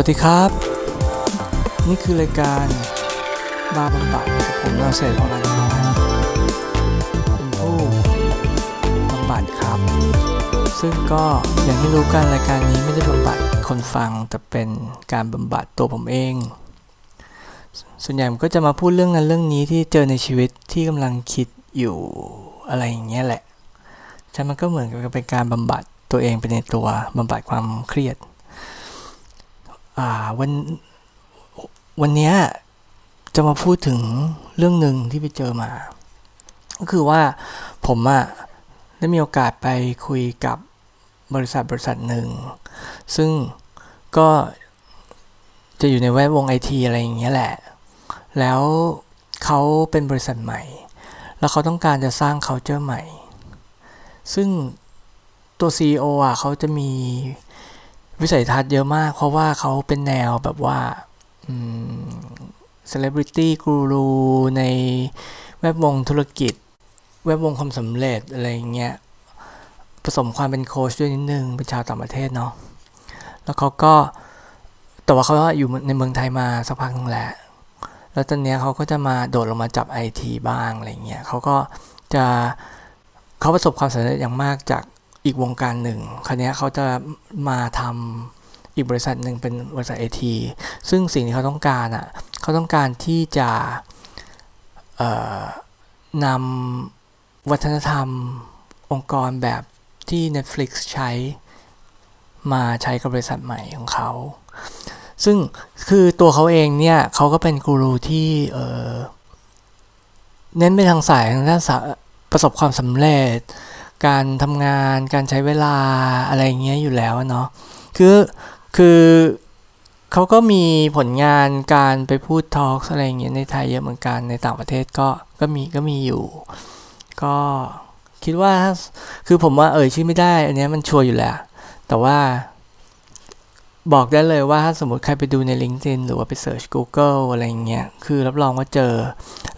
วัสดีครับ นี่คือรายการบาบำบัดกับผมนาเศษของรันน้อยเป็นผู้บำบัดครับ ซึ่งก็อย่างที่รู้กันรายการนี้ไม่ได้บำบัดคนฟังแต่เป็นการบำบัดตัวผมเอง ส่วนใหญ่ผมก็จะมาพูดเรื่องนั้นเรื่องนี้ที่เจอในชีวิตที่กำลังคิดอยู่อะไรอย่างเงี้ยแหละใช่มันก็เหมือนกับเป็นการบำบัดตัวเองไปในตัวบำบัดความเครียด วันวันนี้จะมาพูดถึงเรื่องหนึ่งที่ไปเจอมา ก็คือว่าผมอะได้มีโอกาสไปคุยกับบริษัทบริษัทหนึ่ง ซึ่งก็จะอยู่ในแวดวงไอทีอะไรอย่างเงี้ยแหละ แล้วเขาเป็นบริษัทใหม่ แล้วเขาต้องการจะสร้าง culture ใหม่ ซึ่งตัว CEO อะเขาจะมี วิสัยทัศน์เยอะมาก เพราะว่าเขาเป็นแนวแบบว่าเซเลบริตี้กูรูในแวดวงธุรกิจ แวดวงความสำเร็จอะไรเงี้ยผสมความเป็นโค้ชด้วยนิดนึง เป็นชาวต่างประเทศเนาะแล้วเขาก็แต่ว่าเขาอยู่ในเมืองไทยมาสักพักนึงแหละ แล้วตอนนี้เขาก็จะมาโดดลงมาจับไอทีบ้างอะไรเงี้ยเขาก็จะเขาประสบความสำเร็จอย่างมากจาก อีกวงการหนึ่งคราวนี้เขาจะมาทำอีกบริษัทหนึ่งเป็นบริษัทไอทีซึ่งสิ่งที่เขาต้องการอะเขาต้องการที่จะนำวัฒนธรรมองค์กรแบบที่ Netflix ใช้มาใช้กับบริษัทใหม่ของเขา ซึ่งคือตัวเขาเองเนี่ยเขาก็เป็นกูรูที่เน้นไปทางสายทางด้านประสบความสำเร็จ การทำงานการใช้เวลาอะไรเงี้ยอยู่แล้วเนาะคือคือเขาก็มีผลงานการไปพูดทอล์กอะไรเงี้ยในไทยเยอะเหมือนกันในต่างประเทศก็ก็มีก็มีอยู่ ก็คิดว่าคือผมว่าเอ่ยชื่อไม่ได้ อันนี้มันชัวร์อยู่แล้ว แต่ว่าบอกได้เลยว่าถ้าสมมติใครไปดูใน LinkedIn หรือว่าไปเสิร์ช Google อะไรเงี้ย คือรับรองว่าเจอ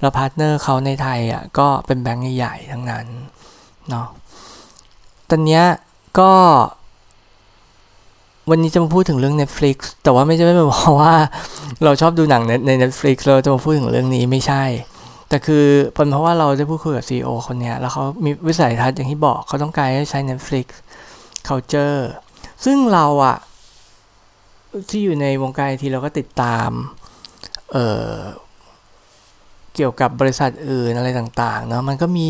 แล้ว partner เขาในไทยอะก็เป็นแบงก์ใหญ่ๆทั้งนั้นเนาะ ตอนนี้ก็วันนี้จะมาพูดถึงเรื่อง Netflix แต่ว่าไม่ใช่ไม่เพราะว่าเราชอบดูหนังในใน Netflix เราจะมาพูดถึงเรื่องนี้ไม่ใช่ แต่คือเป็นเพราะว่าเราได้พูดคุยกับ CEO คนนี้แล้วเขามีวิสัยทัศน์อย่างที่บอกเขาต้องการให้ใช้ Netflix culture ซึ่งเราอะที่อยู่ในวงการไอทีเราก็ติดตาม เอ่อ เกี่ยวกับบริษัทอื่นอะไรต่างๆเนาะมันก็มี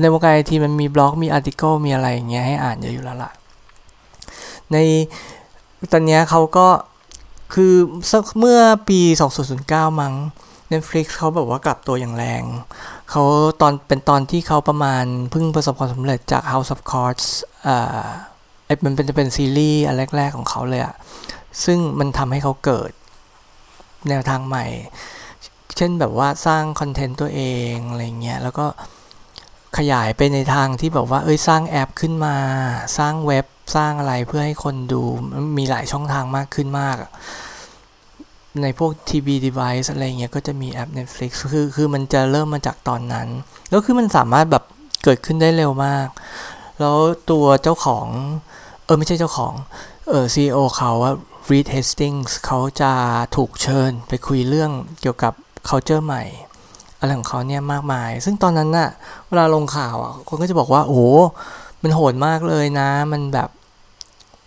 ในวงการไอทีมันมีบล็อกมีอาร์ติเคิลมีอะไรอย่างเงี้ยให้อ่านเยอะอยู่แล้วล่ะ ในตอนนี้เขาก็คือสักเมื่อปี 2009 มั้ง Netflix เขาแบบว่ากลับตัวอย่างแรง เขาตอนเป็นตอนที่เขาประมาณเพิ่งประสบความสำเร็จจาก House of Cards อ่าไอ้มันเป็นจะเป็นซีรีส์อันแรก ๆ ของเขาเลยอะซึ่งมันทำให้เขาเกิดแนวทางใหม่ เช่นแบบว่าสร้างคอนเทนต์ตัวเองอะไรเงี้ยแล้วก็ขยายไปในทางที่แบบว่าเอ้ยสร้างแอปขึ้นมา สร้างเว็บสร้างอะไรเพื่อให้คนดูมีหลายช่องทางมากขึ้นมาก ในพวกทีวี device อะไรเงี้ยก็จะมีแอป Netflix คือคือมันจะเริ่มมาจากตอนนั้น แล้วคือมันสามารถแบบเกิดขึ้นได้เร็วมาก แล้วตัวเจ้าของ เออไม่ใช่เจ้าของ เออ CEO เขาว่า Reed Hastings เขาจะถูกเชิญไปคุยเรื่องเกี่ยวกับ culture ใหม่อะไรของเขาเนี่ยมากมาย ซึ่งตอนนั้นน่ะเวลาลงข่าวอะคนก็จะบอกว่าโอ้มันโหดมากเลยนะ มันแบบ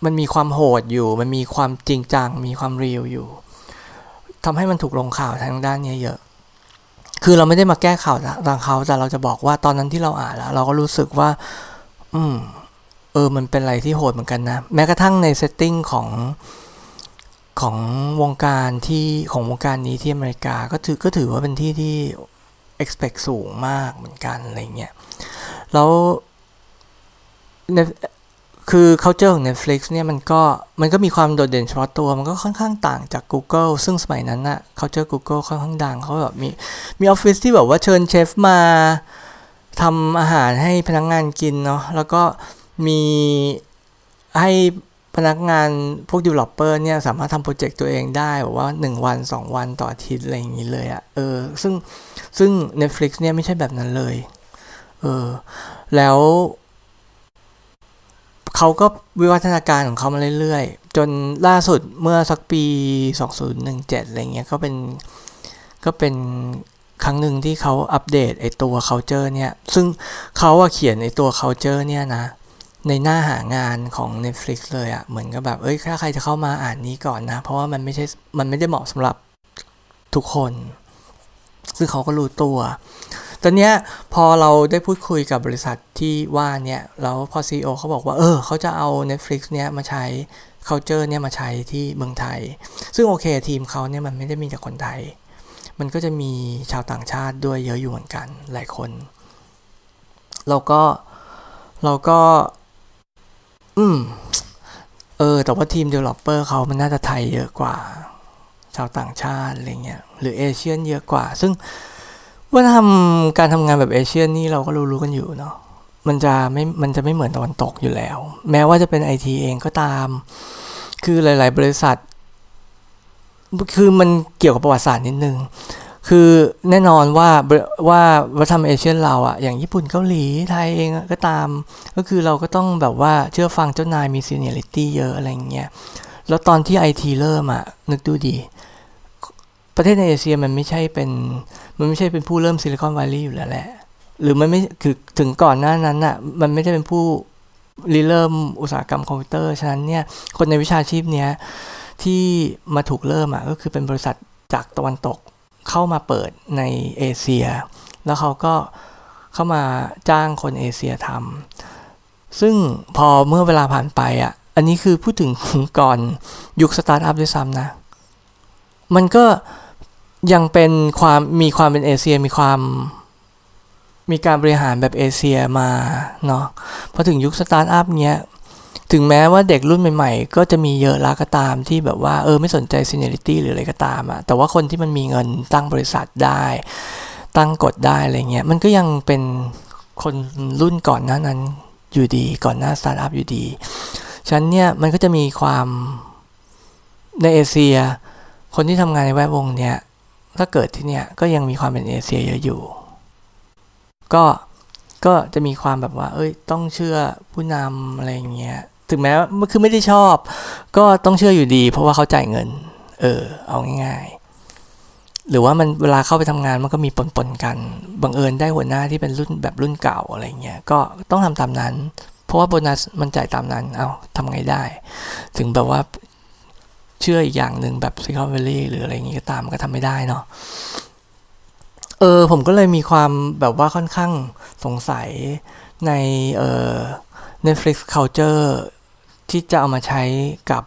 มันมีความโหดอยู่ มันมีความจริงจัง มีความเรียวอยู่ทำให้มันถูกลงข่าวทางด้านนี้เยอะ คือเราไม่ได้มาแก้ข่าวทางเขา แต่เราจะบอกว่าตอนนั้นที่เราอ่านแล้ว เราก็รู้สึกว่า อืม เออ มันเป็นอะไรที่โหดเหมือนกันนะ แม้กระทั่งในเซตติ้งของ ของวงการที่ของวงการนี้ที่อเมริกาก็ถือก็ถือว่าเป็นที่ที่ expect สูงมากเหมือนกันอะไรเงี้ยแล้วคือ culture ของ Netflix เนี่ยมันก็มันก็มีความโดดเด่นเฉพาะตัว มันก็ค่อนข้างต่างจาก Google ซึ่งสมัยนั้นนะ culture Google ค่อนข้างดังเขาแบบมีมีออฟฟิศที่แบบว่าเชิญเชฟมาทำอาหารให้พนักงงานกินเนาะแล้วก็มีให้ พนักงานพวก developer เนี่ยสามารถทำโปรเจกต์ตัวเองได้แบบว่า 1 วัน 2 วันต่ออาทิตย์อะไรอย่างนี้เลยอะ่ะเออซึ่งซึ่ง Netflix เนี่ยไม่ใช่แบบนั้นเลยเออแล้วเขาก็วิวัฒนาการของเขามาเรื่อยๆ จนล่าสุดเมื่อสักปี 2017 อะไรเงี้ยก็เป็นก็เป็นครั้งหนึ่งที่เขาอัปเดตไอตัว culture เนี่ย ซึ่งเขาอะเขียนไอตัว culture เนี่ยนะ ในหน้าหางานของ Netflix เลยอะเหมือนกับแบบ เอ้ย ถ้าใครจะเข้ามาอ่านนี้ก่อนนะ เพราะว่ามันไม่ใช่ มันไม่ได้เหมาะสำหรับทุกคน ซึ่งเขาก็รู้ตัว ตอนเนี้ยพอเราได้พูดคุยกับบริษัทที่ว่าเนี่ย แล้วพอ CEO เขาบอกว่า เออ เขาจะเอา Netflix เนี่ยมาใช้ culture เนี่ยมาใช้ที่เมืองไทย ซึ่งโอเคทีมเขาเนี่ยมันไม่ได้มีแต่คนไทย มันก็จะมีชาวต่างชาติด้วยเยอะอยู่เหมือนกันหลายคน เราก็เราก็ อืม เออ แต่ว่าทีม developer เขามันน่าจะไทยเยอะกว่า ชาวต่างชาติอะไรเงี้ย หรือ Asian เยอะกว่า ซึ่งว่าทำการทำงานแบบ Asian นี่เราก็รู้ๆกันอยู่เนาะ มันจะไม่ มันจะไม่เหมือนตะวันตกอยู่แล้ว แม้ว่าจะเป็นไอทีเองก็ตาม คือหลาย ๆ บริษัท คือมันเกี่ยวกับประวัติศาสตร์นิดนึง คือแน่นอนว่าว่าวัฒนธรรม Asian เราอะอย่างญี่ปุ่นเกาหลีไทยเองก็ตาม ก็คือเราก็ต้องแบบว่าเชื่อฟังเจ้านายมี seniority เยอะอะไรเงี้ยแล้วตอนที่ไอทีเริ่มอะนึกดูดี ประเทศในเอเชียมันไม่ใช่เป็นมันไม่ใช่เป็นผู้เริ่มซิลิคอนวัลลีย์อยู่แล้วแหละ หรือมันไม่คือถึงก่อนหน้านั้นอะมันไม่ได้เป็นผู้ริเริ่มอุตสาหกรรมคอมพิวเตอร์ฉะนั้นเนี่ยคนในวิชาชีพเนี้ยที่มาถูกเริ่มอะก็คือเป็นบริษัทจากตะวันตก เข้ามาเปิดในเอเชีย แล้วเขาก็เข้ามาจ้างคนเอเชียทซึ่งพอเมื่อเวลาผ่านไปอะ อันนี้คือพูดถึงก่อนยุคสตาร์ทอัพด้วยซ้ำนะ มันก็ยังเป็นความมีความเป็นเอเชียมีความมีการบริหารแบบเอเชียมาเนาะพอถึงยุคสตาร์ทอัพเนี้ย ถึงแม้ว่าเด็กรุ่นใหม่ๆ ก็จะมีเยอะละก็ตามที่แบบว่าเออไม่สนใจ seniority หรืออะไรก็ตามอะแต่ว่าคนที่มันมีเงินตั้งบริษัทได้ ตั้งกฎได้อะไรเงี้ยมันก็ยังเป็นคนรุ่นก่อนหน้านั้นอยู่ดีก่อนหน้าสตาร์ทอัพอยู่ดีฉะนั้นเนี่ยมันก็จะมีความเป็นเอเชีย คนที่ทำงานในแวดวงเนี้ยถ้าเกิดที่เนี่ยก็ยังมีความเป็นเอเชียเยอะอยู่ ก็ก็จะมีความแบบว่า เอ้ย ต้องเชื่อผู้นำอะไรเงี้ย ถึงแม้ว่าคือไม่ได้ชอบ ก็ต้องเชื่ออยู่ดี เพราะว่าเขาจ่ายเงิน เออ เอาง่ายๆ หรือว่ามันเวลาเข้าไปทำงานมันก็มีปนๆกันบังเอิญได้หัวหน้าที่เป็นรุ่นแบบรุ่นเก่าอะไรเงี้ยก็ต้องทำตามนั้น เพราะว่าโบนัสมันจ่ายตามนั้น เอ้าทำไงได้ ถึงแบบว่าเชื่ออีกอย่างหนึ่งแบบ Silicon Valley หรืออะไรเงี้ยก็ตามก็ทำไม่ได้เนาะเออผมก็เลยมีความแบบว่าค่อนข้างสงสัยในเอ่อ Netflix culture ที่จะเอามาใช้กับ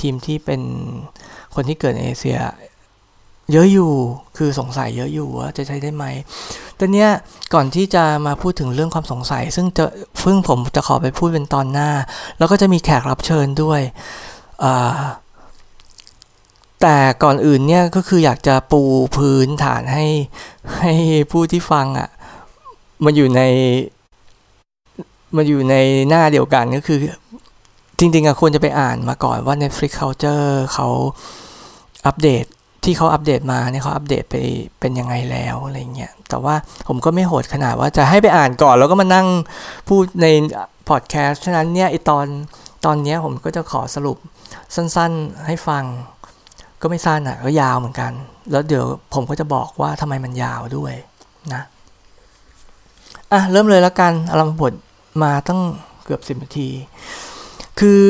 ทีมที่เป็นคนที่เกิดในเอเชียเยอะอยู่ คือสงสัยเยอะอยู่ว่าจะใช้ได้ไหม แต่เนี้ยก่อนที่จะมาพูดถึงเรื่องความสงสัย ซึ่งจะเพิ่งผมจะขอไปพูดเป็นตอนหน้า แล้วก็จะมีแขกรับเชิญด้วย แต่ก่อนอื่นเนี่ยก็คืออยากจะปูพื้นฐานให้ให้ผู้ที่ฟังอะ่ะมาอยู่ในมาอยู่ในหน้าเดียวกันก็คือ จริงๆอะควรจะไปอ่านมาก่อนว่า Netflix Culture เขาอัปเดตที่เขาอัปเดตมาเนี่ยเขาอัปเดตไปเป็นยังไงแล้วอะไรเงี้ยแต่ว่าผมก็ไม่โหดขนาดว่าจะให้ไปอ่านก่อนแล้วก็มานั่งพูดในพอดแคสต์ฉะนั้นเนี่ยไอตอนตอนนี้ผมก็จะขอสรุปสั้นๆให้ฟัง ก็ไม่สั้นอะก็ยาวเหมือนกัน แล้วเดี๋ยวผมก็จะบอกว่าทำไมมันยาวด้วยนะอะเริ่มเลยแล้วกันอารมณ์บทมาตั้งเกือบสิบนาที คือ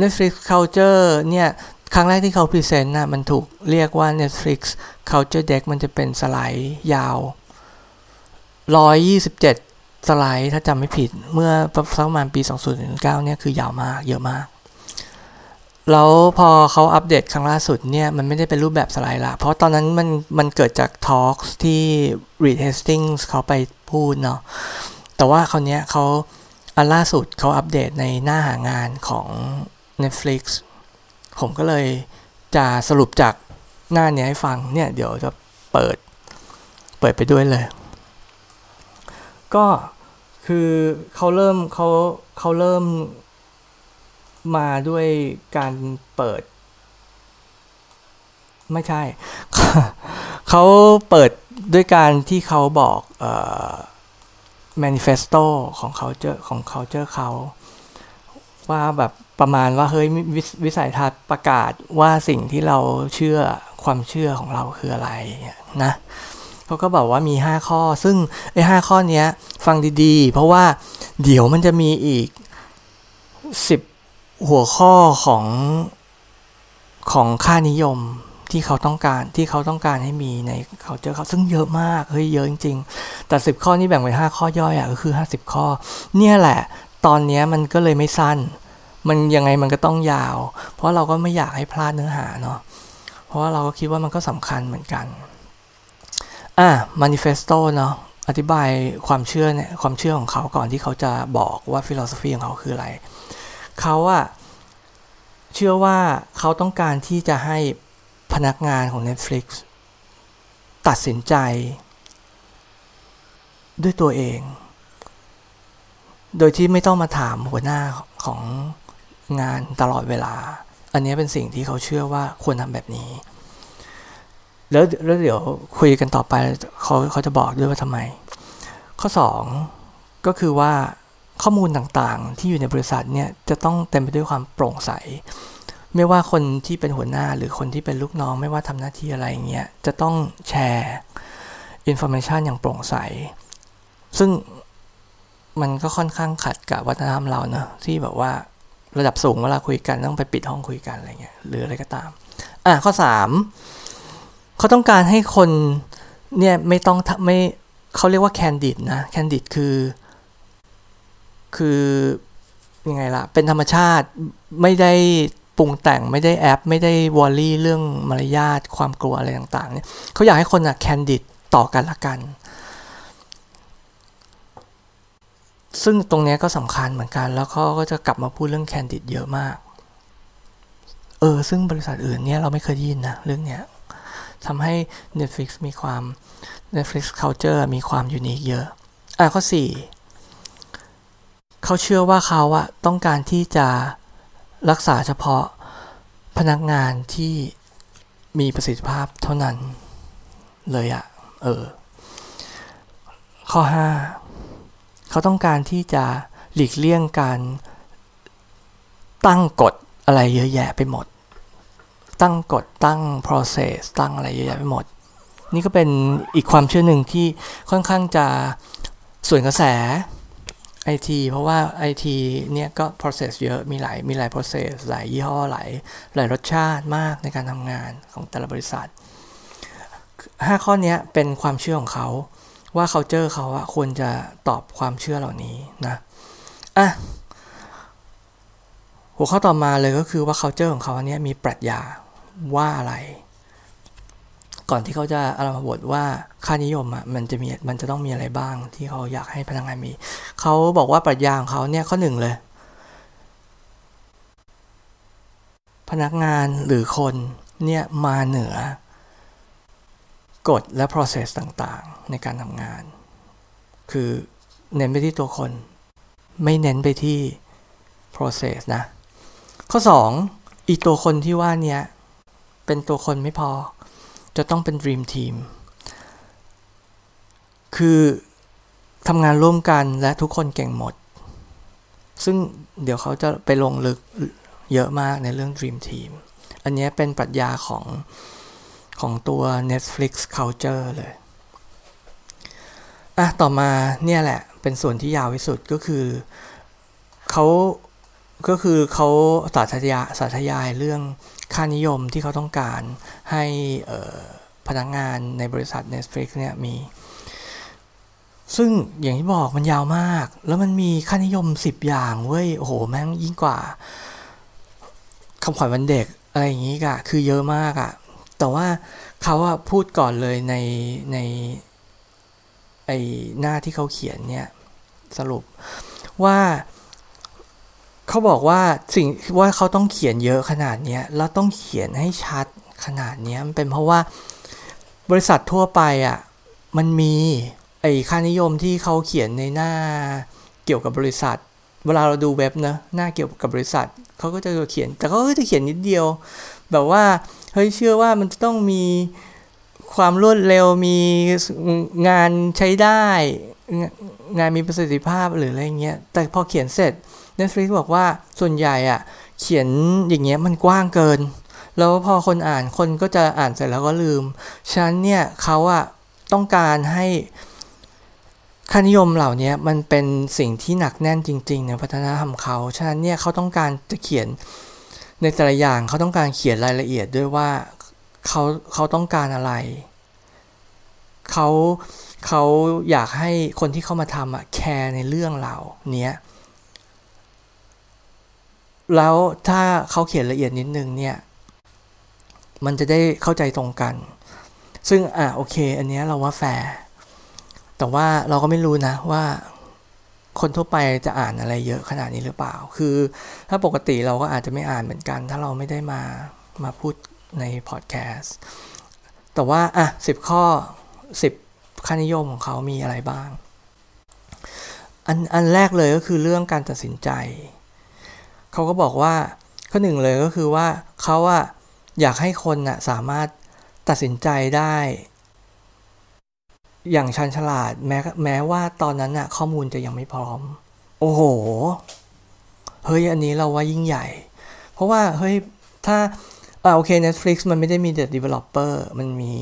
Netflix Culture เนี่ย ครั้งแรกที่เขาพรีเซนต์นะมันถูกเรียกว่า Netflix Culture Deck มันจะเป็นสไลด์ยาว 127 สไลด์ถ้าจำไม่ผิด เมื่อประมาณปี 2019เนี่ย คือยาวมาก เยอะมาก แล้วพอเขาอัปเดตครั้งล่าสุดเนี่ย มันไม่ได้เป็นรูปแบบสไลด์ละ เพราะตอนนั้นมันมันเกิดจากทอล์กที่ Reed Hastings เขาไปพูดเนาะ แต่ว่าคราวนี้เขา อันล่าสุดเขาอัปเดตในหน้าหางานของ Netflix ผมก็เลยจะสรุปจากหน้านี้ให้ฟังเนี่ย เดี๋ยวจะเปิด เปิดไปด้วยเลย ก็คือเขาเริ่มเขาเขาเริ่มมาด้วยการเปิด ไม่ใช่ เขาเปิดด้วยการที่เขาบอก เอ่อ manifesto ของ culture ของ culture เขา ว่าแบบประมาณว่าเฮ้ยวิวิสัยทัศน์ประกาศว่าสิ่งที่เราเชื่อความเชื่อของเราคืออะไรนะเขาก็บอกว่ามี 5 ข้อ ซึ่งไอ้ห้าข้อเนี้ยฟังดีๆ เพราะว่าเดี๋ยวมันจะมีอีก 10 หัวข้อของของค่านิยม ที่เขาต้องการที่เขาต้องการให้มีในเขาเจอเขาซึ่งเยอะมากเฮ้ยเยอะจริง ๆ แต่ 10 ข้อนี้แบ่งเป็น5ข้อย่อยอะก็คือ 50 ข้อ เนี่ยแหละ ตอนนี้มันก็เลยไม่สั้น มันยังไงมันก็ต้องยาว เพราะเราก็ไม่อยากให้พลาดเนื้อหาเนาะเพราะว่าเราก็คิดว่ามันก็สำคัญเหมือนกันอะ manifesto เนาะอธิบายความเชื่อเนี่ยความเชื่อของเขาก่อนที่เขาจะบอกว่าฟิโลสฟีของเขาคืออะไร เขาอะเชื่อว่าเขาต้องการที่จะให้ พนักงานของ Netflix ตัดสินใจ ด้วยตัวเอง โดยที่ไม่ต้องมาถามหัวหน้าของงานตลอดเวลา อันนี้เป็นสิ่งที่เขาเชื่อว่าควรทำแบบนี้ แล้วแล้วเดี๋ยวคุยกันต่อไปเขาเขาจะบอกด้วยว่าทำไม ข้อ 2 ก็คือว่าข้อมูลต่างๆ ที่อยู่ในบริษัทเนี่ยจะต้องเต็มไปด้วยความโปร่งใส ไม่ว่าคนที่เป็นหัวหน้าหรือคนที่เป็นลูกน้อง ไม่ว่าทำหน้าที่อะไรเงี้ยจะต้องแชร์อินโฟมชันอย่างโปร่งใส ซึ่งมันก็ค่อนข้างขัดกับวัฒนธรรมเราเนอะที่แบบว่าระดับสูงเวลาคุยกันต้องไปปิดห้องคุยกันอะไรเงี้ยหรืออะไรก็ตาม อะข้อ 3เขาต้องการให้คนเนี่ยไม่ต้องไม่เขาเรียกว่าแคนดิดนะแคนดิดคือคือยังไงล่ะ เป็นธรรมชาติไม่ได้ ปรุงแต่งไม่ได้แอป ไม่ได้วอลลี่เรื่องมารยาทความกลัวอะไรต่างๆเนี่ยเขาอยากให้คนอะแคนดิดต่อกันละกัน ซึ่งตรงนี้ก็สำคัญเหมือนกันแล้วเขาก็จะกลับมาพูดเรื่องแคนดิดเยอะมาก เออ ซึ่งบริษัทอื่นเนี่ยเราไม่เคยยินนะเรื่องเนี้ยทำให้ Netflix มีความ Netflix culture มีความยูนิคเยอะ อะข้อ 4 เขาเชื่อว่าเขาอะต้องการที่จะ รักษาเฉพาะพนักงานที่มีประสิทธิภาพเท่านั้นเลยอะเออ ข้อ 5 เขาต้องการที่จะหลีกเลี่ยงการตั้งกฎอะไรเยอะแยะไปหมด ตั้งกฎตั้ง process ตั้งอะไรเยอะแยะไปหมด นี่ก็เป็นอีกความเชื่อหนึ่งที่ค่อนข้างจะส่วนกระแส ไอทีเพราะว่าไอทีเนี่ยก็ process เยอะมีหลายมีหลาย process หลายยี่ห้อหลายหลายรสชาติมากในการทำงานของแต่ละบริษัท 5 ข้อนี้เป็นความเชื่อของเขาว่าเขาเจอเขาอะควรจะตอบความเชื่อเหล่านี้นะอะหัวข้อต่อมาเลยก็คือว่าเขาเจอของเขาเนี้ยมีปรัชญาว่าอะไร ก่อนที่เขาจะอารมณ์บทว่าค่านิยมอะมันจะมีมันจะต้องมีอะไรบ้างที่เขาอยากให้พนักงานมี เขาบอกว่าปรัชญาของเขาเนี่ยข้อหนึ่งเลย พนักงานหรือคนเนี่ยมาเหนือกฎและ process ต่างๆ ในการทำงาน คือเน้นไปที่ตัวคน ไม่เน้นไปที่ process นะ ข้อ 2 อีตัวคนที่ว่าเนี่ยเป็นตัวคนไม่พอ จะต้องเป็น Dream Team คือทำงานร่วมกันและทุกคนเก่งหมด ซึ่งเดี๋ยวเขาจะไปลงลึกเยอะมากในเรื่อง Dream Team อันนี้เป็นปรัชญาของของตัว Netflix Culture เลย อะ ต่อมาเนี่ยแหละ เป็นส่วนที่ยาวที่สุดก็คือเขาก็คือเขาสาธยาสาธยายเรื่อง ค่านิยมที่เขาต้องการให้พนักงงานในบริษัท Netflix เนี่ยมี ซึ่งอย่างที่บอกมันยาวมาก แล้วมันมีค่านิยม 10 อย่างเว้ย โอ้โห แม่งยิ่งกว่าคำขวัญวันเด็กอะไรอย่างนี้กะคือเยอะมากอะแต่ว่าเขาอะพูดก่อนเลยในในไอหน้าที่เขาเขียนเนี่ย สรุปว่า เขาบอกว่าสิ่งว่าเขาต้องเขียนเยอะขนาดนี้แล้วต้องเขียนให้ชัดขนาดนี้มันเป็นเพราะว่าบริษัททั่วไปอะ่ะมันมีไอค่านิยมที่เขาเขียนในหน้าเกี่ยวกับบริษัท เวลาเราดูเว็บนะหน้าเกี่ยวกับบริษัทเขาก็จะเขียน แต่เขาก็จะเขียนนิดเดียว แบบว่าเฮ้ยเชื่อว่ามันจะต้องมีความรวดเร็วมีงานใช้ได้ งานมีประสิทธิภาพหรืออะไรเงี้ยแต่พอเขียนเสร็จ Netflix บอกว่าส่วนใหญ่อะเขียนอย่างเงี้ยมันกว้างเกิน แล้วพอคนอ่านคนก็จะอ่านเสร็จแล้วก็ลืมฉะนั้นเนี่ยเขาอะต้องการให้ค่านิยมเหล่านี้มันเป็นสิ่งที่หนักแน่นจริงๆในวัฒนธรรมเขา ฉะนั้นเนี่ยเขาต้องการจะเขียนในแต่ละอย่างเขาต้องการเขียนรายละเอียดด้วยว่าเขาเขาต้องการอะไร เขาเขาอยากให้คนที่เข้ามาทำอะแคร์ในเรื่องเหล่านี้ แล้วถ้าเขาเขียนละเอียดนิดนึงเนี่ย มันจะได้เข้าใจตรงกัน ซึ่งอะโอเค อันนี้เราว่าแฟร์แต่ว่าเราก็ไม่รู้นะว่าคนทั่วไปจะอ่านอะไรเยอะขนาดนี้หรือเปล่า คือถ้าปกติเราก็อาจจะไม่อ่านเหมือนกัน ถ้าเราไม่ได้มามาพูดในพอดแคสต์ แต่ว่าอะสิบข้อสิบค่านิยมของเขามีอะไรบ้าง อันอันแรกเลยก็คือเรื่องการตัดสินใจ เขาก็บอกว่าข้อหนึ่งเลยก็คือว่าเขาอะอยากให้คนอะสามารถตัดสินใจได้ อย่างชันฉลาดแม้แม้ว่าตอนนั้นอะข้อมูลจะยังไม่พร้อม โอ้โห เฮ้ย อันนี้เราว่ายิ่งใหญ่ เพราะว่า เฮ้ย ถ้าอ่าโอเค Netflix มันไม่ได้มีแต่ developer มันมี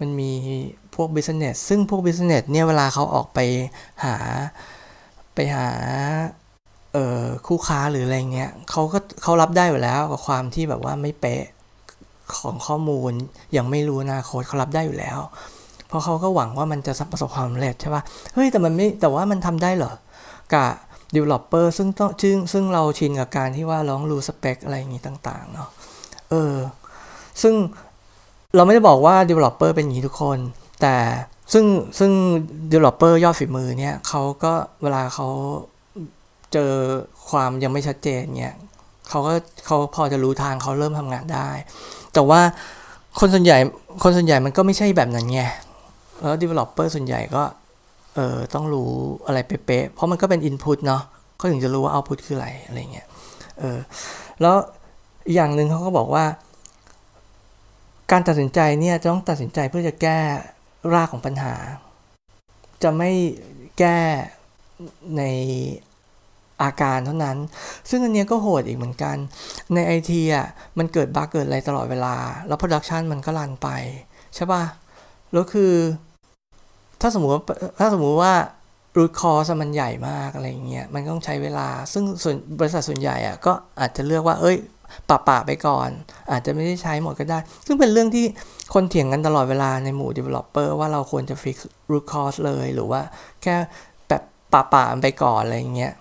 มันมีพวก business ซึ่งพวก business เนี่ยเวลาเขาออกไปหาไปหา เออคู่ค้าหรืออะไรเงี้ยเขาก็เขารับได้อยู่แล้วกับความที่แบบว่าไม่เป๊ะของข้อมูลยังไม่รู้นาโคตเขารับได้อยู่แล้ว เพราะเขาก็หวังว่ามันจะประสบความสำเร็จใช่ปะเฮ้ยแต่มันไม่แต่ว่ามันทำได้เหรอกับ developer ซึ่งต้องซึ่งซึ่งเราชินกับการที่ว่าร้องรู้สเปคอะไรอย่างงี้ต่างๆเนาะเออซึ่งเราไม่ได้บอกว่า developer เป็นอย่างนี้ทุกคน แต่ซึ่งซึ่ง developer ยอดฝีมือเนี่ยเขาก็เวลาเขา เจอความยังไม่ชัดเจนเนี่ยเขาก็เขาพอจะรู้ทางเขาเริ่มทำงานได้ แต่ว่าคนส่วนใหญ่คนส่วนใหญ่มันก็ไม่ใช่แบบนั้นไงแล้ว developer ส่วนใหญ่ก็เออต้องรู้อะไรเป๊ะๆเพราะมันก็เป็น input เนาะเขาถึงจะรู้ว่า output คืออะไรอะไรเงี้ยเออแล้วอย่างหนึ่งเขาก็บอกว่า การตัดสินใจเนี่ยจะต้องตัดสินใจเพื่อจะแก้รากของปัญหา จะไม่แก้ใน อาการเท่านั้น ซึ่งอันนี้ก็โหดอีกเหมือนกัน ในไอทีอะมันเกิดบั๊กเกิดอะไรตลอดเวลา แล้วโปรดักชันมันก็รันไป ใช่ปะ่ะ แล้วคือ ถ้าสมมติว่าถ้าสมมติว่ารูทคอสมันใหญ่มากอะไรเงี้ย มันต้องใช้เวลา ซึ่งส่วนบริษัทส่วนใหญ่อะก็อาจจะเลือกว่า เอ้ยปะปะไปก่อน อาจจะไม่ได้ใช้หมดก็ได้ ซึ่งเป็นเรื่องที่คนเถียงกันตลอดเวลาในหมู่ developer ว่าเราควรจะ fix root cause เลย หรือว่าแค่แบบปะปะไปก่อนอะไรเงี้ย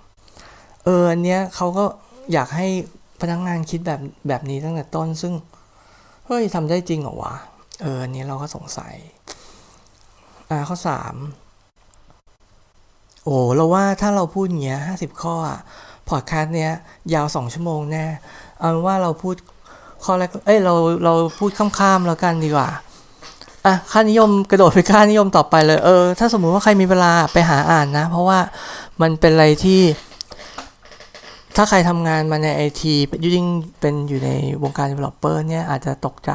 อออันเนี้ยเขาก็อยากให้พนักงงานคิดแบบแบบนี้ตั้งแต่ต้น ซึ่งเฮ้ยทำได้จริงเหรอวะเอออันนี้เราก็สงสัย อ่าข้อสามโอ้เราว่าถ้าเราพูดเงี้ยห้าสิบข้ออะพอดแคสต์เนี้ยยาวสองชั่วโมงแน่เอาว่าเราพูดข้อแรกเอ้ยเราเราพูดข้ามๆแล้วกันดีกว่าอะค่านิยมกระโดดไปค่านิยมต่อไปเลยเออถ้าสมมุติว่าใครมีเวลาไปหาอ่านนะ เพราะว่ามันเป็นอะไรที่ ถ้าใครทำงานมาในไอทียิ่งเป็นอยู่ในวงการ developer เนี่ยอาจจะตกใจ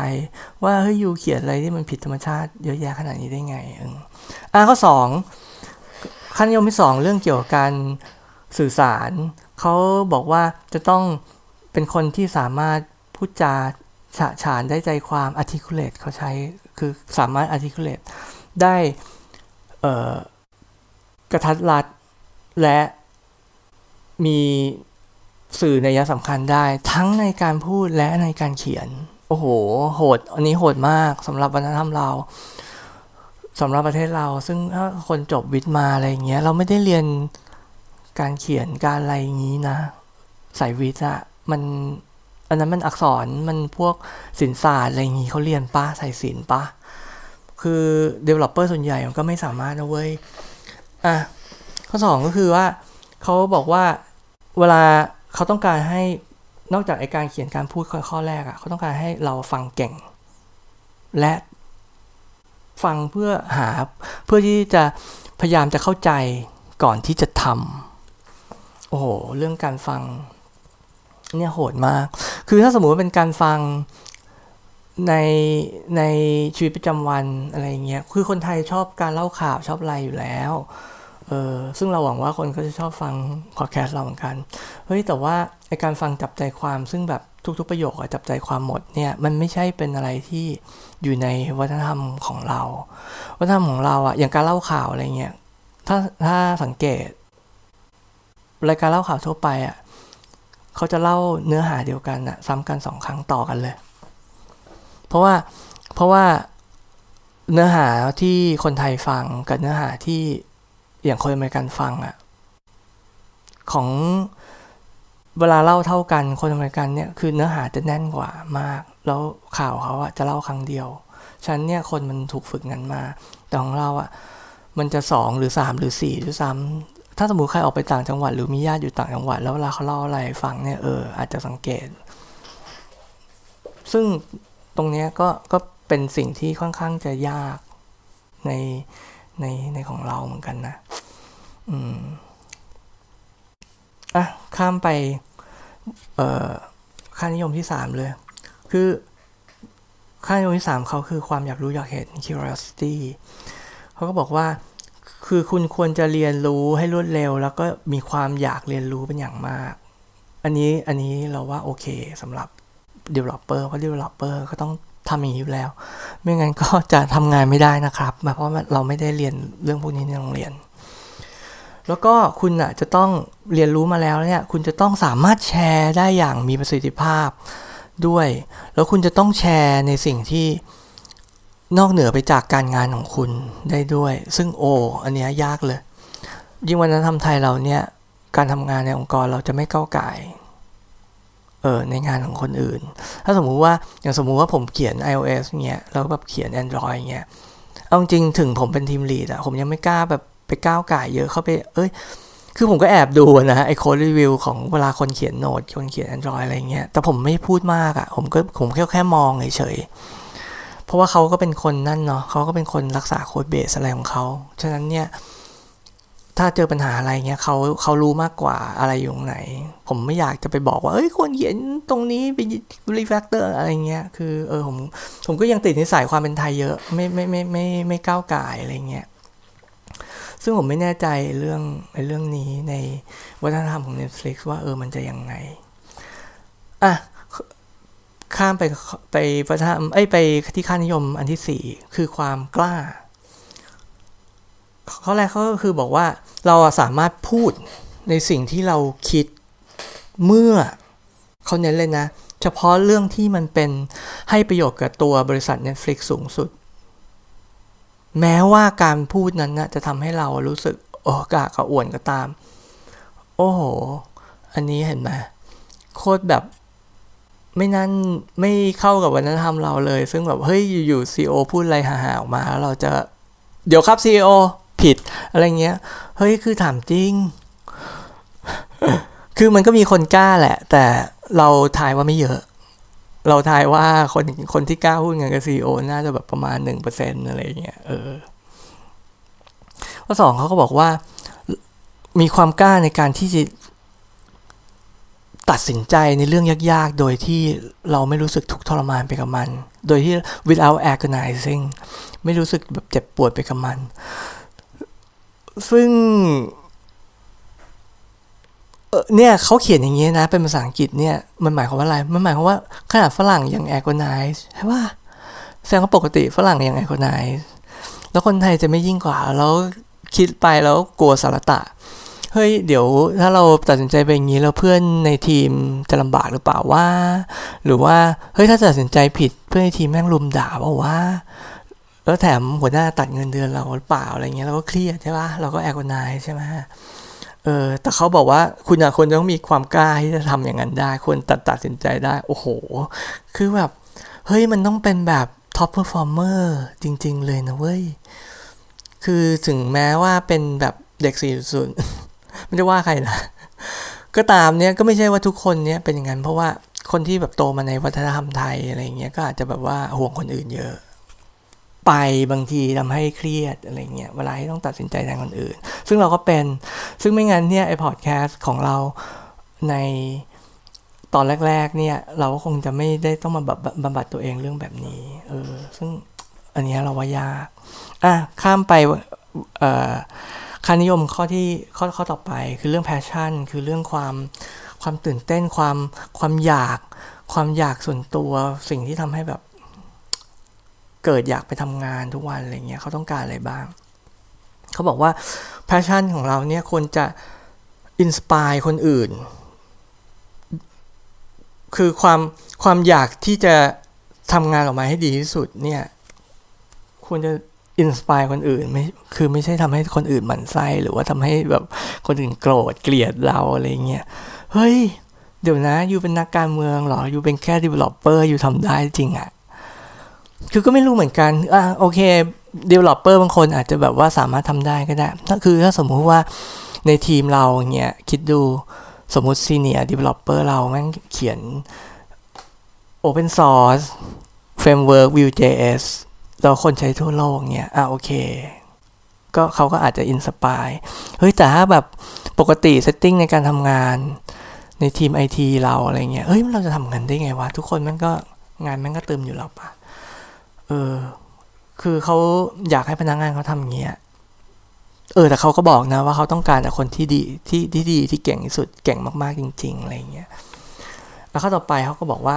ว่าเฮ้ยยูเขียนอะไรที่มันผิดธรรมชาติเยอะแยะขนาดนี้ได้ไงเอออะข้อสองค่านิยมที่สองเรื่องเกี่ยวกับการสื่อสาร เขาบอกว่าจะต้องเป็นคนที่สามารถพูดจาฉะฉานได้ใจความ articulate เขาใช้คือสามารถ articulate ได้กระทัดรัดและมี สื่อในยะสำคัญได้ ทั้งในการพูดและในการเขียน โอ้โห โหด อันนี้โหดมากสำหรับวัฒนธรรมเราสำหรับประเทศเราซึ่งถ้าคนจบวิทย์มาอะไรเงี้ย เราไม่ได้เรียนการเขียนการอะไรอย่างนี้นะสายวิทย์อะมันอันนั้นมันอักษรมันพวกสินศาสตร์อะไรอย่างนี้เขาเรียนปะใส่สินปะคือ developer ส่วนใหญ่มันก็ไม่สามารถนะเว้ยอะข้อสองก็คือว่าเขาบอกว่าเวลา เขาต้องการให้นอกจากไอการเขียนการพูดข้อแรกอะ่ะเขาต้องการให้เราฟังเก่ง และฟังเพื่อหาเพื่อที่จะพยายามจะเข้าใจก่อนที่จะทำโอ้โหเรื่องการฟังเนี่ยโหดมาก คือถ้าสมมติว่าเป็นการฟังในในชีวิตประจำวันอะไรเงี้ย คือคนไทยชอบการเล่าข่าวชอบอะไรอยู่แล้ว เออซึ่งเราหวังว่าคนก็จะชอบฟังพอดแคสต์เราเหมือนกัน เฮ้ย แต่ว่าไอการฟังจับใจความซึ่งแบบทุกๆประโยคอะจับใจความหมดเนี่ย มันไม่ใช่เป็นอะไรที่อยู่ในวัฒนธรรมของเรา วัฒนธรรมของเราอะอย่างการเล่าข่าวอะไรเงี้ย ถ้าถ้าสังเกต รายการเล่าข่าวทั่วไปอะเขาจะเล่าเนื้อหาเดียวกันอะซ้ำกันสองครั้งต่อกันเลย เพราะว่าเพราะว่าเนื้อหาที่คนไทยฟังกับเนื้อหาที่ อย่างคนอเมริกันฟังอะของเวลาเล่าเท่ากันคนอเมริกันเนี่ยคือเนื้อหาจะแน่นกว่ามาก แล้วข่าวเขาอะจะเล่าครั้งเดียวฉะนั้นเนี่ยคนมันถูกฝึกงั้นมา แต่ของเราอะมันจะสองหรือสามหรือสี่ด้วยซ้ำถ้าสมมติใครออกไปต่างจังหวัด หรือมีญาติอยู่ต่างจังหวัด แล้วเวลาเขาเล่าอะไรฟังเนี่ยเอออาจจะสังเกต ซึ่งตรงนี้ก็ก็เป็นสิ่งที่ค่อนข้างจะยากใน ในในของเราเหมือนกันนะ อืมอะข้ามไป เอ่อค่านิยมที่สามเลย คือค่านิยมที่สามเขาคือความอยากรู้อยากเห็น curiosity เขาก็บอกว่าคือคุณควรจะเรียนรู้ให้รวดเร็ว แล้วก็มีความอยากเรียนรู้เป็นอย่างมาก อันนี้อันนี้เราว่าโอเคสำหรับ developer เพราะ developer ก็ต้อง ทำอย่างนี้อยู่แล้ว ไม่งั้นก็จะทำงานไม่ได้นะครับ เพราะเราไม่ได้เรียนเรื่องพวกนี้ในโรงเรียน แล้วก็คุณอะจะต้องเรียนรู้มาแล้วเนี่ย คุณจะต้องสามารถแชร์ได้อย่างมีประสิทธิภาพด้วย แล้วคุณจะต้องแชร์ในสิ่งที่นอกเหนือไปจากการงานของคุณได้ด้วย ซึ่งโอ้อันนี้ยากเลย ยิ่งวันนั้นทำไทยเราเนี่ย การทำงานในองค์กรเราจะไม่ก้าวไก่ ในงานของคนอื่น ถ้าสมมุติว่าอย่างสมมุติว่าผมเขียน iOS เงี้ยแล้วแบบเขียน Android เงี้ยเอาจริงถึงผมเป็นทีมลีดอะผมยังไม่กล้าแบบไปก้าวไก่เยอะเข้าไป เอ้ย คือผมก็แอบดูนะไอโค้ดรีวิวของเวลาคนเขียนโน้ตคนเขียน Android อะไรเงี้ย แต่ผมไม่พูดมากอะผมก็ผมแค่แค่มองเฉยเพราะว่าเขาก็เป็นคนนั่นเนาะเขาก็เป็นคนรักษา codebase อะไรของเขา ฉะนั้นเนี่ย ถ้าเจอปัญหาอะไรเงี้ยเขาเขารู้มากกว่าอะไรอยู่ตรงไหน ผมไม่อยากจะไปบอกว่าเอ้ยควรเขียนตรงนี้ไป refactor อะไรเงี้ยคือเออผมผมก็ยังติดนิสัยความเป็นไทยเยอะไม่ไม่ไม่ไม่ไม่ก้าวก่ายอะไรเงี้ยซึ่งผมไม่แน่ใจเรื่องในเรื่องนี้ในวัฒนธรรมของ Netflix ว่าเออมันจะยังไงอะข้ามไปไปวัฒนธรรมเอ้ยไปที่ค่านิยมอันที่สี่คือความกล้า ข้อแรกเขาก็คือบอกว่าเราสามารถพูดในสิ่งที่เราคิดเมื่อเขาเน้นเลยนะ เฉพาะเรื่องที่มันเป็นให้ประโยชน์กับตัวบริษัท Netflix สูงสุด แม้ว่าการพูดนั้นนะจะทำให้เรารู้สึกโอ้กากระอ่วนก็ตาม โอ้โห อันนี้เห็นไหมโคตรแบบไม่นั่นไม่เข้ากับวัฒนธรรมเราเลย ซึ่งแบบ เฮ้ย อยู่ๆซีโอพูดอะไรหาๆออกมาแล้วเราจะ เดี๋ยวครับซีโอ ผิด อะไรเงี้ย เฮ้ย คือถามจริง คือมันก็มีคนกล้าแหละ แต่เราทายว่าไม่เยอะ เราทายว่าคนคนที่กล้าพูดงานกับซีโอน่าจะแบบประมาณหนึ่งเปอร์เซ็นอะไรเงี้ย เออข้อสองเขาก็บอกว่า มีความกล้าในการที่จะตัดสินใจในเรื่องยากๆ โดยที่เราไม่รู้สึกทุกทรมานไปกับมัน โดยที่ without agonizing ไม่รู้สึกแบบเจ็บปวดไปกับมัน ซึ่งเนี่ยเขาเขียนอย่างนี้นะ เป็นภาษาอังกฤษเนี่ย มันหมายความว่าอะไร มันหมายความว่าขนาดฝรั่งอย่างแอ g ก n i z e ใช่ป่ะแสดงว่าปกติฝรั่งอย่างแอ g ก n i z e แล้วคนไทยจะไม่ยิ่งกว่า แล้วคิดไปแล้วกลัวสารตะ เฮ้ย เดี๋ยวถ้าเราตัดสินใจไปอย่างนี้แล้วเพื่อนในทีมจะลำบากหรือเปล่าว่า หรือว่า เฮ้ย ถ้าตัดสินใจผิดเพื่อนในทีมแม่งลุมด่าเปล่าว่า แล้วแถมหัวหน้าตัดเงินเดือนเราหรือเปล่าอะไรเงี้ยเราก็เครียดใช่ปะเราก็แอกนายใช่ไหมเออแต่เขาบอกว่าคุณอะควรต้องมีความกล้าที่จะทำอย่างนั้นได้ควรตัดตัดสินใจได้ โอ้โห คือแบบ เฮ้ยมันต้องเป็นแบบ top performer จริง ๆ เลยนะเว้ย คือถึงแม้ว่าเป็นแบบเด็กสี่ศูนย์ไม่ได้ว่าใครนะ ก็ตามเนี้ยก็ไม่ใช่ว่าทุกคนเนี้ยเป็นอย่างนั้นเพราะว่าคนที่แบบโตมาในวัฒนธรรมไทยอะไรเงี้ยก็อาจจะแบบว่าห่วงคนอื่นเยอะ ไปบางทีทำให้เครียดอะไรเงี้ยเวลาที่ต้องตัดสินใจแทนคนอื่น ซึ่งเราก็เป็นซึ่งไม่งั้นเนี่ยไอพอดแคสต์ของเราในตอนแรก ๆ เนี่ย เราก็คงจะไม่ได้ต้องมาแบบบำบัดตัวเองเรื่องแบบนี้เออซึ่งอันนี้เราว่ายากอะข้ามไปเอ่อค่านิยมข้อที่ข้อข้อต่อไปคือเรื่อง passion คือเรื่องความความตื่นเต้นความความอยาก ความอยากส่วนตัวสิ่งที่ทำให้แบบ เกิดอยากไปทำงานทุกวันอะไรเงี้ยเขาต้องการอะไรบ้าง เขาบอกว่า passion ของเราเนี่ยควรจะ inspire คนอื่น คือความความอยากที่จะทำงานออกมาให้ดีที่สุดเนี่ยควรจะ inspire คนอื่นไม่คือไม่ใช่ทำให้คนอื่นหมั่นไส้หรือว่าทำให้แบบคนอื่นโกรธเกลียดเราอะไรเงี้ยเฮ้ยเดี๋ยวนะอยู่เป็นนักการเมืองหรออยู่เป็นแค่ developer อยู่ทำได้จริงอะ คือก็ไม่รู้เหมือนกัน อะโอเค developer บางคนอาจจะแบบว่าสามารถทำได้ก็ได้ ถ้าคือถ้าสมมุติว่าในทีมเราเงี้ยคิดดูสมมุติ senior developer เราแม่งเขียน open source framework Vue.js เราคนใช้ทั่วโลกเงี้ย อะโอเค ก็เขาก็อาจจะ inspire เฮ้ย แต่ถ้าแบบปกติ setting ในการทำงานในทีมไอทีเราอะไรเงี้ย เฮ้ย เราจะทำงานได้ไงวะ ทุกคนมันก็งานมันก็เติมอยู่แล้วปะ เออ คือเขาอยากให้พนักงานเขาทำอย่างเงี้ย เออ แต่เขาก็บอกนะว่าเขาต้องการแต่คนที่ดีที่ที่ดีที่เก่งที่สุดเก่งมากๆจริง ๆ อะไรเงี้ย แล้วข้อต่อไปเขาก็บอกว่า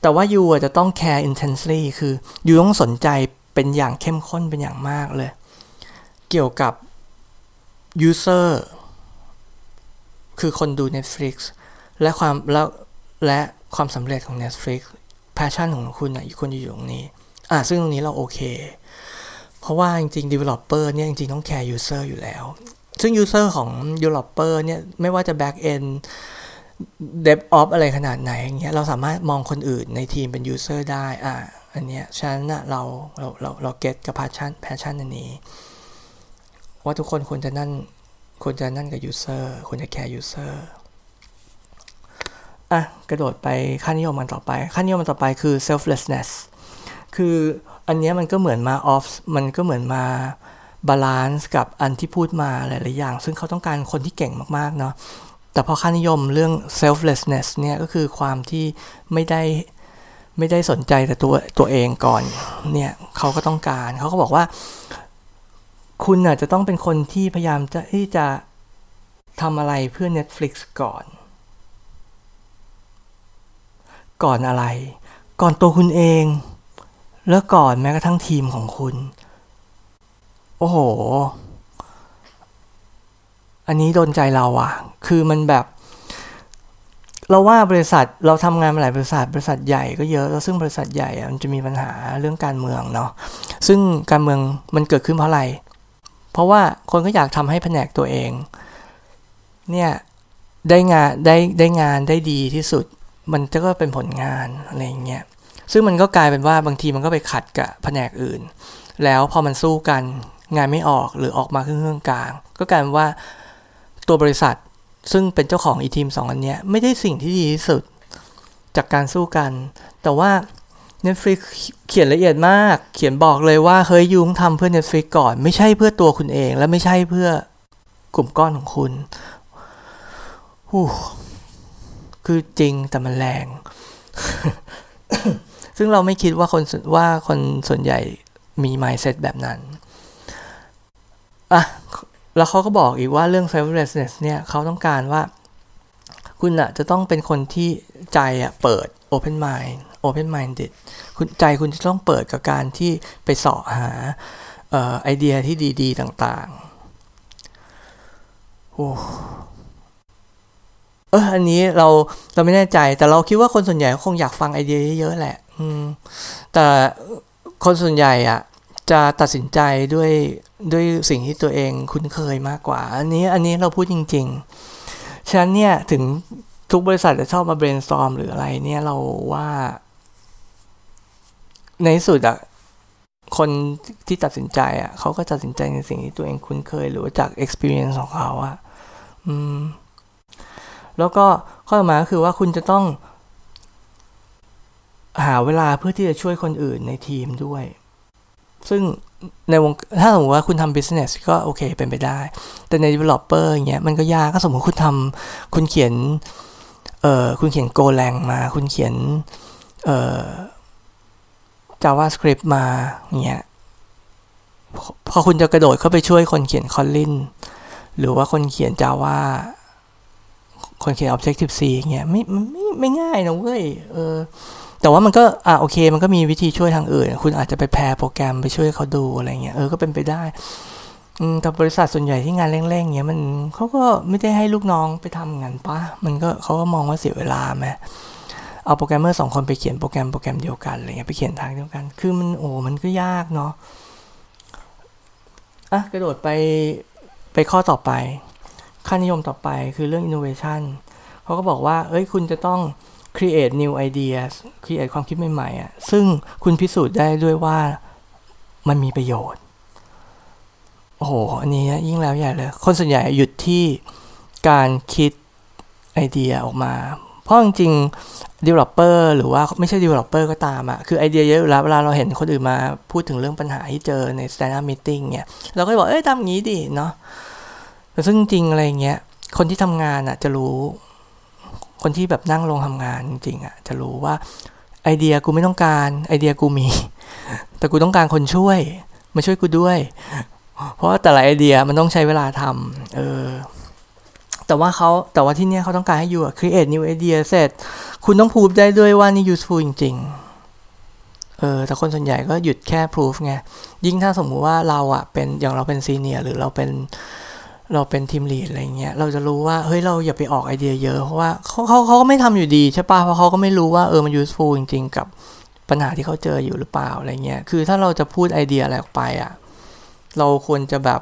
แต่ว่ายูจะต้อง care intensely คือยูต้องสนใจเป็นอย่างเข้มข้นเป็นอย่างมากเลย เกี่ยวกับ user คือคนดู Netflix และความแล้วและความสำเร็จของ Netflix passion ของคุณอะควรจะอยู่ตรงนี้ อะซึ่งตรงนี้เราโอเค เพราะว่าจริงๆ developer เนี่ยจริงๆ ต้อง care user อยู่แล้ว ซึ่ง user ของ developer เนี่ยไม่ว่าจะ back end dev o p อะไรขนาดไหนอย่างเงี้ยเราสามารถมองคนอื่นในทีมเป็น user ได้อะอันเนี้ยฉะนั้นนะเราเราเราเรา get กับ passion passion อันนี้ ว่าทุกคนควรจะนั่นควรจะนั่นกับ user ควรจะ care user อะ กระโดดไปค่านิยมมันต่อไป ค่านิยมมันต่อไปคือ selflessness คืออันนี้มันก็เหมือนมา off มันก็เหมือนมา balance กับอันที่พูดมาหลาย ๆ อย่าง ซึ่งเขาต้องการคนที่เก่งมาก ๆ เนาะแต่พอค่านิยมเรื่อง selflessness เนี่ยก็คือความที่ไม่ได้ไม่ได้สนใจแต่ตัวตัวเองก่อนเนี่ยเขาก็ต้องการเขาก็บอกว่า คุณอาจจะต้องเป็นคนที่พยายามจะที่จะทำอะไรเพื่อ Netflix ก่อน ก่อนอะไร ก่อนตัวคุณเอง แล้วก่อนแม้กระทั่งทีมของคุณ โอ้โห อันนี้โดนใจเราอะคือมันแบบ เราว่าบริษัทเราทำงานมาหลายบริษัท บริษัทใหญ่ก็เยอะแล้วซึ่งบริษัทใหญ่อะมันจะมีปัญหาเรื่องการเมืองเนาะซึ่งการเมืองมันเกิดขึ้นเพราะอะไร เพราะว่าคนก็อยากทำให้แผนกตัวเอง เนี่ยได้งานได้ได้งานได้ดีที่สุด มันจะก็เป็นผลงานอะไรอย่างเงี้ย ซึ่งมันก็กลายเป็นว่าบางทีมันก็ไปขัดกับแผนกอื่น แล้วพอมันสู้กันงานไม่ออกหรือออกมาครึ่งกลาง ก็กลายเป็นว่าตัวบริษัทซึ่งเป็นเจ้าของอีทีมสองอันนี้ไม่ได้สิ่งที่ดีที่สุดจากการสู้กัน แต่ว่า Netflix เขียนละเอียดมาก เขียนบอกเลยว่าเฮ้ยยุงทำเพื่อ Netflix ก่อน ไม่ใช่เพื่อตัวคุณเอง และไม่ใช่เพื่อกลุ่มก้อนของคุณหูคือจริงแต่มันแรง ซึ่งเราไม่คิดว่าคนว่าคนส่วนใหญ่มี mindset แบบนั้นอะแล้วเขาก็บอกอีกว่าเรื่อง selflessness เนี่ยเขาต้องการว่า คุณอะจะต้องเป็นคนที่ใจอะเปิด open mind open minded คุณใจคุณจะต้องเปิดกับการที่ไปสาะหาไอเดียที่ดี ๆ ต่างๆโอ้เอออันนี้เราเราไม่แน่ใจแต่เราคิดว่าคนส่วนใหญ่คงอยากฟังไอเดียเยอะๆแหละ แต่คนส่วนใหญ่อะ จะตัดสินใจด้วยด้วยสิ่งที่ตัวเองคุ้นเคยมากกว่า อันนี้อันนี้เราพูดจริง ๆ ฉะนั้นเนี่ยถึงทุกบริษัทจะชอบมา brainstorm หรืออะไรเนี่ยเราว่า ในสุดอะคนที่ตัดสินใจอะเขาก็ตัดสินใจในสิ่งที่ตัวเองคุ้นเคย หรือจาก experience ของเขาอะอืม แล้วก็ข้อต่อมาก็คือว่าคุณจะต้อง หาเวลาเพื่อที่จะช่วยคนอื่นในทีมด้วย ซึ่งในวงถ้าสมมติว่าคุณทำ business ก็โอเคเป็นไปได้ แต่ใน developer อย่างเงี้ยมันก็ยากก็สมมติคุณทำคุณเขียนเอ่อคุณเขียน Golang มา คุณเขียนเอ่อ JavaScript มาเงี้ยพอคุณจะกระโดดเข้าไปช่วยคนเขียนคอลลินหรือว่าคนเขียนจาว่าคนเขียน Objective C เงี้ยไม่ไม่ไม่ง่ายนะเว้ยเออ แต่ว่ามันก็อ่าโอเค มันก็มีวิธีช่วยทางอื่น คุณอาจจะไปแพรโปรแกรมไปช่วยเขาดูอะไรเงี้ยเออก็เป็นไปได้แต่บริษัทส่วนใหญ่ที่งานเร่งๆเงี้ยมันเขาก็ไม่ได้ให้ลูกน้องไปทำงานปะมันก็เขาก็มองว่าเสียเวลาไหมเอาโปรแกรมเมอร์สองคนไปเขียนโปรแกรมโปรแกรมเดียวกันอะไรเงี้ยไปเขียนทางเดียวกัน คือมันโอ้มันก็ยากเนาะอะกระโดดไปไปข้อต่อไป ค่านิยมต่อไปคือเรื่อง innovation เขาก็บอกว่า เอ้ยคุณจะต้อง create new ideas create ความคิดใหม่ๆอะซึ่งคุณพิสูจน์ได้ด้วยว่ามันมีประโยชน์ โอ้โห อันนี้ยิ่งแล้วใหญ่เลย คนส่วนใหญ่หยุดที่การคิดไอเดียออกมา เพราะจริงๆ developer หรือว่าไม่ใช่ developer ก็ตามอะคือไอเดียเยอะอยู่แล้วเวลาเราเห็นคนอื่นมาพูดถึงเรื่องปัญหาที่เจอใน stand up meeting เนี่ย เราก็บอก เอ้ยทำงี้ดิเนาะแต่ซึ่งจริงอะไรเงี้ย คนที่ทำงานอะจะรู้ คนที่แบบนั่งลงทำงานจริงๆอะจะรู้ว่าไอเดียกูไม่ต้องการไอเดียกูมี แต่กูต้องการคนช่วย มาช่วยกูด้วย เพราะแต่ละไอเดียมันต้องใช้เวลาทำเออแต่ว่าเขาแต่ว่าที่เนี้ยเขาต้องการให้อยู่อะ create new idea เสร็จ คุณต้องพูดได้ด้วยว่านี่ useful จริงๆเออแต่คนส่วนใหญ่ก็หยุดแค่ proof ไง ยิ่งถ้าสมมุติว่าเราอะเป็นอย่างเราเป็นซีเนียร์หรือเราเป็น เราเป็นทีมลีดอะไรเงี้ยเราจะรู้ว่าเฮ้ยเราอย่าไปออกไอเดียเยอะ เพราะว่าเขาเขาเขาก็ไม่ทำอยู่ดีใช่ปะเพราะเขาก็ไม่รู้ว่าเออมัน useful จริง ๆ กับปัญหาที่เขาเจออยู่หรือเปล่าอะไรเงี้ยคือถ้าเราจะพูดไอเดียอะไรออกไปอะเราควรจะแบบ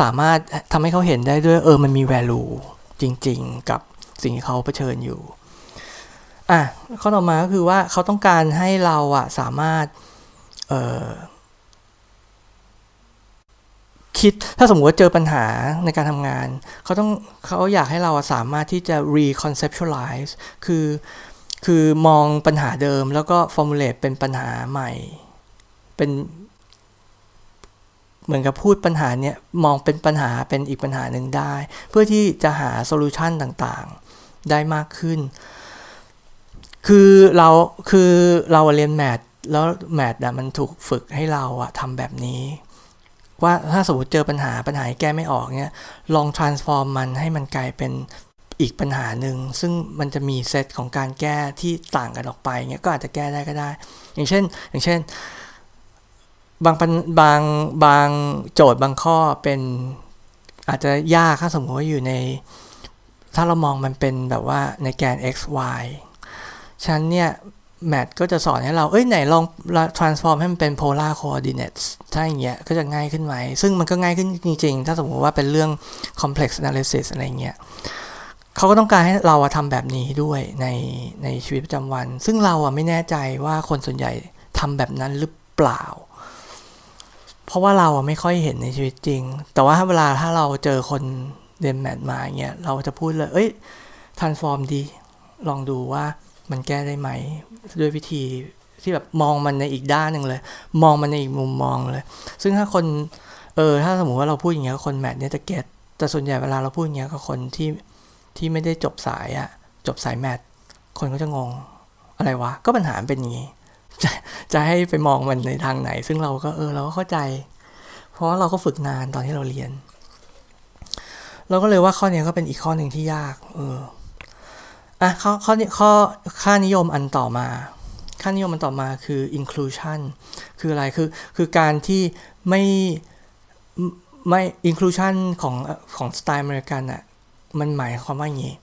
สามารถทำให้เขาเห็นได้ด้วยเออมันมี value จริง ๆ กับสิ่งที่เขาเผชิญอยู่อะข้อต่อมาก็คือว่าเขาต้องการให้เราอะสามารถเออ คิดถ้าสมมติว่าเจอปัญหาในการทำงาน เขาต้องเขาอยากให้เราสามารถที่จะ reconceptualize คือคือมองปัญหาเดิมแล้วก็ formulate เป็นปัญหาใหม่ เป็น เหมือนกับพูดปัญหาเนี้ยมองเป็นปัญหาเป็นอีกปัญหาหนึ่งได้ เพื่อที่จะหาโซลูชันต่างๆ ได้มากขึ้น คือเราคือเราเรียนแมทแล้วแมทอะมันถูกฝึกให้เราอะทำแบบนี้ ว่าถ้าสมมติเจอปัญหาปัญหาแก้ไม่ออกเนี้ยลอง transform มันให้มันกลายเป็นอีกปัญหาหนึ่งซึ่งมันจะมีเซตของการแก้ที่ต่างกันออกไปเงี้ยก็อาจจะแก้ได้ก็ได้ อย่างเช่น อย่างเช่น บางบางบางโจทย์บางข้อเป็นอาจจะยากถ้าสมมติว่าอยู่ใน ถ้าเรามองมันเป็นแบบว่าในแกน x y ฉันเนี่ย แมทก็จะสอนให้เรา เอ้ยไหนลอง transform ให้มันเป็น polar coordinates ถ้าอย่างเงี้ยก็จะง่ายขึ้นไหม ซึ่งมันก็ง่ายขึ้นจริงๆ ถ้าสมมติว่าเป็นเรื่อง complex analysis อะไรเงี้ยเขาก็ต้องการให้เราทำแบบนี้ด้วยในในชีวิตประจำวัน ซึ่งเราอะไม่แน่ใจว่าคนส่วนใหญ่ทำแบบนั้นหรือเปล่า เพราะว่าเราอะไม่ค่อยเห็นในชีวิตจริง แต่ว่าเวลาถ้าเราเจอคนเรียนแมทมาเงี้ยเราจะพูดเลย เอ้ย transform ดี ลองดูว่ามันแก้ได้ไหม ด้วยวิธีที่แบบมองมันในอีกด้านหนึ่งเลย มองมันในอีกมุมมองเลย ซึ่งถ้าคนเออถ้าสมมติว่าเราพูดอย่างเงี้ยคนแมทเนี่ยจะเก็ตแต่ส่วนใหญ่เวลาเราพูดอย่างเงี้ยกับคนที่ที่ไม่ได้จบสายอะจบสายแมทคนก็จะงงอะไรวะ ก็ปัญหาเป็นอย่างงี้จะจะให้ไปมองมันในทางไหน ซึ่งเราก็เออเราก็เข้าใจ เพราะเราก็ฝึกนานตอนที่เราเรียน เราก็เลยว่าข้อนี้ก็เป็นอีกข้อหนึ่งที่ยาก เออ อะข้อข้อข้อค่านิยมอันต่อมา ค่านิยมอันต่อมาคือ inclusion คืออะไรคือคือการที่ไม่ไม่ inclusion ของของสไตล์อเมริกันอะมันหมายความว่าอย่างนี้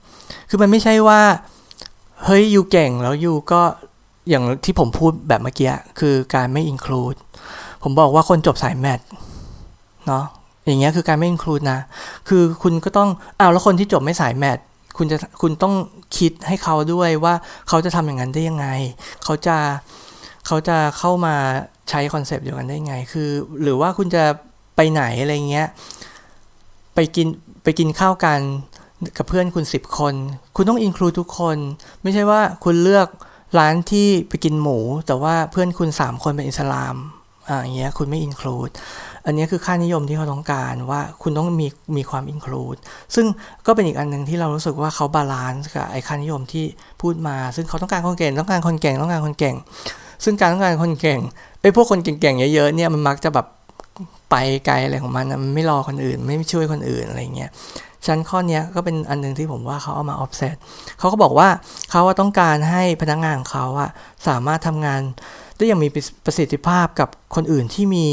คือมันไม่ใช่ว่าเฮ้ยยูเก่งแล้วยูก็อย่างที่ผมพูดแบบเมื่อกี้คือการไม่ include ผมบอกว่าคนจบสาย math เนาะอย่างเงี้ยคือการไม่ include นะ คือคุณก็ต้องอ้าวแล้วคนที่จบไม่สาย math คุณจะคุณต้องคิดให้เขาด้วยว่าเขาจะทำอย่างนั้นได้ยังไง เขาจะเขาจะเข้ามาใช้คอนเซปต์เดียวกันได้ยังไง คือ หรือว่าคุณจะไปไหนอะไรเงี้ยไปกินไปกินข้าวกันกับเพื่อนคุณสิบคน คุณต้อง include ทุกคน ไม่ใช่ว่าคุณเลือกร้านที่ไปกินหมู แต่ว่าเพื่อนคุณสามคนเป็นอิสลามอ่าอย่างเงี้ยคุณไม่ include อันนี้คือค่านิยมที่เขาต้องการว่าคุณต้องมีมีความ include ซึ่งก็เป็นอีกอันหนึ่งที่เรารู้สึกว่าเขา balance กับไอ้ค่านิยมที่พูดมา ซึ่งเขาต้องการคนเก่งต้องการคนเก่งต้องการคนเก่ง ซึ่งการต้องการคนเก่งไอ้พวกคนเก่งๆเยอะๆเนี่ยมันมักจะแบบไปไกลอะไรของมันมันไม่รอคนอื่น ไม่ช่วยคนอื่นอะไรเงี้ยฉะนั้นข้อนี้ก็เป็นอันหนึ่งที่ผมว่าเขาเอามา offset เขาก็บอกว่าเขาต้องการให้พนักงานของเขาอะสามารถทำงานได้อย่างมีประสิทธิภาพกับคนอื่นที่มี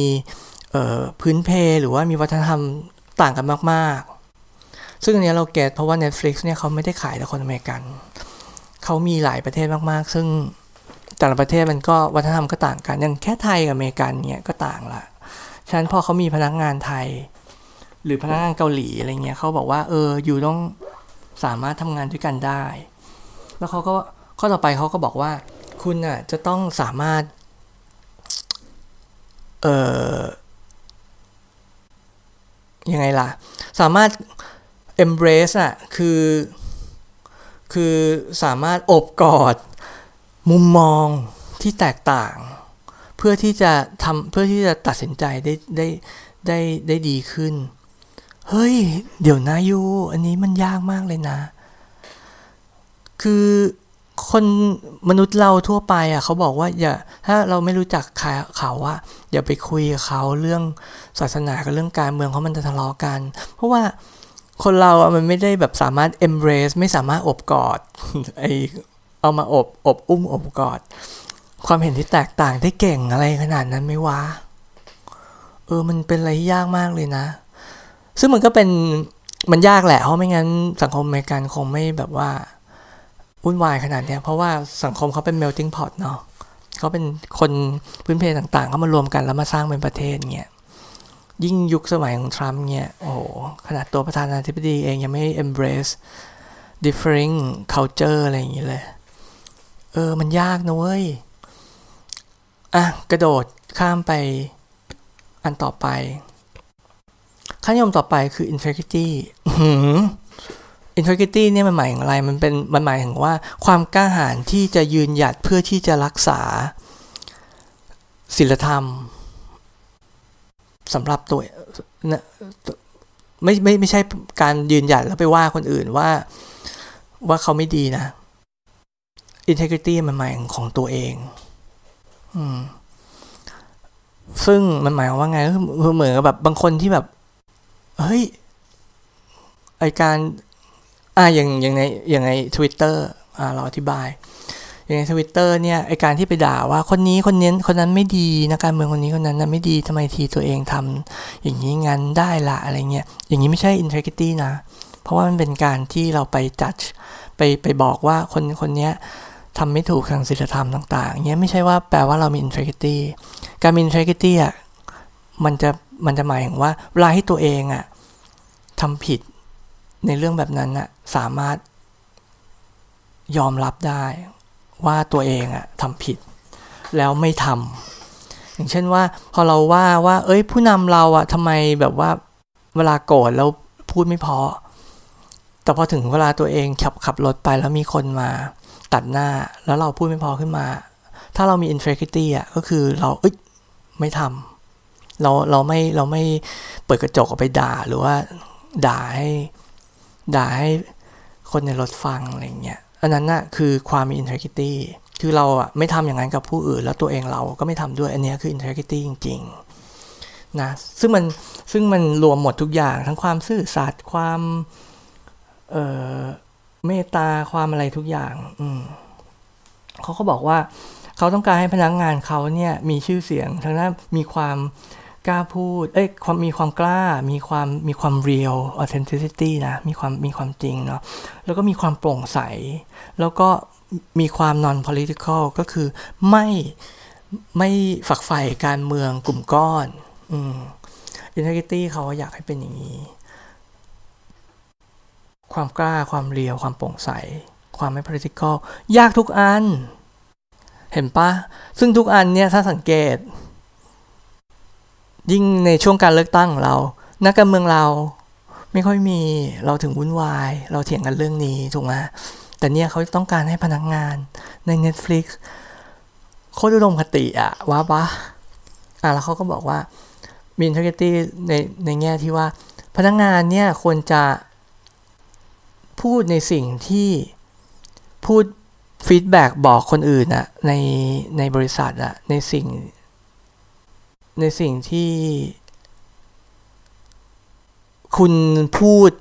พื้นเพหรือว่ามีวัฒนธรรมต่างกันมากๆ ซึ่งอันนี้เรา get เพราะว่า Netflix เนี่ยเขาไม่ได้ขายแต่คนอเมริกัน เขามีหลายประเทศมากๆ ซึ่งแต่ละประเทศมันก็วัฒนธรรมก็ต่างกัน อย่างแค่ไทยกับอเมริกันเนี่ยก็ต่างละ ฉะนั้นพอเขามีพนักงานไทย หรือพนักงานเกาหลีอะไรเงี้ยเขาบอกว่าเอออยู่ต้องสามารถทำงานด้วยกันได้ แล้วเขาก็ข้อต่อไปเขาก็บอกว่าคุณอะจะต้องสามารถ เออ ยังไงล่ะ สามารถ embrace อะคือ คือสามารถอบกอด มุมมองที่แตกต่าง เพื่อที่จะทำเพื่อที่จะตัดสินใจได้ได้ได้ได้ดีขึ้น เฮ้ย เดี๋ยวนะยู อันนี้มันยากมากเลยนะ คือ คนมนุษย์เราทั่วไปอะเขาบอกว่าอย่าถ้าเราไม่รู้จักเขาว่าอย่าไปคุยกับเขาเรื่องศาสนากับเรื่องการเมืองเพราะมันจะทะเลาะกัน เพราะว่าคนเราอะมันไม่ได้แบบสามารถ embrace ไม่สามารถอบกอดไอเอามาอบอบอุ้มอบกอด ความเห็นที่แตกต่างได้เก่งอะไรขนาดนั้นไม่วะเออมันเป็นอะไรที่ยากมากเลยนะ ซึ่งมันก็เป็นมันยากแหละเพราะไม่งั้นสังคมอเมริกันคงไม่แบบว่า วุ่นวายขนาดเนี้ยเพราะว่าสังคมเขาเป็น melting pot เนาะเขาเป็นคนพื้นเพต่างๆเขามารวมกันแล้วมาสร้างเป็นประเทศเงี้ยยิ่งยุคสมัยของทรัมป์เนี่ยโอ้โหขนาดตัวประธานาธิบดีเองยังไม่ embrace differing culture อะไรอย่างเงี้ยเลย เออ มันยากนะเว้ย อะ กระโดดข้ามไปอันต่อไป ขั้นยมต่อไปคือ integrity integrity เนี่ยมันหมายถึงอะไร มันเป็นมันหมายถึงว่าความกล้าหาญที่จะยืนหยัดเพื่อที่จะรักษาศีลธรรมสำหรับตัวนะไม่ไม่ไม่ใช่การยืนหยัดแล้วไปว่าคนอื่นว่าว่าเขาไม่ดีนะ integrity มันหมายของตัวเอง อืม ซึ่งมันหมายว่าไงคือเหมือนกับแบบบางคนที่แบบ เฮ้ยไอการ อ่าอย่างอย่างในอย่างในทวิตเตอร์อ่าเราอธิบายอย่างในทวิตเตอร์เนี่ยไอการที่ไปด่าว่าคนนี้คนนี้คนนั้นไม่ดีนะการเมืองคนนี้คนนั้นนะไม่ดีทำไมทีตัวเองทำอย่างนี้งั้นได้ละอะไรเงี้ยอย่างนี้ไม่ใช่ integrity นะ เพราะว่ามันเป็นการที่เราไปจัดไปไปบอกว่าคนคนนี้ทำไม่ถูกทางศีลธรรมต่างๆเงี้ยไม่ใช่ว่าแปลว่าเรามี integrity การมี integrity อะมันจะมันจะหมายถึงว่าเวลาที่ตัวเองอะทำผิด ในเรื่องแบบนั้นอะสามารถยอมรับได้ว่าตัวเองอะทำผิด แล้วไม่ทำอย่างเช่นว่า พอเราว่าว่า เอ้ย ผู้นำเราอะทำไมแบบว่าเวลาโกรธแล้วพูดไม่พอ แต่พอถึงเวลาตัวเองขับขับรถไปแล้วมีคนมาตัดหน้าแล้วเราพูดไม่พอขึ้นมา ถ้าเรามี integrity อะก็คือเราเอ้ยไม่ทำเราเราไม่เราไม่เปิดกระจกออกไปด่าหรือว่าด่าให้ ด่าให้คนในรถฟังอะไรเงี้ยอันนั้นน่ะคือความมี integrity คือเราอะไม่ทำอย่างนั้นกับผู้อื่น แล้วตัวเองเราก็ไม่ทำด้วย อันนี้คือ integrity จริงๆนะซึ่งมันซึ่งมันรวมหมดทุกอย่างทั้งความซื่อสัตย์ความเอ่อเมตตาความอะไรทุกอย่าง อืมเขาก็บอกว่า เขาต้องการให้พนักงงานเขาเนี่ยมีชื่อเสียงทั้งนั้นมีความ กล้าพูด เอ้ยความมีความกล้า มีความมีความ real authenticity นะ มีความมีความจริงเนาะ แล้วก็มีความโปร่งใส แล้วก็มีความ non political ก็คือไม่ไม่ฝักใฝ่การเมืองกลุ่มก้อน อืม integrity เขาอยากให้เป็นอย่างนี้ ความกล้า ความเรียว ความโปร่งใส ความไม่ political ยากทุกอัน เห็นปะ ซึ่งทุกอันเนี่ยถ้าสังเกต ยิ่งในช่วงการเลือกตั้งเรา นักการเมืองเราไม่ค่อยมีเราถึงวุ่นวาย เราเถียงกันเรื่องนี้ถูกไหมแต่เนี่ยเขาต้องการให้พนักงานใน Netflix โคตรอุดมคติอะว่าปะอะแล้วเขาก็บอกว่ามี integrity ในในแง่ที่ว่า พนักงานเนี่ยควรจะพูดในสิ่งที่พูด feedback บอกคนอื่นอะในในบริษัทอะในสิ่ง ในสิ่งที่คุณพูด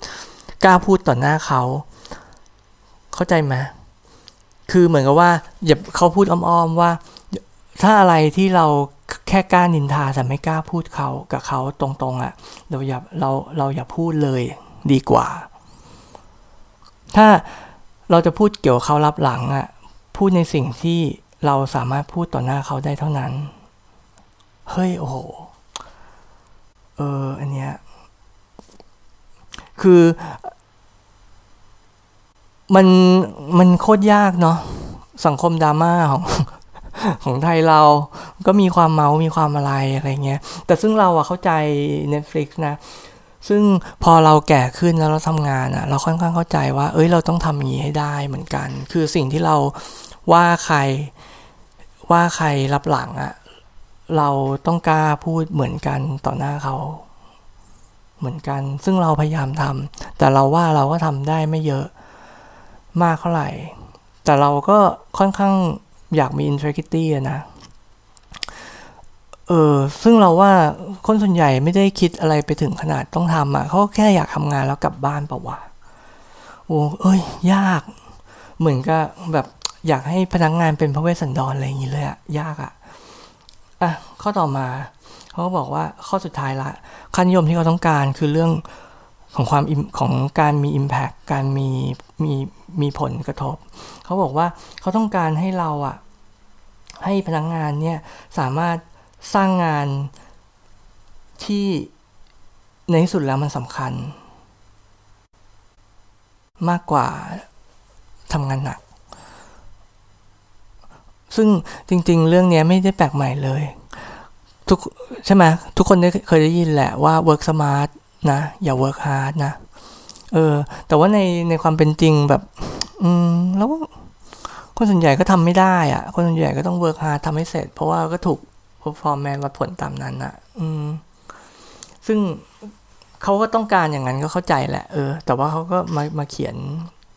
กล้าพูดต่อหน้าเขา เข้าใจไหมคือเหมือนกับว่าอย่าเขาพูดอ้อมๆว่า ถ้าอะไรที่เราแค่กล้านินทาแต่ไม่กล้าพูดเขากับเขาตรงๆอะ่ะ เราอย่าเราเราอย่าพูดเลยดีกว่า ถ้าเราจะพูดเกี่ยวเขารับหลังอะ่ะพูดในสิ่งที่เราสามารถพูดต่อหน้าเขาได้เท่านั้น เฮ้ยโอ้โห เอออันเนี้ย คือ มันมันโคตรยากเนาะสังคมดราม่าของของไทยเราก็มีความเมา มีความอะไรอะไรเงี้ย แต่ซึ่งเราอะเข้าใจ Netflix นะ ซึ่งพอเราแก่ขึ้นแล้วเราทำงานอะเราค่อนข้างเข้าใจว่า เอ้ย เราต้องทำอย่างนี้ให้ได้เหมือนกัน คือสิ่งที่เราว่าใครว่าใครรับหลังอะ เราต้องกล้าพูดเหมือนกันต่อหน้าเขาเหมือนกัน ซึ่งเราพยายามทำแต่เราว่าเราก็ทำได้ไม่เยอะมากเท่าไหร่ แต่เราก็ค่อนข้างอยากมี integrity นะ เออ ซึ่งเราว่าคนส่วนใหญ่ไม่ได้คิดอะไรไปถึงขนาดต้องทำอะเขาแค่อยากทำงานแล้วกลับบ้านเปล่าวะโอ้เอ้ย ยาก เหมือนกับแบบอยากให้พนักงงานเป็นพระเวสสันดรอะไรอย่างนี้เลยอะยากอะ อะข้อต่อมาเขาบอกว่าข้อสุดท้ายละค่านิยมที่เขาต้องการคือเรื่องของความของการมี Impact การมีมีมีผลกระทบ เขาบอกว่าเขาต้องการให้เราอะให้พนักงงานเนี่ยสามารถสร้างงานที่ในที่สุดแล้วมันสำคัญ มากกว่าทำงานหนัก ซึ่งจริง ๆ เรื่องนี้ไม่ได้แปลกใหม่เลยทุกใช่ไหมทุกคนได้เคยได้ยินแหละว่า work smart นะ อย่า work hard นะ เออ แต่ว่าในในความเป็นจริงแบบ อืม แล้วคนส่วนใหญ่ก็ทำไม่ได้อะคนส่วนใหญ่ก็ต้อง work hard ทำให้เสร็จ เพราะว่าก็ถูก performance วัดผลตามนั้นอะอืม ซึ่งเขาก็ต้องการอย่างนั้นก็เข้าใจแหละ เออ แต่ว่าเขาก็มามาเขียน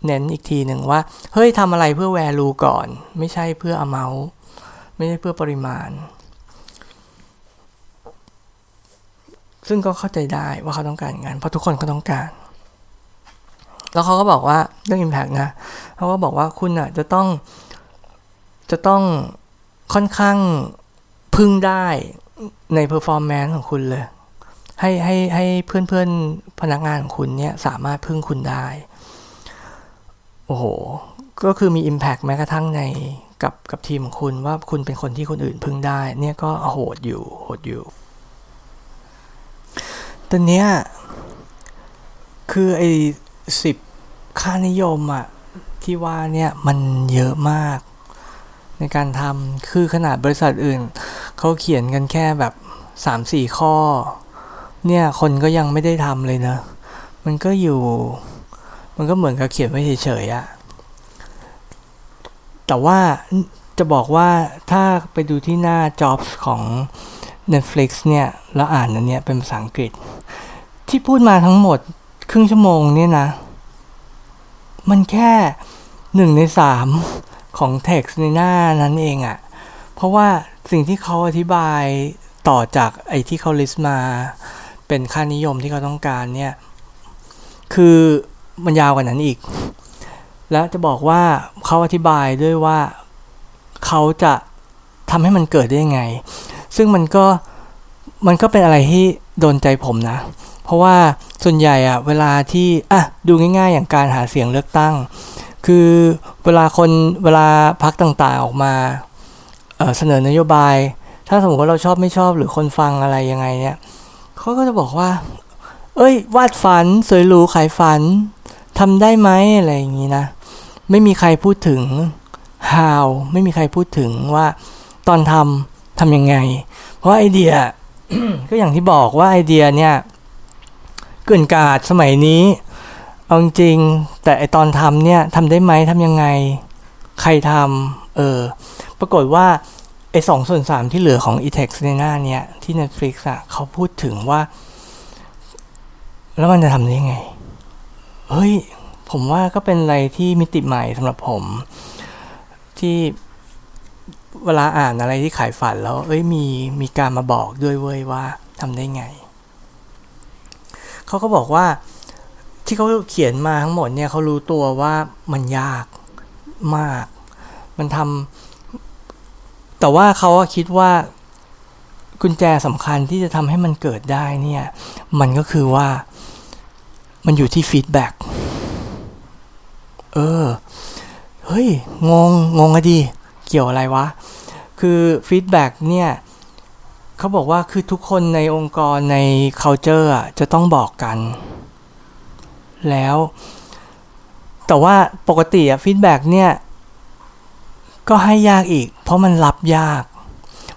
เน้นอีกทีหนึ่งว่า เฮ้ยทำอะไรเพื่อ value ก่อน ไม่ใช่เพื่อ amount ไม่ใช่เพื่อปริมาณ ซึ่งก็เข้าใจได้ว่าเขาต้องการงาน เพราะทุกคนก็ต้องการ แล้วเขาก็บอกว่าเรื่อง Impact นะเขาก็บอกว่าคุณอะจะต้องจะต้องค่อนข้างพึ่งได้ใน performance ของคุณเลย ให้ให้ให้เพื่อนเพื่อนพนักงานของคุณเนี่ยสามารถพึ่งคุณได้ โอ้โห ก็คือมี Impact แม้กระทั่งในกับกับทีมของคุณว่าคุณเป็นคนที่คนอื่นพึ่งได้ เนี่ยก็โหดอยู่โหดอยู่ตอนเนี้ยคือไอ้สิบค่านิยมอะที่ว่าเนี่ยมันเยอะมาก ในการทำคือขนาดบริษัทอื่น เขาเขียนกันแค่แบบสามสี่ข้อ เนี่ยคนก็ยังไม่ได้ทำเลยนะ มันก็อยู่ มันก็เหมือนกับเขียนไว้เฉยๆอะแต่ว่าจะบอกว่าถ้าไปดูที่หน้า jobs ของ Netflix เนี่ย แล้วอ่านอันเนี้ยเป็นภาษาอังกฤษ ที่พูดมาทั้งหมดครึ่งชั่วโมงเนี่ยนะ มันแค่หนึ่งในสามของ text ในหน้านั้นเองอะ่ะ เพราะว่าสิ่งที่เขาอธิบายต่อจากไอ้ที่เขาลิสต์มา เป็นค่านิยมที่เขาต้องการเนี่ย คือ มันยาวกว่านั้นอีก แล้วจะบอกว่าเขาอธิบายด้วยว่าเขาจะทำให้มันเกิดได้ยังไง ซึ่งมันก็มันก็เป็นอะไรที่โดนใจผมนะ เพราะว่าส่วนใหญ่อะเวลาที่อะดูง่ายๆ อย่างการหาเสียงเลือกตั้ง คือเวลาคนเวลาพักต่างๆออกมาเเสนอนโยบาย ถ้าสมมติว่าเราชอบไม่ชอบหรือคนฟังอะไรยังไงเนี่ยเขาก็จะบอกว่า เอ้ย วาดฝัน สวยหรูขายฝัน ทำได้ไหมอะไรอย่างนี้นะ ไม่มีใครพูดถึง how ไม่มีใครพูดถึงว่าตอนทำทำยังไง เพราะไอเดีย ก็อย่างที่บอกว่าไอเดียเนี่ยเกินกาดสมัยนี้ เอาจริง แต่ไอตอนทำเนี่ยทำได้ไหมทำยังไง ใครทำเออ ปรากฏว่าไอสองส่วนสามที่เหลือของ e-text ในหน้าเนี่ย ที่ Netflix อะเขาพูดถึงว่า แล้วมันจะทำได้ยังไง เฮ้ย ผมว่าก็เป็นอะไรที่มิติใหม่สำหรับผม ที่เวลาอ่านอะไรที่ขายฝันแล้ว เอ้ยมีมีการมาบอกด้วยเว้ยว่าทำได้ไง เขาก็บอกว่าที่เขาเขียนมาทั้งหมดเนี่ยเขารู้ตัวว่ามันยากมาก มันทำแต่ว่าเขาคิดว่ากุญแจสำคัญที่จะทำให้มันเกิดได้เนี่ย มันก็คือว่า มันอยู่ที่ feedback เออ เฮ้ย งง งงอะดี เกี่ยวอะไรวะ คือ feedback เนี่ยเขาบอกว่าคือทุกคนในองค์กรใน culture อะจะต้องบอกกัน แล้ว แต่ว่าปกติอะ feedback เนี่ย ก็ให้ยากอีก เพราะมันรับยาก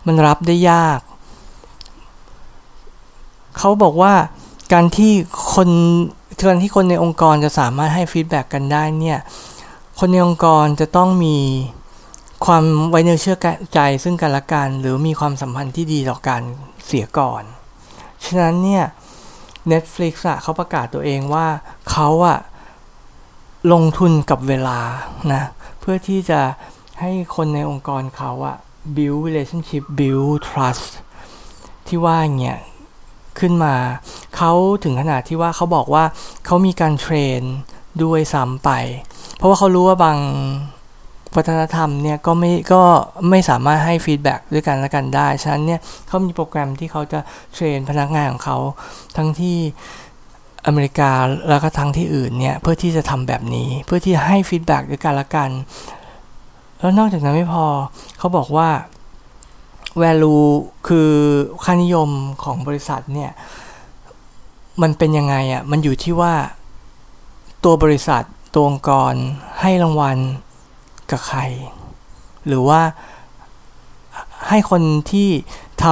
มันรับได้ยาก เขาบอกว่าการที่คน การที่คนในองค์กรจะสามารถให้ฟีดแบ็กกันได้เนี่ย คนในองค์กรจะต้องมีความไว้เนื้อเชื่อใจซึ่งกันและกัน หรือมีความสัมพันธ์ที่ดีต่อกันเสียก่อน ฉะนั้นเนี่ย Netflix อะเขาประกาศตัวเองว่าเขาอะลงทุนกับเวลานะ เพื่อที่จะให้คนในองค์กรเขาอะ build relationship build trust ที่ว่าเงี้ย ขึ้นมา เขาถึงขนาดที่ว่าเขาบอกว่าเขามีการ train ด้วยซ้ำไป เพราะว่าเขารู้ว่าบางวัฒนธรรมเนี่ยก็ไม่ก็ไม่สามารถให้ feedback ด้วยกันและกันได้ ฉะนั้นเนี่ยเขามีโปรแกรมที่เขาจะ train พนักงานของเขาทั้งที่อเมริกาแล้วก็ทั้งที่อื่นเนี่ยเพื่อที่จะทำแบบนี้เพื่อที่ให้ feedback ด้วยกันและกัน แล้วนอกจากนั้นไม่พอเขาบอกว่า value คือค่านิยมของบริษัทเนี่ย มันเป็นยังไงอะ่ะ มันอยู่ที่ว่าตัวบริษัทตัวองค์กรให้รางวัลกับใคร หรือว่าให้คนที่ท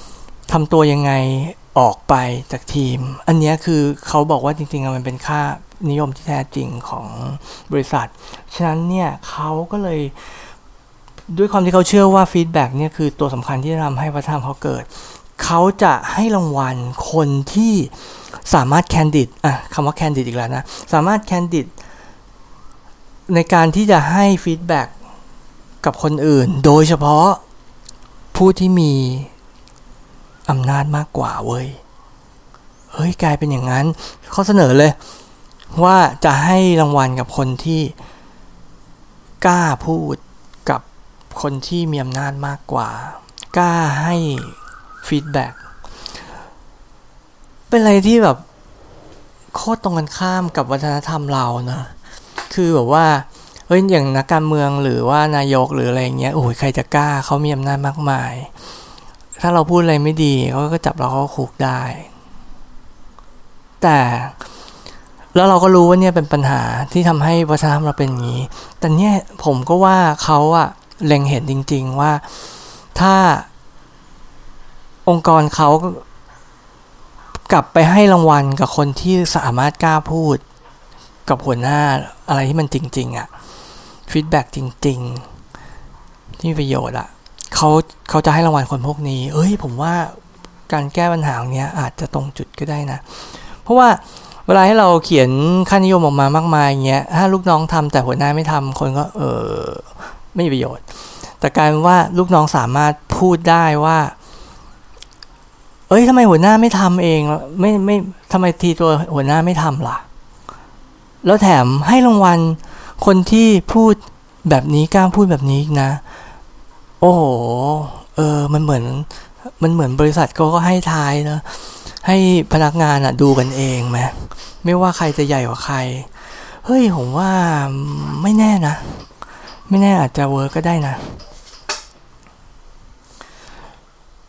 ำทำตัวยังไงออกไปจากทีม อันนี้คือเขาบอกว่าจริงๆมันเป็นค่านิยมที่แท้จริงของบริษัท ฉะนั้นเนี่ยเขาก็เลย ด้วยความที่เขาเชื่อว่า feedback เนี่ยคือตัวสำคัญที่จะทำให้วัฒนธรรมเขาเกิด เขาจะให้รางวัลคนที่สามารถ candid อะคำว่า candid อีกแล้วนะ สามารถ candid ในการที่จะให้ feedbackกับคนอื่น โดยเฉพาะผู้ที่มีอำนาจมากกว่าเว้ย เฮ้ยกลายเป็นอย่างนั้น เขาเสนอเลย ว่าจะให้รางวัลกับคนที่กล้าพูด คนที่มีอำนาจมากกว่า กล้าให้ feedback เป็นอะไรที่แบบโคตรตรงกันข้ามกับวัฒนธรรมเรานะ คือแบบว่าเฮ้ยอย่างนักการเมืองหรือว่านายกหรืออะไรเงี้ยโอ้ยใครจะกล้าเขามีอำนาจมากมาย ถ้าเราพูดอะไรไม่ดีเขาก็จับเราเข้าคุกได้ แต่ แล้วเราก็รู้ว่าเนี่ยเป็นปัญหาที่ทำให้วัฒนธรรมเราเป็นอย่างนี้ แต่เนี่ยผมก็ว่าเขาอะ เล็งเห็นจริง ๆ ว่าถ้าองค์กรเขากลับไปให้รางวัลกับคนที่สามารถกล้าพูด กับหัวหน้าอะไรที่มันจริง ๆอะฟีดแบ็จริง ๆ ที่มีประโยชน์อะเขาเขาจะให้รางวัลคนพวกนี้ เอ้ย ผมว่าการแก้ปัญหาเนี้ยอาจจะตรงจุดก็ได้นะ เพราะว่าเวลาให้เราเขียนค่านิยมออกมามากมายเงี้ยถ้าลูกน้องทำแต่หัวหน้าไม่ทำคนก็เออ ไม่มีประโยชน์ แต่กายเป็นว่าลูกน้องสามารถพูดได้ว่า เอ้ยทำไมหัวหน้าไม่ทำเอง ไม่ไม่ทำไมทีตัวหัวหน้าไม่ทำล่ะ แล้วแถมให้รางวัลคนที่พูดแบบนี้กล้าพูดแบบนี้นะ โอ้โห เออ มันเหมือน มันเหมือนบริษัทเขาก็ให้ทายนะให้พนักงานอะดูกันเองไหมไม่ว่าใครจะใหญ่กว่าใคร เฮ้ย ผมว่าไม่แน่นะ ไม่แน่อาจจะเวิร์กก็ได้นะ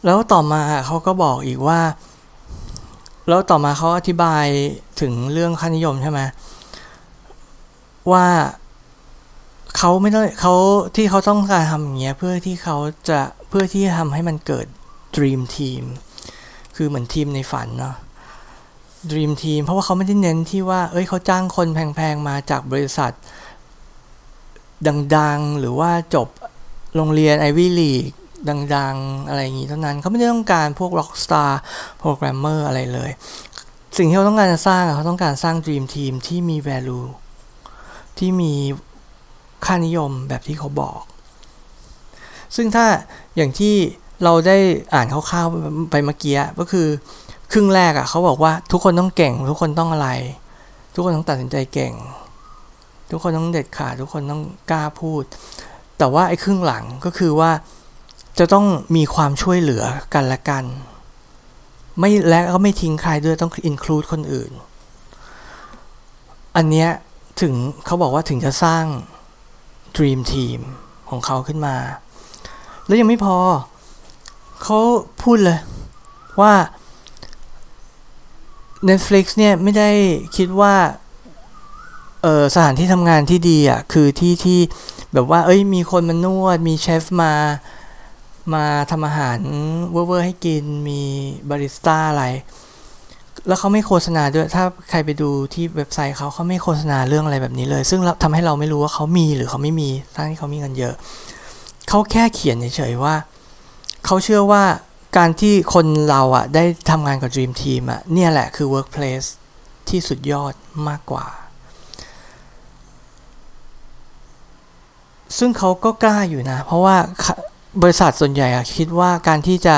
แล้วต่อมาเขาก็บอกอีกว่า แล้วต่อมาเขาอธิบายถึงเรื่องค่านิยมใช่ไหมว่าเขาไม่ได้เขาที่เขาต้องการทำอย่างเงี้ยเพื่อที่เขาจะเพื่อที่จะทำให้มันเกิด dream team คือเหมือนทีมในฝันเนาะ dream team เพราะว่าเขาไม่ได้เน้นที่ว่า เอ้ยเขาจ้างคนแพงๆ มาจากบริษัท ดังๆ หรือว่าจบโรงเรียนไอวี่ลีกดังๆ อะไรอย่างงี้เท่านั้นเขาไม่ได้ต้องการพวก rockstar programmer อร์อะไรเลย สิ่งที่เขาต้องการจะสร้างเขาต้องการสร้าง dream team ที่มี value ที่มีค่านิยมแบบที่เขาบอก ซึ่งถ้าอย่างที่เราได้อ่านคร่าวๆไปเมื่อกี้ก็คือครึ่งแรกอะ่ะเขาบอกว่าทุกคนต้องเก่ง ทุกคนต้องอะไร ทุกคนต้องตัดสินใจเก่ง ทุกคนต้องเด็ดขาดทุกคนต้องกล้าพูด แต่ว่าไอ้ครึ่งหลังก็คือว่าจะต้องมีความช่วยเหลือกันและกัน ไม่และก็ไม่ทิ้งใครด้วยต้องอินคลูดคนอื่น อันเนี้ยถึงเขาบอกว่าถึงจะสร้าง Dream Team ของเขาขึ้นมา แล้วยังไม่พอ เขาพูดเลยว่า Netflix เนี่ยไม่ได้คิดว่า เออสถานที่ทำงานที่ดีอะคือที่ที่แบบว่า เอ้ยมีคนมานวด มีเชฟมามาทำอาหารเวอร์ให้กินมีบาริสต้าอะไร แล้วเขาไม่โฆษณาด้วยถ้าใครไปดูที่เว็บไซต์เขาเขาไม่โฆษณาเรื่องอะไรแบบนี้เลย ซึ่งทำให้เราไม่รู้ว่าเขามีหรือเขาไม่มีทั้งที่เขามีเงินเยอะเขาแค่เขียนเฉยๆว่าเขาเชื่อว่าการที่คนเราอะได้ทำงานกับ Dream Team อะเนี่ยแหละคือ Workplace ที่สุดยอดมากกว่า ซึ่งเขาก็กล้าอยู่นะ เพราะว่าบริษัทส่วนใหญ่คิดว่าการที่จะ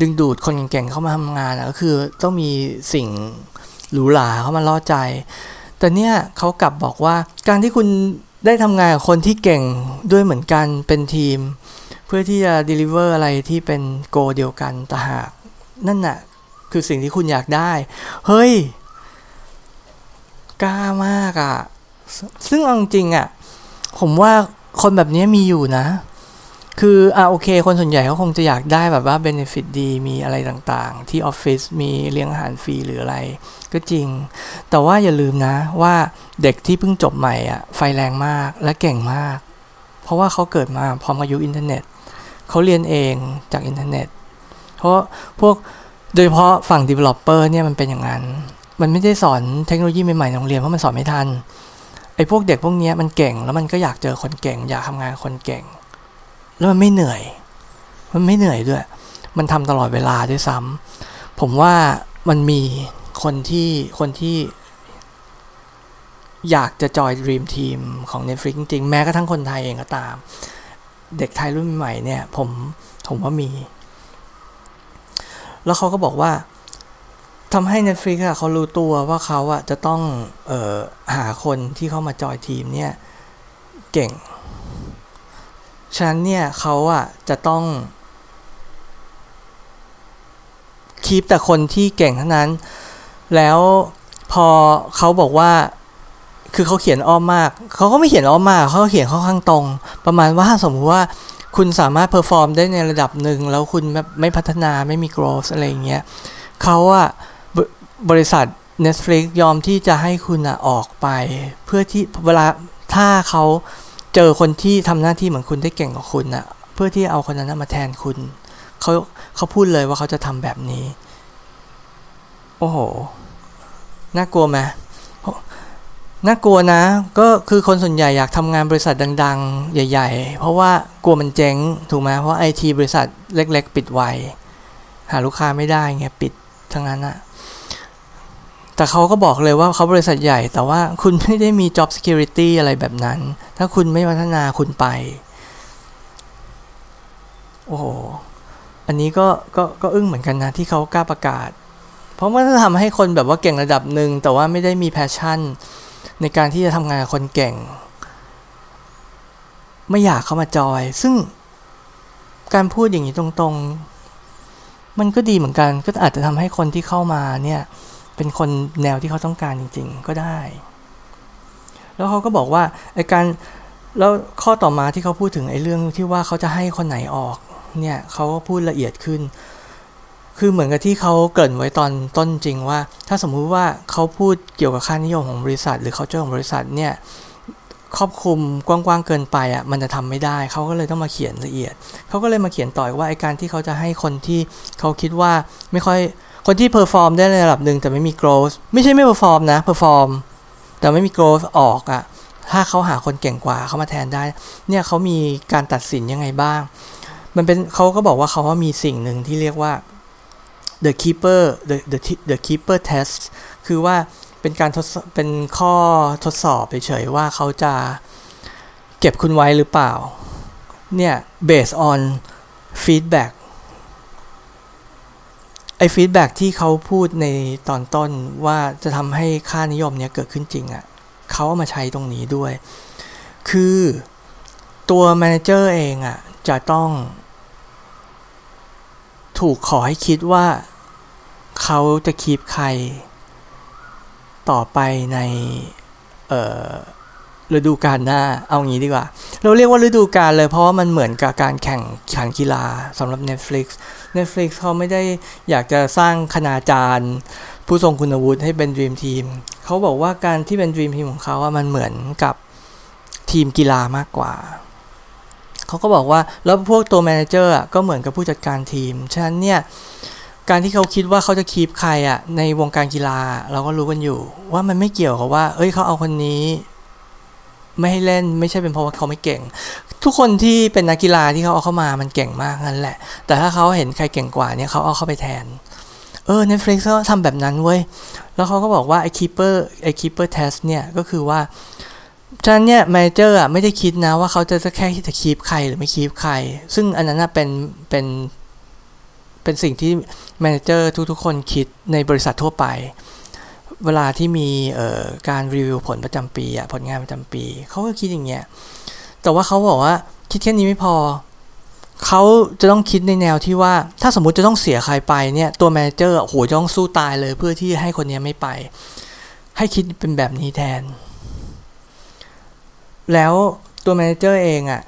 ดึงดูดคนเก่งๆเข้ามาทำงานก็คือต้องมีสิ่งหรูหราเข้ามาล่อใจ แต่เนี่ยเขากลับบอกว่าการที่คุณได้ทำงานกับคนที่เก่งด้วยเหมือนกันเป็นทีม เพื่อที่จะ deliver อะไรที่เป็นโกเดียวกันแต่หากนั่นน่ะ คือสิ่งที่คุณอยากได้ เฮ้ย กล้ามากอะ่ะ ซึ่งเอาจริงอะ่ะ ผมว่า คนแบบนี้มีอยู่นะ คืออ่าโอเค คนส่วนใหญ่เขาคงจะอยากได้แบบว่าเบนฟิตดีมีอะไรต่างๆ ที่ออฟฟิศมีเลี้ยงอาหารฟรีหรืออะไร ก็จริง แต่ว่าอย่าลืมนะว่าเด็กที่เพิ่งจบใหม่อะไฟแรงมากและเก่งมาก เพราะว่าเขาเกิดมาพร้อมกับยุคอินเทอร์เน็ตเขาเรียนเองจากอินเทอร์เน็ต เพราะพวกโดยเฉพาะฝั่ง developer เนี่ยมันเป็นอย่างนั้น มันไม่ได้สอนเทคโนโลยีใหม่ๆในโรงเรียนเพราะมันสอนไม่ทัน ไอ้พวกเด็กพวกนี้มันเก่ง แล้วมันก็อยากเจอคนเก่ง อยากทำงานคนเก่ง แล้วมันไม่เหนื่อย มันไม่เหนื่อยด้วย มันทำตลอดเวลาด้วยซ้ำผมว่ามันมีคนที่คนที่อยากจะจอย Dream Team ของ Netflix จริงๆแม้กระทั่งคนไทยเองก็ตาม เด็กไทยรุ่นใหม่เนี่ย ผมผมว่ามี แล้วเขาก็บอกว่า ทำให้ Netflix อะเขารู้ตัวว่าเขาอะจะต้องออหาคนที่เข้ามาจอยทีมเนี่ย เก่ง ฉะนั้นเนี่ยเขาอะจะต้อง keep แต่คนที่เก่งเท่านั้น แล้วพอเขาบอกว่าคือเขาเขียนอ้อมมาก เขาก็ไม่เขียนอ้อมมาก เขาเขียนค่อนข้างตรง ประมาณว่าสมมติว่าคุณสามารถ perform ได้ในระดับหนึ่ง แล้วคุณไม่พัฒนาไม่มี growth อะไรอย่างเงี้ยเขาอะ บริษัท Netflix ยอมที่จะให้คุณอะออกไป เพื่อที่เวลาถ้าเขาเจอคนที่ทำหน้าที่เหมือนคุณได้เก่งกว่าคุณอะเพื่อที่เอาคนนั้นมาแทนคุณเขาเขาพูดเลยว่าเขาจะทำแบบนี้ โอ้โห น่ากลัวไหมน่ากลัวนะ ก็คือคนส่วนใหญ่อยากทำงานบริษัทดัง ๆ ใหญ่ ๆ เพราะว่ากลัวมันเจ๊งถูกไหมเพราะไอทีบริษัทเล็ก ๆ ปิดไวหาลูกค้าไม่ได้ไงปิดทั้งนั้นอะ แต่เขาก็บอกเลยว่าเขาบริษัทใหญ่ แต่ว่าคุณไม่ได้มี job security อะไรแบบนั้น ถ้าคุณไม่พัฒนาคุณไป โอ้โห อันนี้ก็ก็ก็อึ้งเหมือนกันนะที่เขากล้าประกาศ เพราะมันจะทำให้คนแบบว่าเก่งระดับหนึ่ง แต่ว่าไม่ได้มีแพชชั่น ในการที่จะทำงานกับคนเก่ง ไม่อยากเข้ามาจอย ซึ่งการพูดอย่างนี้ตรงๆ มันก็ดีเหมือนกัน ก็อาจจะทำให้คนที่เข้ามาเนี่ย เป็นคนแนวที่เขาต้องการจริง ๆ ก็ได้ แล้วเขาก็บอกว่าไอ้การแล้วข้อต่อมาที่เขาพูดถึงไอ้เรื่องที่ว่าเขาจะให้คนไหนออกเนี่ยเขาก็พูดละเอียดขึ้น คือเหมือนกับที่เขาเกิดไว้ตอนต้นจริงว่า ถ้าสมมุติว่าเขาพูดเกี่ยวกับค่านิยมของบริษัท หรือเขาเจ้าของบริษัทเนี่ยครอบคลุมกว้างๆเกินไปอะมันจะทำไม่ได้เขาก็เลยต้องมาเขียนละเอียดเขาก็เลยมาเขียนต่อว่าไอ้การที่เขาจะให้คนที่เขาคิดว่าไม่ค่อย คนที่ perform ได้ในระดับหนึ่งแต่ไม่มี growth ไม่ใช่ไม่ perform นะ perform แต่ไม่มี growth ออกอะ่ะถ้าเขาหาคนเก่งกว่าเขามาแทนได้ เนี่ยเขามีการตัดสินยังไงบ้าง มันเป็นเขาก็บอกว่าเขาว่ามีสิ่งหนึ่งที่เรียกว่า the keeper the the the keeper test คือว่าเป็นการทดเป็นข้อทดสอบเฉยๆว่าเขาจะเก็บคุณไว้หรือเปล่า เนี่ย based on feedback ไอ้ feedback ที่เขาพูดในตอนต้นว่าจะทำให้ค่านิยมเนี่ยเกิดขึ้นจริงอะ่ะเขาเอามาใช้ตรงนี้ด้วย คือตัว manager เองอะ่ะจะต้อง ถูกขอให้คิดว่าเขาจะคีบใคร ต่อไปในฤดูกาลหน้า เอางี้ดีกว่า เราเรียกว่าฤดูกาลเลยเพราะว่ามันเหมือนกับการแข่งขันกีฬาสำหรับ Netflix Netflix เขาไม่ได้อยากจะสร้างคณาจารย์ ผู้ทรงคุณวุฒิให้เป็น Dream Team เขาบอกว่าการที่เป็น Dream Team ของเขาว่ามันเหมือนกับทีมกีฬามากกว่า เขาก็บอกว่าแล้วพวกตัว manager ก็เหมือนกับผู้จัดการทีม ฉะนั้นเนี่ยการที่เขาคิดว่าเขาจะ keep ใครอะในวงการกีฬาเราก็รู้กันอยู่ ว่ามันไม่เกี่ยวกับว่า เอ้ยเขาเอาคนนี้ ไม่ให้เล่นไม่ใช่เป็นเพราะว่าเขาไม่เก่ง ทุกคนที่เป็นนักกีฬาที่เขาเอาเข้ามามันเก่งมากนั่นแหละ แต่ถ้าเขาเห็นใครเก่งกว่าเนี่ยเขาเอาเข้าไปแทน เออ Netflix ก็ทำแบบนั้นเว้ย แล้วเขาก็บอกว่าไอ้ keeper ไอ้ keeper test เนี่ยก็คือว่าฉะนั้นเนี่ย manager อะไม่ได้คิดนะว่าเขาจะแค่จะ keep ใครหรือไม่ keep ใคร ซึ่งอันนั้นเป็นเป็นเป็นสิ่งที่ manager ทุกๆคนคิดในบริษัททั่วไป เวลาที่มีการรีวิวผลประจำปีอะผลงานประจำปี เขาก็คิดอย่างเงี้ย แต่ว่าเขาบอกว่าคิดแค่นี้ไม่พอ เขาจะต้องคิดในแนวที่ว่า ถ้าสมมุติจะต้องเสียใครไปเนี่ย ตัว manager โอ้โหจะต้องสู้ตายเลยเพื่อที่ให้คนนี้ไม่ไป ให้คิดเป็นแบบนี้แทน แล้วตัว manager เองอะ่ะ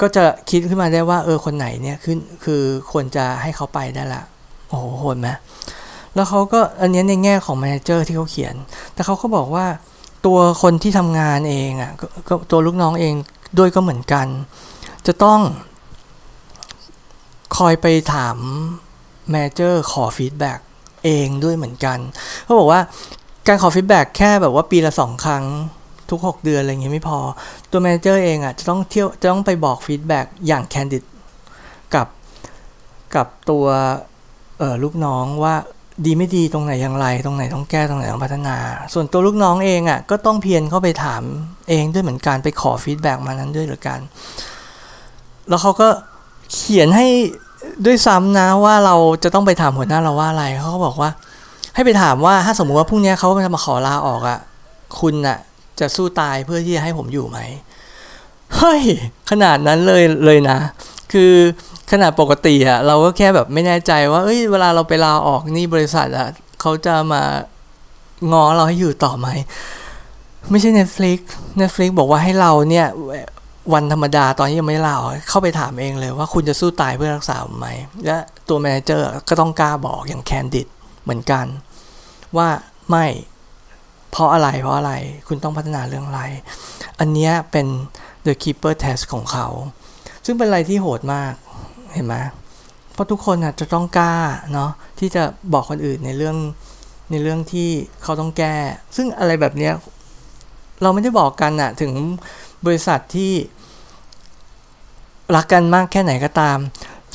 ก็จะคิดขึ้นมาได้ว่าเออคนไหนเนี่ยคือคือควรจะให้เขาไปได้ละโอ้โหโหดไหมแล้วเขาก็อันนี้ในแง่ของ manager ที่เขาเขียน แต่เขาก็บอกว่าตัวคนที่ทำงานเองอะ่ะก็ตัวลูกน้องเอง ด้วยก็เหมือนกัน จะต้องคอยไปถามmanager ขอ feedback เองด้วยเหมือนกันเขาบอกว่าการขอ feedback แค่แบบว่าปีละสองครั้งทุก 6 เดือนอะไรเงี้ยไม่พอ ตัว manager เองอะ่ะจะต้องเที่ยวจะต้องไปบอก feedback อย่าง candid กับกับตัวลูกน้องว่า ดีไม่ดีตรงไหนอย่างไร ตรงไหนต้องแก้ตรงไหนต้องพัฒนา ส่วนตัวลูกน้องเองอะ่ะก็ต้องเพียรเข้าไปถามเองด้วยเหมือนกันไปขอ feedback มานั้นด้วยเหมือนกัน แล้วเขาก็เขียนให้ด้วยซ้ำนะว่าเราจะต้องไปถามหัวหน้าเราว่าอะไรเขาก็บอกว่า ให้ไปถามว่าถ้าสมมุติว่าพรุ่งนี้เขาจะมาขอลาออกอะ่ะคุณอะ่ะจะสู้ตายเพื่อที่จะให้ผมอยู่ไหมเฮ้ยขนาดนั้นเลยเลยนะ คือ ขนาดปกติอะเราก็แค่แบบไม่แน่ใจว่าเอ้ยเวลาเราไปลาออกนี่บริษัทอะเขาจะมางอเราให้อยู่ต่อไหม ไม่ใช่ Netflix Netflix บอกว่าให้เราเนี่ย วันธรรมดาตอนที่ยังไม่ลาเข้าไปถามเองเลยว่าคุณจะสู้ตายเพื่อรักษาไหม และตัว manager ก็ต้องกล้าบอกอย่าง candid เหมือนกัน ว่าไม่เพราะอะไรเพราะอะไรคุณต้องพัฒนาเรื่องอะไร อันนี้เป็น the keeper test ของเขา ซึ่งเป็นอะไรที่โหดมาก เห็นไหมเพราะทุกคนอะจะต้องกล้าเนาะที่จะบอกคนอื่นในเรื่องในเรื่องที่เขาต้องแก้ ซึ่งอะไรแบบเนี้ยเราไม่ได้บอกกันอะถึงบริษัทที่รักกันมากแค่ไหนก็ตาม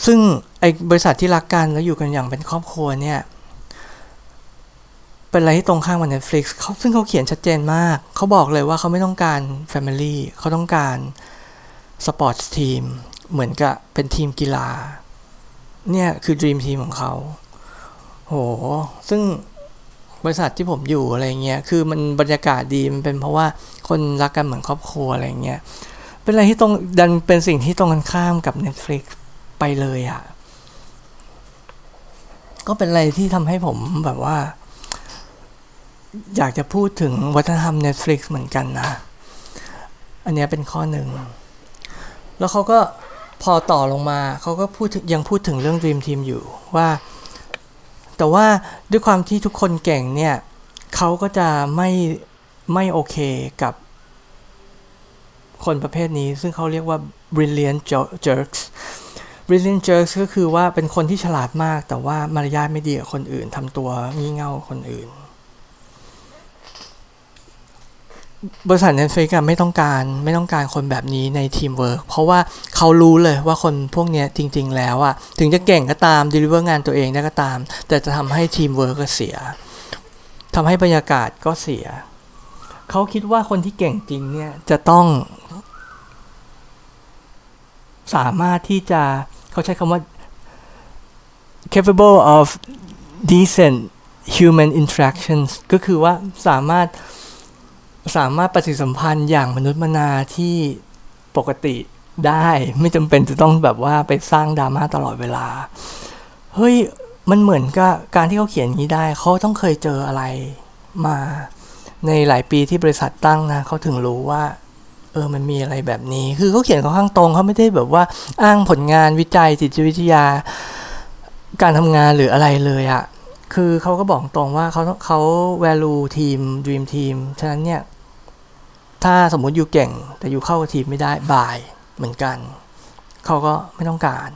ซึ่งไอ้บริษัทที่รักกันแล้วอยู่กันอย่างเป็นครอบครัวเนี่ย เป็นอะไรที่ตรงข้ามกับ Netflix เขาซึ่งเขาเขียนชัดเจนมาก เขาบอกเลยว่าเขาไม่ต้องการ Family เขาต้องการสปอร์ตทีม เหมือนกับเป็นทีมกีฬา เนี่ยคือ Dream Team ของเขาโห ซึ่งบริษัทที่ผมอยู่อะไรเงี้ย คือมันบรรยากาศดี มันเป็นเพราะว่าคนรักกันเหมือนครอบครัวอะไรเงี้ย เป็นอะไรที่ตรงดันเป็นสิ่งที่ตรงกันข้ามกับ Netflix ไปเลยอะ่ะ ก็เป็นอะไรที่ทำให้ผมแบบว่า อยากจะพูดถึงวัฒนธรรม Netflix เหมือนกันนะ อันนี้เป็นข้อหนึ่ง แล้วเขาก็ พอต่อลงมาเขาก็พูดยังพูดถึงเรื่อง Dream Team อยู่ว่า แต่ว่าด้วยความที่ทุกคนเก่งเนี่ยเขาก็จะไม่ไม่โอเคกับคนประเภทนี้ ซึ่งเขาเรียกว่า brilliant jerks brilliant jerks ก็คือว่าเป็นคนที่ฉลาดมาก แต่ว่ามารยาทไม่ดีกับคนอื่นทำตัวงี่เง่าคนอื่น บริษัท Netflix ไม่ต้องการไม่ต้องการคนแบบนี้ในทีมเวิร์กเพราะว่าเขารู้เลยว่าคนพวกนี้จริง ๆ แล้วอะถึงจะเก่งก็ตาม deliver งานตัวเองได้ก็ตาม แต่จะทำให้ทีมเวิร์กก็เสียทำให้บรรยากาศก็เสีย เขาคิดว่าคนที่เก่งจริงเนี่ยจะต้อง สามารถที่จะเขาใช้คำว่า capable of decent human interactions ก็คือว่าสามารถ สามารถปฏิสัมพันธ์อย่างมนุษย์มนาที่ปกติได้ไม่จำเป็นจะต้องแบบว่าไปสร้างดราม่าตลอดเวลา เฮ้ย มันเหมือนกับการที่เขาเขียนนี้ได้ เขาต้องเคยเจออะไรมาในหลายปีที่บริษัทตั้งนะเขาถึงรู้ว่า เออมันมีอะไรแบบนี้ คือเขาเขียนเขาข้างตรงเขาไม่ได้แบบว่าอ้างผลงานวิจัยจิตวิทยา การทำงานหรืออะไรเลยอะคือเขาก็บอกตรงว่าเขาเขา value ทีม dream team ฉะนั้นเนี่ย ถ้าสมมุติอยู่เก่ง แต่อยู่เข้ากับทีมไม่ได้บายเหมือนกัน เขาก็ไม่ต้องการ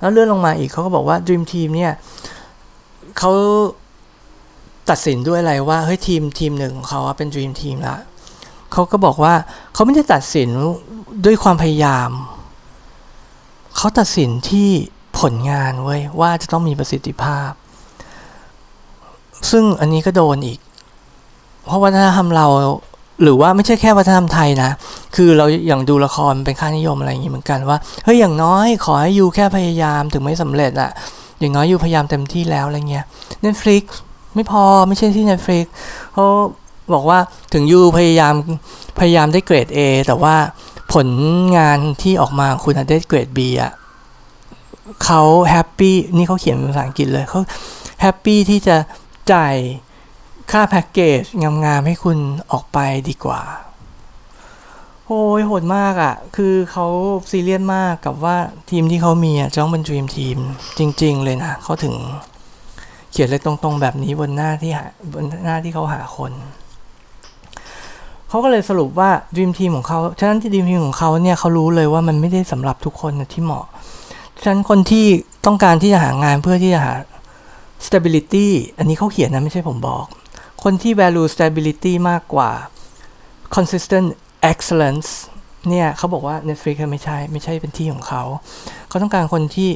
แล้วเลื่อนลงมาอีกเขาก็บอกว่า Dream Team เนี่ยเขาตัดสินด้วยอะไรว่าเฮ้ยทีมทีมหนึ่งของเขาเป็น Dream Team ละเขาก็บอกว่าเขาไม่ได้ตัดสินด้วยความพยายาม เขาตัดสินที่ผลงานเว้ยว่าจะต้องมีประสิทธิภาพ ซึ่งอันนี้ก็โดนอีก เพราะวัฒนธรรมเราหรือว่าไม่ใช่แค่วัฒนธรรมไทยนะ คือเราอย่างดูละครเป็นค่านิยมอะไรอย่างนี้เหมือนกันว่า เฮ้ยอย่างน้อยขอให้ยูแค่พยายามถึงไม่สำเร็จอะอย่างน้อยยูพยายามเต็มที่แล้วอะไรเงี้ย Netflix ไม่พอไม่ใช่ที่ Netflix เขาบอกว่าถึง you พยายามพยายามได้เกรด A แต่ว่าผลงานที่ออกมาคุณได้เกรด B อะเขา happy นี่เขาเขียนเป็นภาษาอังกฤษเลยเขา happy ที่จะจ่าย ค่าแพ็กเกจงามๆให้คุณออกไปดีกว่า โอ้ยโหดมากอะ่ะ คือเขาซีเรียสมากกับว่าทีมที่เขามีอะต้องเป็น dream team จริง ๆ เลยนะเขาถึงเขียนเลยตรงๆ แบบนี้บนหน้าที่หาบนหน้าที่เขาหาคนเขาก็เลยสรุปว่าดรีมทีมของเขาฉะนั้นที่ดรีมทีมของเขาเนี่ยเขารู้เลยว่ามันไม่ได้สำหรับทุกคนนะที่เหมาะฉะนั้นคนที่ต้องการที่จะหางานเพื่อที่จะหา stability อันนี้เขาเขียนนะไม่ใช่ผมบอก คนที่ value stability มากกว่า consistent excellence เนี่ยเขาบอกว่า Netflix ไม่ใช่ ไม่ใช่เป็นที่ของเขา เขาต้องการคนที่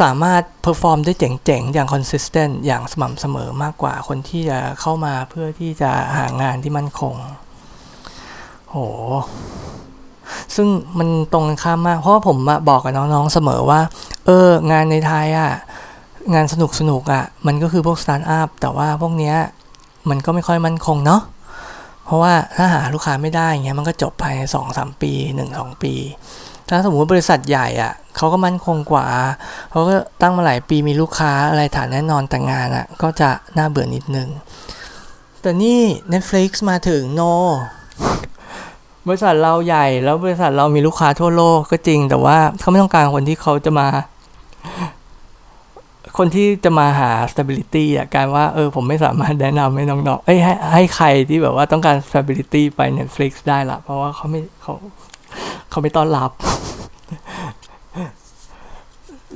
สามารถ perform ได้เจ๋งๆ อย่าง consistent อย่างสม่ำเสมอมากกว่าคนที่จะเข้ามาเพื่อที่จะหางานที่มั่นคง โห ซึ่งมันตรงกันข้ามมาก เพราะว่าผมบอกกับน้องๆเสมอว่า เออ งานในไทยอะ่ะ งานสนุกสนุกอะ่ะ มันก็คือพวกสตาร์ทอัพแต่ว่าพวกเนี้ย มันก็ไม่ค่อยมั่นคงเนาะเพราะว่าถ้าหาลูกค้าไม่ได้เงี้ยมันก็จบภายในสองสามปีหนึ่งสองปี ถ้าสมมติบริษัทใหญ่อะ่ะเขาก็มั่นคงกว่าเขาก็ตั้งมาหลายปีมีลูกค้าอะไรฐานแน่นอนแต่งานอะ่ะก็จะน่าเบื่อนิดนึง แต่นี่ Netflix มาถึงโนบริษัทเราใหญ่แล้วบริษัทเรามีลูกค้าทั่วโลกก็จริง แต่ว่าเขาไม่ต้องการคนที่เขาจะมา คนที่จะมาหา stability อะการว่าเออผมไม่สามารถแนะนำให้น้องๆเอ้ยให้ให้ใครที่แบบว่าต้องการ stability ไป Netflix ได้ละเพราะว่าเขาไม่เขาเขาไม่ต้อนรับ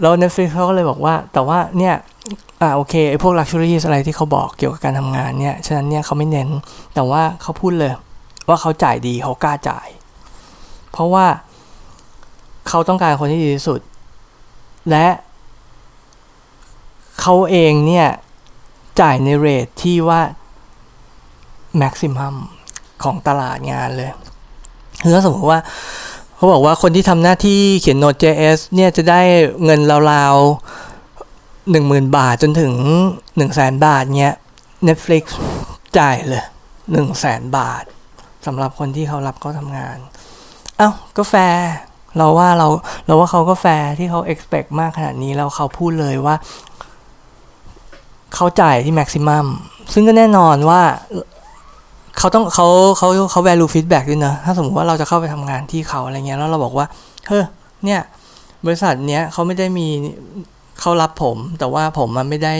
แล้ว Netflix เขาก็เลยบอกว่า แต่ว่าเนี่ยอ่าโอเคไอ้พวก luxury อะไรที่เขาบอกเกี่ยวกับการทำงานเนี่ย ฉะนั้นเนี่ยเขาไม่เน้น แต่ว่าเขาพูดเลย ว่าเขาจ่ายดีเขากล้าจ่าย เพราะว่าเขาต้องการคนที่ดีที่สุด และ เขาเองเนี่ย จ่ายในเรทที่ว่า maximum ของตลาดงานเลยคือถ้าสมมติว่าเขาบอกว่าคนที่ทำหน้าที่เขียน Node.js เนี่ยจะได้เงินราวๆหนึ่งหมื่นบาทจนถึงหนึ่งแสนบาทเนี่ย Netflix จ่ายเลยหนึ่งแสนบาทสำหรับคนที่เขารับเขาทำงาน เอา้าก็แฟร์เราว่าเราเราว่าเขาก็แฟร์ที่เขา expect มากขนาดนี้แล้วเขาพูดเลยว่า เขาจ่ายที่ maximum ซึ่งก็แน่นอนว่าเขาต้องเขาเขาเขา value feedback ด้วยนะ ถ้าสมมติว่าเราจะเข้าไปทำงานที่เขาอะไรเงี้ย แล้วเราบอกว่า เฮ้ยเนี่ย บริษัทเนี้ยเขาไม่ได้มีเขารับผม แต่ว่าผมมันไม่ได้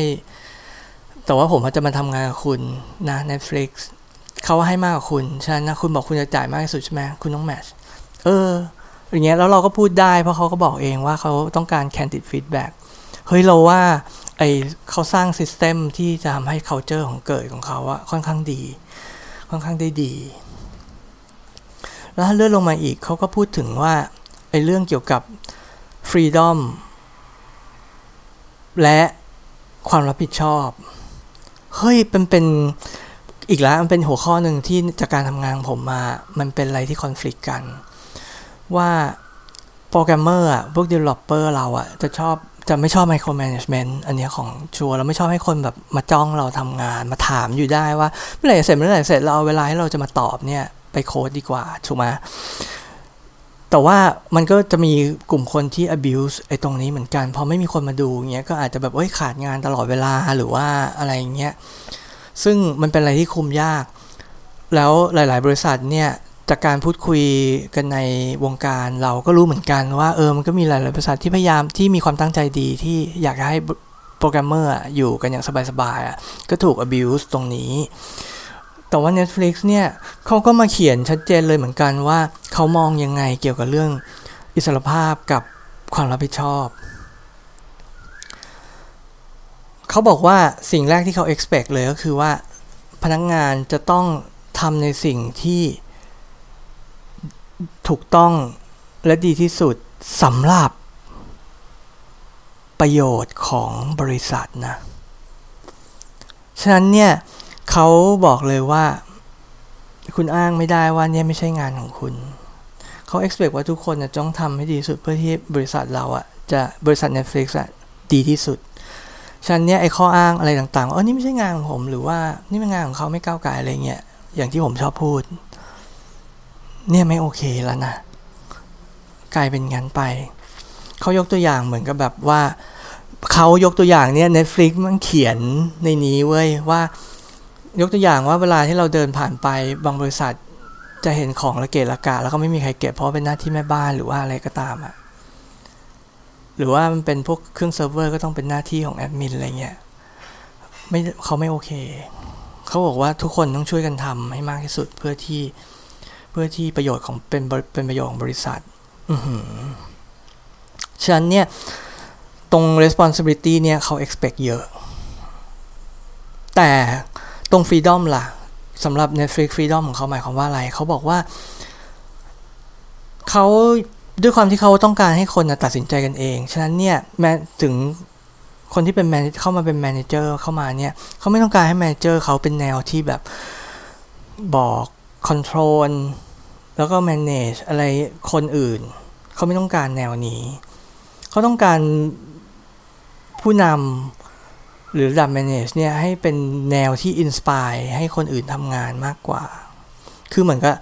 แต่ว่าผมจะมาทำงานกับคุณนะ Netflix เขาให้มากกว่าคุณ ฉะนั้นนะคุณบอกคุณจะจ่ายมากที่สุดใช่ไหมคุณต้องแมทช์เออ อย่างเงี้ย แล้วเราก็พูดได้ เพราะเขาก็บอกเองว่าเขาต้องการ candid feedback เฮ้ยเราว่าไอเขาสร้างซิสเต็มที่จะทำให้ culture ของเกิดของเขาอะค่อนข้างดี ค่อนข้างได้ดี แล้วถ้าเลื่อนลงมาอีกเขาก็พูดถึงว่าไอเรื่องเกี่ยวกับ freedom และความรับผิดชอบ เฮ้ยเป็นเป็นอีกแล้วมันเป็นหัวข้อหนึ่งที่จากการทำงานผมมา มันเป็นอะไรที่คอน FLICT กัน ว่าโปรแกรมเมอร์อะพวก developer เราอะจะชอบ จะไม่ชอบ micromanagement อันนี้ของชัวเราไม่ชอบให้คนแบบมาจ้องเราทำงานมาถามอยู่ได้ว่าเมื่อไหร่เสร็จเมื่อไหร่เสร็จเราเอาเวลาให้เราจะมาตอบเนี่ยไปโค้ดดีกว่าถูกไหมแต่ว่ามันก็จะมีกลุ่มคนที่ abuse ไอ้ตรงนี้เหมือนกัน พอไม่มีคนมาดูเงี้ยก็อาจจะแบบเอ้ยขาดงานตลอดเวลาหรือว่าอะไรเงี้ยซึ่งมันเป็นอะไรที่คุมยาก แล้วหลาย ๆ บริษัทเนี่ย จากการพูดคุยกันในวงการเราก็รู้เหมือนกันว่าเออมันก็มีหลาย ๆ บริษัทที่พยายามที่มีความตั้งใจดีที่อยากให้โปรแกรมเมอร์อยู่กันอย่างสบาย ๆ ก็ถูก abuse ตรงนี้ แต่ว่า Netflix เนี่ยเขาก็มาเขียนชัดเจนเลยเหมือนกันว่าเขามองยังไงเกี่ยวกับเรื่องอิสรภาพกับความรับผิดชอบ เขาบอกว่าสิ่งแรกที่เขา expect เลยก็คือว่าพนักงงานจะต้องทำในสิ่งที่ ถูกต้องและดีที่สุดสำหรับประโยชน์ของบริษัทนะ ฉะนั้นเนี่ยเขาบอกเลยว่า คุณอ้างไม่ได้ว่าเนี่ยไม่ใช่งานของคุณ เขา expect ว่าทุกคนจะต้องทำให้ดีที่สุดเพื่อที่บริษัทเราอะจะบริษัท Netflix อะดีที่สุด ฉะนั้นเนี่ยไอ้ข้ออ้างอะไรต่างๆอ๋อนี่ไม่ใช่งานของผมหรือว่านี่เป็นงานของเขาไม่ก้าวไก่อะไรเงี้ยอย่างที่ผมชอบพูด เนี่ยไม่โอเคแล้วนะ กลายเป็นงั้นไป เขายกตัวอย่างเหมือนกับแบบว่าเขายกตัวอย่างเนี่ย Netflix มันเขียนในนี้เว้ยว่ายกตัวอย่างว่าเวลาที่เราเดินผ่านไปบางบริษัทจะเห็นของระเกะระกะแล้วก็ไม่มีใครเก็บเพราะเป็นหน้าที่แม่บ้านหรือว่าอะไรก็ตามอะหรือว่ามันเป็นพวกเครื่องเซิร์ฟเวอร์ก็ต้องเป็นหน้าที่ของแอดมินอะไรเงี้ยไม่เขาไม่โอเค เขาบอกว่าทุกคนต้องช่วยกันทำให้มากที่สุดเพื่อที่ พื่อที่ประโยชน์ของเป็นเป็นประโยชน์ของบริษัทฉะนั้นเนี่ย ตรง responsibility เนี่ยเขา expect เยอะ แต่ตรง freedom ล่ะสำหรับ Netflix freedom ของเขาหมายความว่าอะไร เขาบอกว่า เขาด้วยความที่เขาต้องการให้คนตัดสินใจกันเอง ฉะนั้นเนี่ยแม้ถึงคนที่เป็น man เข้ามาเป็น manager เข้ามาเนี่ย เขาไม่ต้องการให้ manager เขาเป็นแนวที่แบบบอก control แล้วก็ manage อะไรคนอื่น เขาไม่ต้องการแนวนี้ เขาต้องการผู้นำหรือระดับ manage เนี่ยให้เป็นแนวที่ inspire ให้คนอื่นทำงานมากกว่า คือเหมือนกับ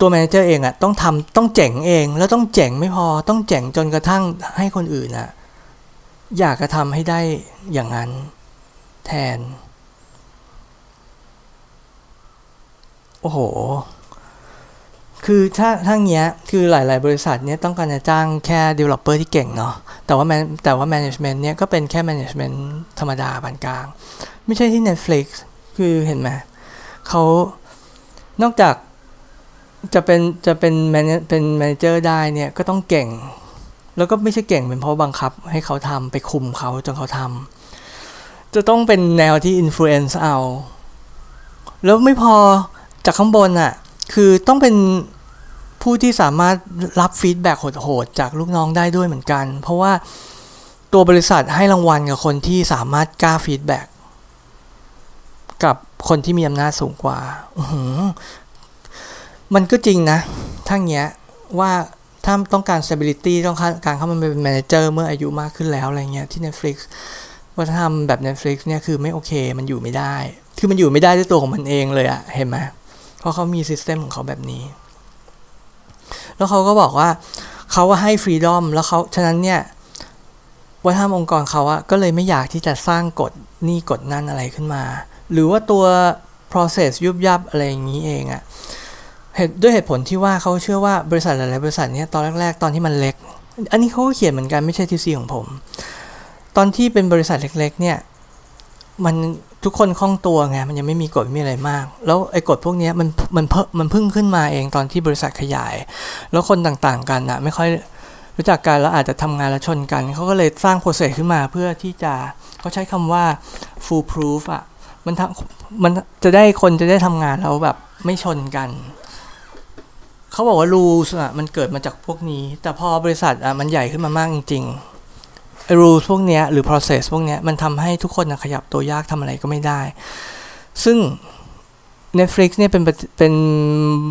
ตัว manager เองอะต้องทำต้องเจ๋งเอง แล้วต้องเจ๋งไม่พอต้องเจ๋งจนกระทั่งให้คนอื่นอะอยากกระทำให้ได้อย่างนั้นแทน โอ้โห คือถ้าถ้าเงี้ยคือหลาย ๆ บริษัทเนี้ยต้องการจะจ้างแค่ developer ที่เก่งเนาะแต่ว่าแต่ว่า management เนี้ยก็เป็นแค่ management ธรรมดาปานกลาง ไม่ใช่ที่ Netflix คือเห็นไหมเขานอกจากจะเป็นจะเป็น man เป็น manager ได้เนี่ยก็ต้องเก่ง แล้วก็ไม่ใช่เก่งเป็นเพราะบังคับให้เขาทำไปคุมเขาจนเขาทำจะต้องเป็นแนวที่ influence เอา แล้วไม่พอจากข้างบนอะ่ะ คือต้องเป็นผู้ที่สามารถรับ feedback โหดๆจากลูกน้องได้ด้วยเหมือนกัน เพราะว่าตัวบริษัทให้รางวัลกับคนที่สามารถกล้า feedback กับคนที่มีอำนาจสูงกว่า มันก็จริงนะทั้งเนี้ยว่าถ้าต้องการ stability ต้องการเข้ามาเป็น manager เมื่ออายุมากขึ้นแล้วอะไรเงี้ยที่ Netflix วัฒนธรรมแบบ Netflix เนี่ยคือไม่โอเค มันอยู่ไม่ได้ คือมันอยู่ไม่ได้ด้วยตัวของมันเองเลยอะเห็นไหม เพราะเขามี system ของเขาแบบนี้ แล้วเขาก็บอกว่าเขาว่าให้ฟรีดอมแล้วเขาฉะนั้นเนี่ยวัฒนธรรมองค์กรเขาอะก็เลยไม่อยากที่จะสร้างกฎนี่กฎนั่นอะไรขึ้นมา หรือว่าตัว process ยุบยับอะไรอย่างนี้เองอะเหตุด้วยเหตุผลที่ว่าเขาเชื่อว่าบริษัทหลายๆบริษัทเนี้ยตอนแรก ๆ ตอนที่มันเล็ก อันนี้เขาก็เขียนเหมือนกันไม่ใช่ทีซีของผม ตอนที่เป็นบริษัทเล็ก ๆ เนี่ยมัน ทุกคนคล่องตัวไงมันยังไม่มีกฎไม่มีอะไรมาก แล้วไอ้กฎพวกนี้มันมันเพิ่มมันพึ่งขึ้นมาเองตอนที่บริษัทขยาย แล้วคนต่างๆกันอะไม่ค่อยรู้จักกันแล้วอาจจะทำงานแล้วชนกัน เขาก็เลยสร้างโปรเซสขึ้นมาเพื่อที่จะเขาใช้คำว่า full proof อะมันทำมันจะได้คนจะได้ทำงานแล้วแบบไม่ชนกัน เขาบอกว่า rules อะมันเกิดมาจากพวกนี้ แต่พอบริษัทอะมันใหญ่ขึ้นมามากจริงๆ rules พวกเนี้ยหรือ process พวกเนี้ยมันทำให้ทุกคนขยับตัวยากทำอะไรก็ไม่ได้ ซึ่ง Netflix เนี่ยเป็นเป็น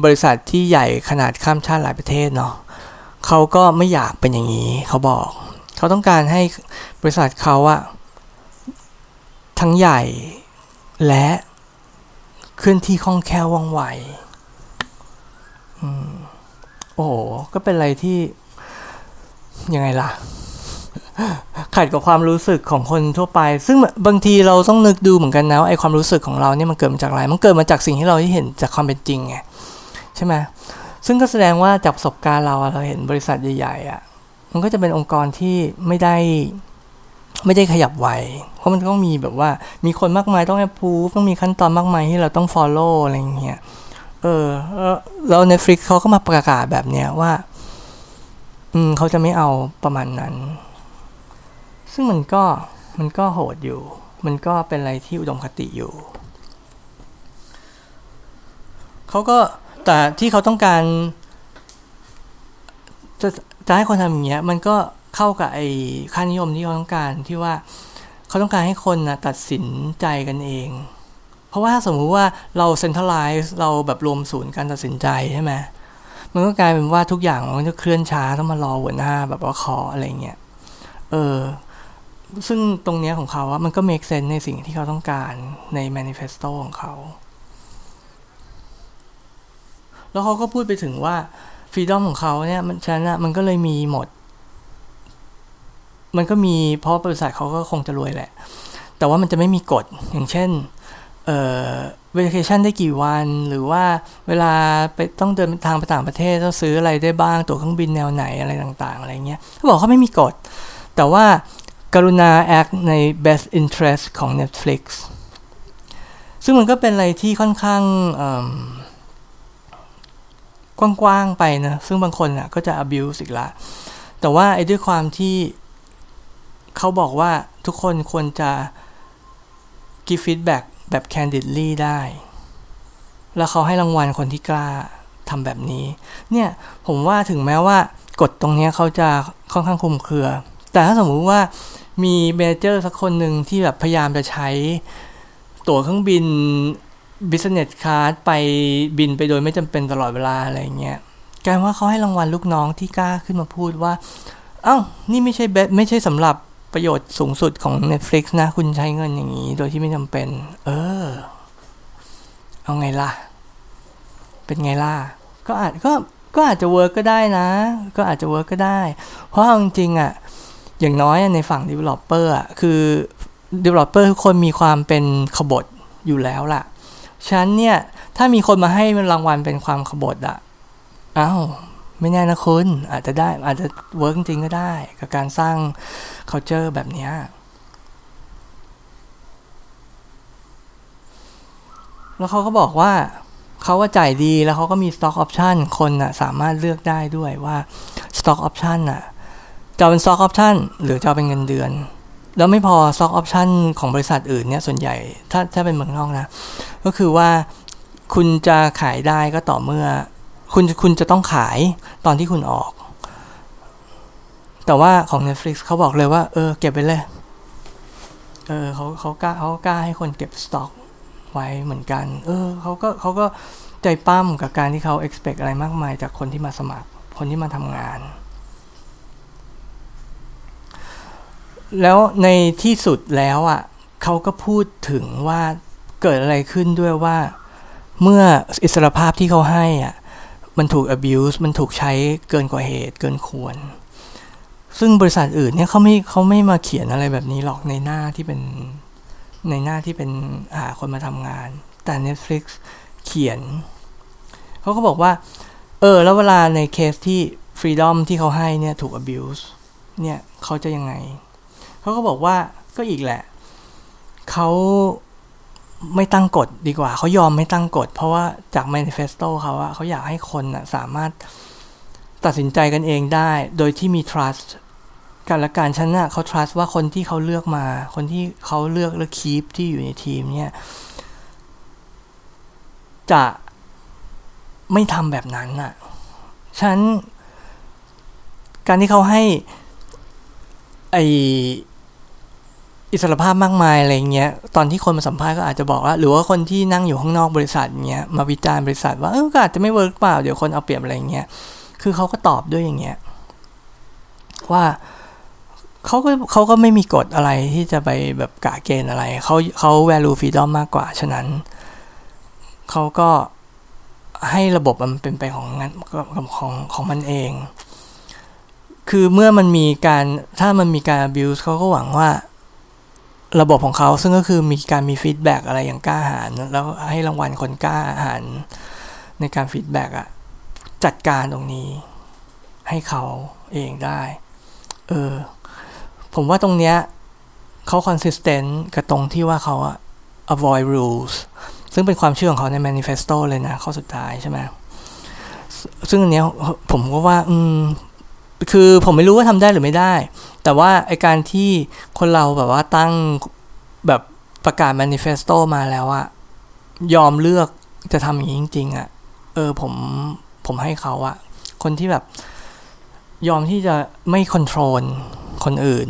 บริษัทที่ใหญ่ขนาดข้ามชาติหลายประเทศเนาะเขาก็ไม่อยากเป็นอย่างนี้เขาบอก เขาต้องการให้บริษัทเขาอะทั้งใหญ่และเคลื่อนที่คล่องแคล่วว่องไวอืมโอ้โห ก็เป็นอะไรที่ยังไงล่ะ ขัดกับความรู้สึกของคนทั่วไป ซึ่งบางทีเราต้องนึกดูเหมือนกันนะว่าไอความรู้สึกของเราเนี่ยมันเกิดมาจากอะไร มันเกิดมาจากสิ่งที่เราที่เห็นจากความเป็นจริงไงใช่ไหมซึ่งก็แสดงว่าจากประสบการณ์เราเราเห็นบริษัทใหญ่ๆอะมันก็จะเป็นองค์กรที่ไม่ได้ไม่ได้ขยับไวเพราะมันต้องมีแบบว่ามีคนมากมายต้อง approve ต้องมีขั้นตอนมากมายที่เราต้อง follow อะไรอย่างเงี้ยเออแล้ว Netflix เขาก็มาประกาศแบบเนี้ยว่า อืมเขาจะไม่เอาประมาณนั้น ซึ่งมันก็มันก็โหดอยู่ มันก็เป็นอะไรที่อุดมคติอยู่ เขาก็แต่ที่เขาต้องการจะจะให้คนทำอย่างเงี้ยมันก็เข้ากับไอ้ค่านิยมที่เขาต้องการที่ว่าเขาต้องการให้คนนะตัดสินใจกันเอง เพราะว่าสมมุติว่าเราเซ็นทรัลไลซ์เราแบบรวมศูนย์การตัดสินใจใช่ไหมมันก็กลายเป็นว่าทุกอย่างมันจะเคลื่อนช้าต้องมารอหัวหน้าแบบว่าคออะไรเงี้ยเออ ซึ่งตรงเนี้ยของเขาว่ามันก็ make sense ในสิ่งที่เขาต้องการใน manifesto ของเขา แล้วเขาก็พูดไปถึงว่าฟรีดอมของเขาเนี่ยมันฉะนั้นมันก็เลยมีหมด มันก็มีเพราะบริษัทเขาก็คงจะรวยแหละ แต่ว่ามันจะไม่มีกฎ อย่างเช่น เอ่อ vacation ได้กี่วัน หรือว่าเวลาไปต้องเดินทางไปต่างประเทศต้องซื้ออะไรได้บ้าง ตั๋วเครื่องบินแนวไหนอะไรต่าง ๆ อะไรเงี้ยเขาบอกเขาไม่มีกฎ แต่ว่า การุณา act ใน best interest ของ Netflix ซึ่งมันก็เป็นอะไรที่ค่อนข้างกว้างๆไปนะ ซึ่งบางคนอะก็จะ abuse อีกละ แต่ว่าไอ้ด้วยความที่เขาบอกว่าทุกคนควรจะ give feedback แบบ candidly ได้ แล้วเขาให้รางวัลคนที่กล้าทำแบบนี้ เนี่ย ผมว่าถึงแม้ว่ากฎตรงนี้เขาจะค่อนข้างคุมเครือ แต่ถ้าสมมุติว่ามีเมเจอร์สักคนหนึ่งที่แบบพยายามจะใช้ตั๋วเครื่องบิน business class ไปบินไปโดยไม่จำเป็นตลอดเวลาอะไรเงี้ยกลายว่าเขาให้รางวัลลูกน้องที่กล้าขึ้นมาพูดว่า เอา้า นี่ไม่ใช่ be ไม่ใช่สำหรับประโยชน์สูงสุดของ Netflix นะ คุณใช้เงินอย่างนี้โดยที่ไม่จำเป็น เออ เอาไงล่ะ เป็นไงล่ะ ก็อาจก็ก็อาจจะ work ก็ได้นะ ก็อาจจะ work ก็ได้ เพราะจริงๆอะ อย่างน้อยในฝั่ง developer อะคือ developer ทุกคนมีความเป็นขบฏอยู่แล้วล่ะฉะนั้นเนี่ยถ้ามีคนมาให้รางวัลเป็นความขบฏอะอ้าวไม่แน่นะคุณอาจจะได้อาจจะเวิร์กจริงก็ได้ กับการสร้าง culture แบบนี้แล้วเขาก็บอกว่าเขาว่าจ่ายดีแล้วเขาก็มี stock option คนน่ะสามารถเลือกได้ด้วยว่า stock option น่ะ จะเป็น stock option หรือจะเป็นเงินเดือน แล้วไม่พอ stock option ของบริษัทอื่นเนี่ยส่วนใหญ่ถ้าถ้าเป็นเมืองนอกนะ ก็คือว่าคุณจะขายได้ก็ต่อเมื่อ คุณคุณจะต้องขายตอนที่คุณออก แต่ว่าของ Netflix เขาบอกเลยว่า เออ เก็บไปเลยเออเขาเขากล้าเขากล้าให้คนเก็บสต็อกไว้เหมือนกัน เออเขาก็เขาก็ใจปั้มกับการที่เขา expect อะไรมากมายจากคนที่มาสมัคร คนที่มาทำงาน แล้วในที่สุดแล้วอะเขาก็พูดถึงว่าเกิดอะไรขึ้นด้วยว่า เมื่ออิสรภาพที่เขาให้อะมันถูก abuse มันถูกใช้เกินกว่าเหตุเกินควร ซึ่งบริษัทอื่นเนี่ยเขาไม่เขาไม่มาเขียนอะไรแบบนี้หรอกในหน้าที่เป็นในหน้าที่เป็นหาคนมาทำงาน แต่ Netflix เขียน เขาก็บอกว่า เออ แล้วเวลาในเคสที่ Freedom ที่เขาให้เนี่ยถูก abuse เนี่ยเขาจะยังไง เขาก็บอกว่าก็อีกแหละ เขาไม่ตั้งกฎดีกว่า เขายอมไม่ตั้งกฎ เพราะว่าจาก manifesto เขาอะเขาอยากให้คนอะสามารถตัดสินใจกันเองได้ โดยที่มี trust กันละกันฉันน่ะเขา trust ว่าคนที่เขาเลือกมา คนที่เขาเลือกและคีปที่อยู่ในทีมเนี่ย จะไม่ทำแบบนั้นน่ะฉัน การที่เขาให้ไอ อิสรภาพมากมายอะไรเงี้ย ตอนที่คนมาสัมภาษณ์ก็อาจจะบอกว่า หรือว่าคนที่นั่งอยู่ข้างนอกบริษัทเงี้ย มาวิจารณ์บริษัทว่า เอออาจจะไม่เวิร์กเปล่า เดี๋ยวคนเอาเปรียบอะไรเงี้ย คือเขาก็ตอบด้วยอย่างเงี้ย ว่าเขาก็เขาก็ไม่มีกฎอะไรที่จะไปแบบกะเกณฑ์อะไร เขาเขา value freedom มากกว่า ฉะนั้น เขาก็ให้ระบบมันเป็นไปของงานของของมันเอง คือเมื่อมันมีการถ้ามันมีการ abuse เขาก็หวังว่า ระบบของเขาซึ่งก็คือมีการมี feedback อะไรอย่างกล้าหาญแล้วให้รางวัลคนกล้าหาญในการ feedback อะจัดการตรงนี้ให้เขาเองได้ เออ ผมว่าตรงเนี้ยเขา consistent กับตรงที่ว่าเขาอะ avoid rules ซึ่งเป็นความเชื่อของเขาใน manifesto เลยนะ ข้อสุดท้ายใช่ไหมซึ่งอันเนี้ยผมก็ว่า อืม คือผมไม่รู้ว่าทำได้หรือไม่ได้ แต่ว่าไอการที่คนเราแบบว่าตั้งแบบประกาศ manifesto มาแล้วอะยอมเลือกจะทำอย่างนี้จริง ๆอะเออผมผมให้เขาอะคนที่แบบยอมที่จะไม่ control คนอื่น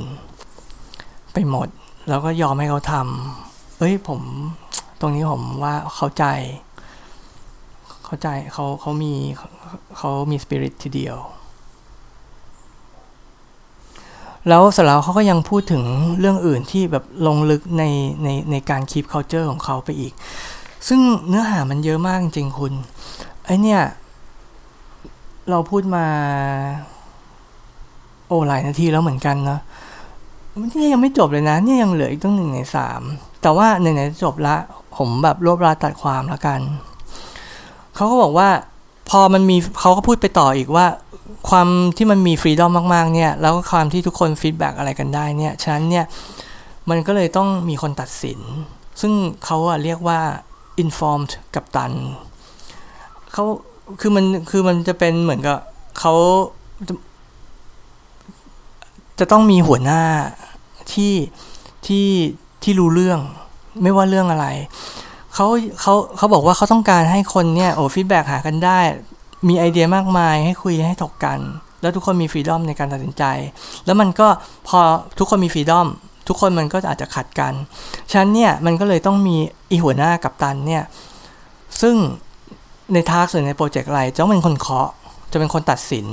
ไปหมด แล้วก็ยอมให้เขาทำเอ้ยผมตรงนี้ผมว่าเข้าใจ เข้าใจเขาเขามีเขามีสปิริตทีเดียว แล้วสแล้วเขาก็ยังพูดถึงเรื่องอื่นที่แบบลงลึกในในในการ keep culture ของเขาไปอีก ซึ่งเนื้อหามันเยอะมากจริงคุณ ไอ้เนี่ย เราพูดมา โอ้หลายนาทีแล้วเหมือนกันเนาะนี่ยังไม่จบเลยนะ เนี่ยยังเหลืออีกตั้งหนึ่งในสามแต่ว่าไหนๆจบละ ผมแบบรวบรัดตัดความแล้วกัน เขาก็บอกว่า พอมันมีเขาก็พูดไปต่ออีกว่า ความที่มันมี freedom มากๆเนี่ยแล้วก็ความที่ทุกคน feedback อะไรกันได้เนี่ยฉะนั้นเนี่ยมันก็เลยต้องมีคนตัดสิน ซึ่งเขาอะเรียกว่า informed กับตันเขาคือมันคือมันจะเป็นเหมือนกับเขาจะต้องมีหัวหน้าที่ที่ที่รู้เรื่องไม่ว่าเรื่องอะไรเขาเขาเขาบอกว่าเขาต้องการให้คนเนี่ยโอ้ feedback หากันได้ มีไอเดียมากมายให้คุยให้ถกกัน แล้วทุกคนมี freedom ในการตัดสินใจ แล้วมันก็พอทุกคนมีฟรีดอมทุกคนมันก็อาจจะขัดกันฉะนั้นเนี่ยมันก็เลยต้องมีอีหัวหน้ากับตันเนี่ยซึ่งในทาร์กหรือในโปรเจกต์อะไรจะต้องเป็นคนเคาะจะเป็นคนตัดสิน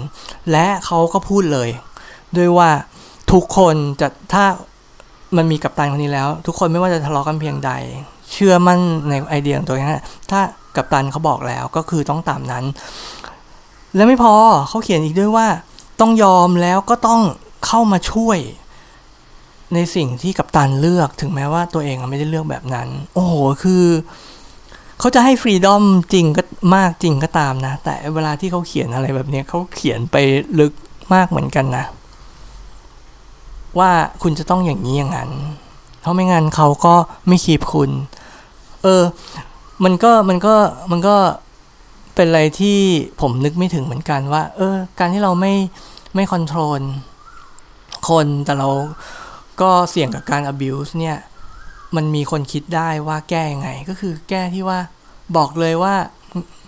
และเขาก็พูดเลย ด้วยว่าทุกคนจะถ้ามันมีกัปตันคนนี้แล้ว ทุกคนไม่ว่าจะทะเลาะกันเพียงใด เชื่อมั่นในไอเดียของตัวเองถ้ากัปตันเขาบอกแล้วก็คือต้องตามนั้น และไม่พอเขาเขียนอีกด้วยว่า ต้องยอมแล้วก็ต้องเข้ามาช่วย ในสิ่งที่กัปตันเลือกถึงแม้ว่าตัวเองไม่ได้เลือกแบบนั้น โอ้โหคือเขาจะให้ฟรีดอมจริงก็มากจริงก็ตามนะ แต่เวลาที่เขาเขียนอะไรแบบนี้เขาเขียนไปลึกมากเหมือนกันนะ ว่าคุณจะต้องอย่างนี้อย่างนั้นเพราะไม่งั้นเขาก็ไม่คีบคุณ เออ มันก็มันก็มันก็ เป็นอะไรที่ผมนึกไม่ถึงเหมือนกันว่า เออ การที่เราไม่ไม่คอนโทรลคนแต่เราก็เสี่ยงกับการ abuse เนี่ย มันมีคนคิดได้ว่าแก้ยังไง ก็คือแก้ที่ว่าบอกเลยว่า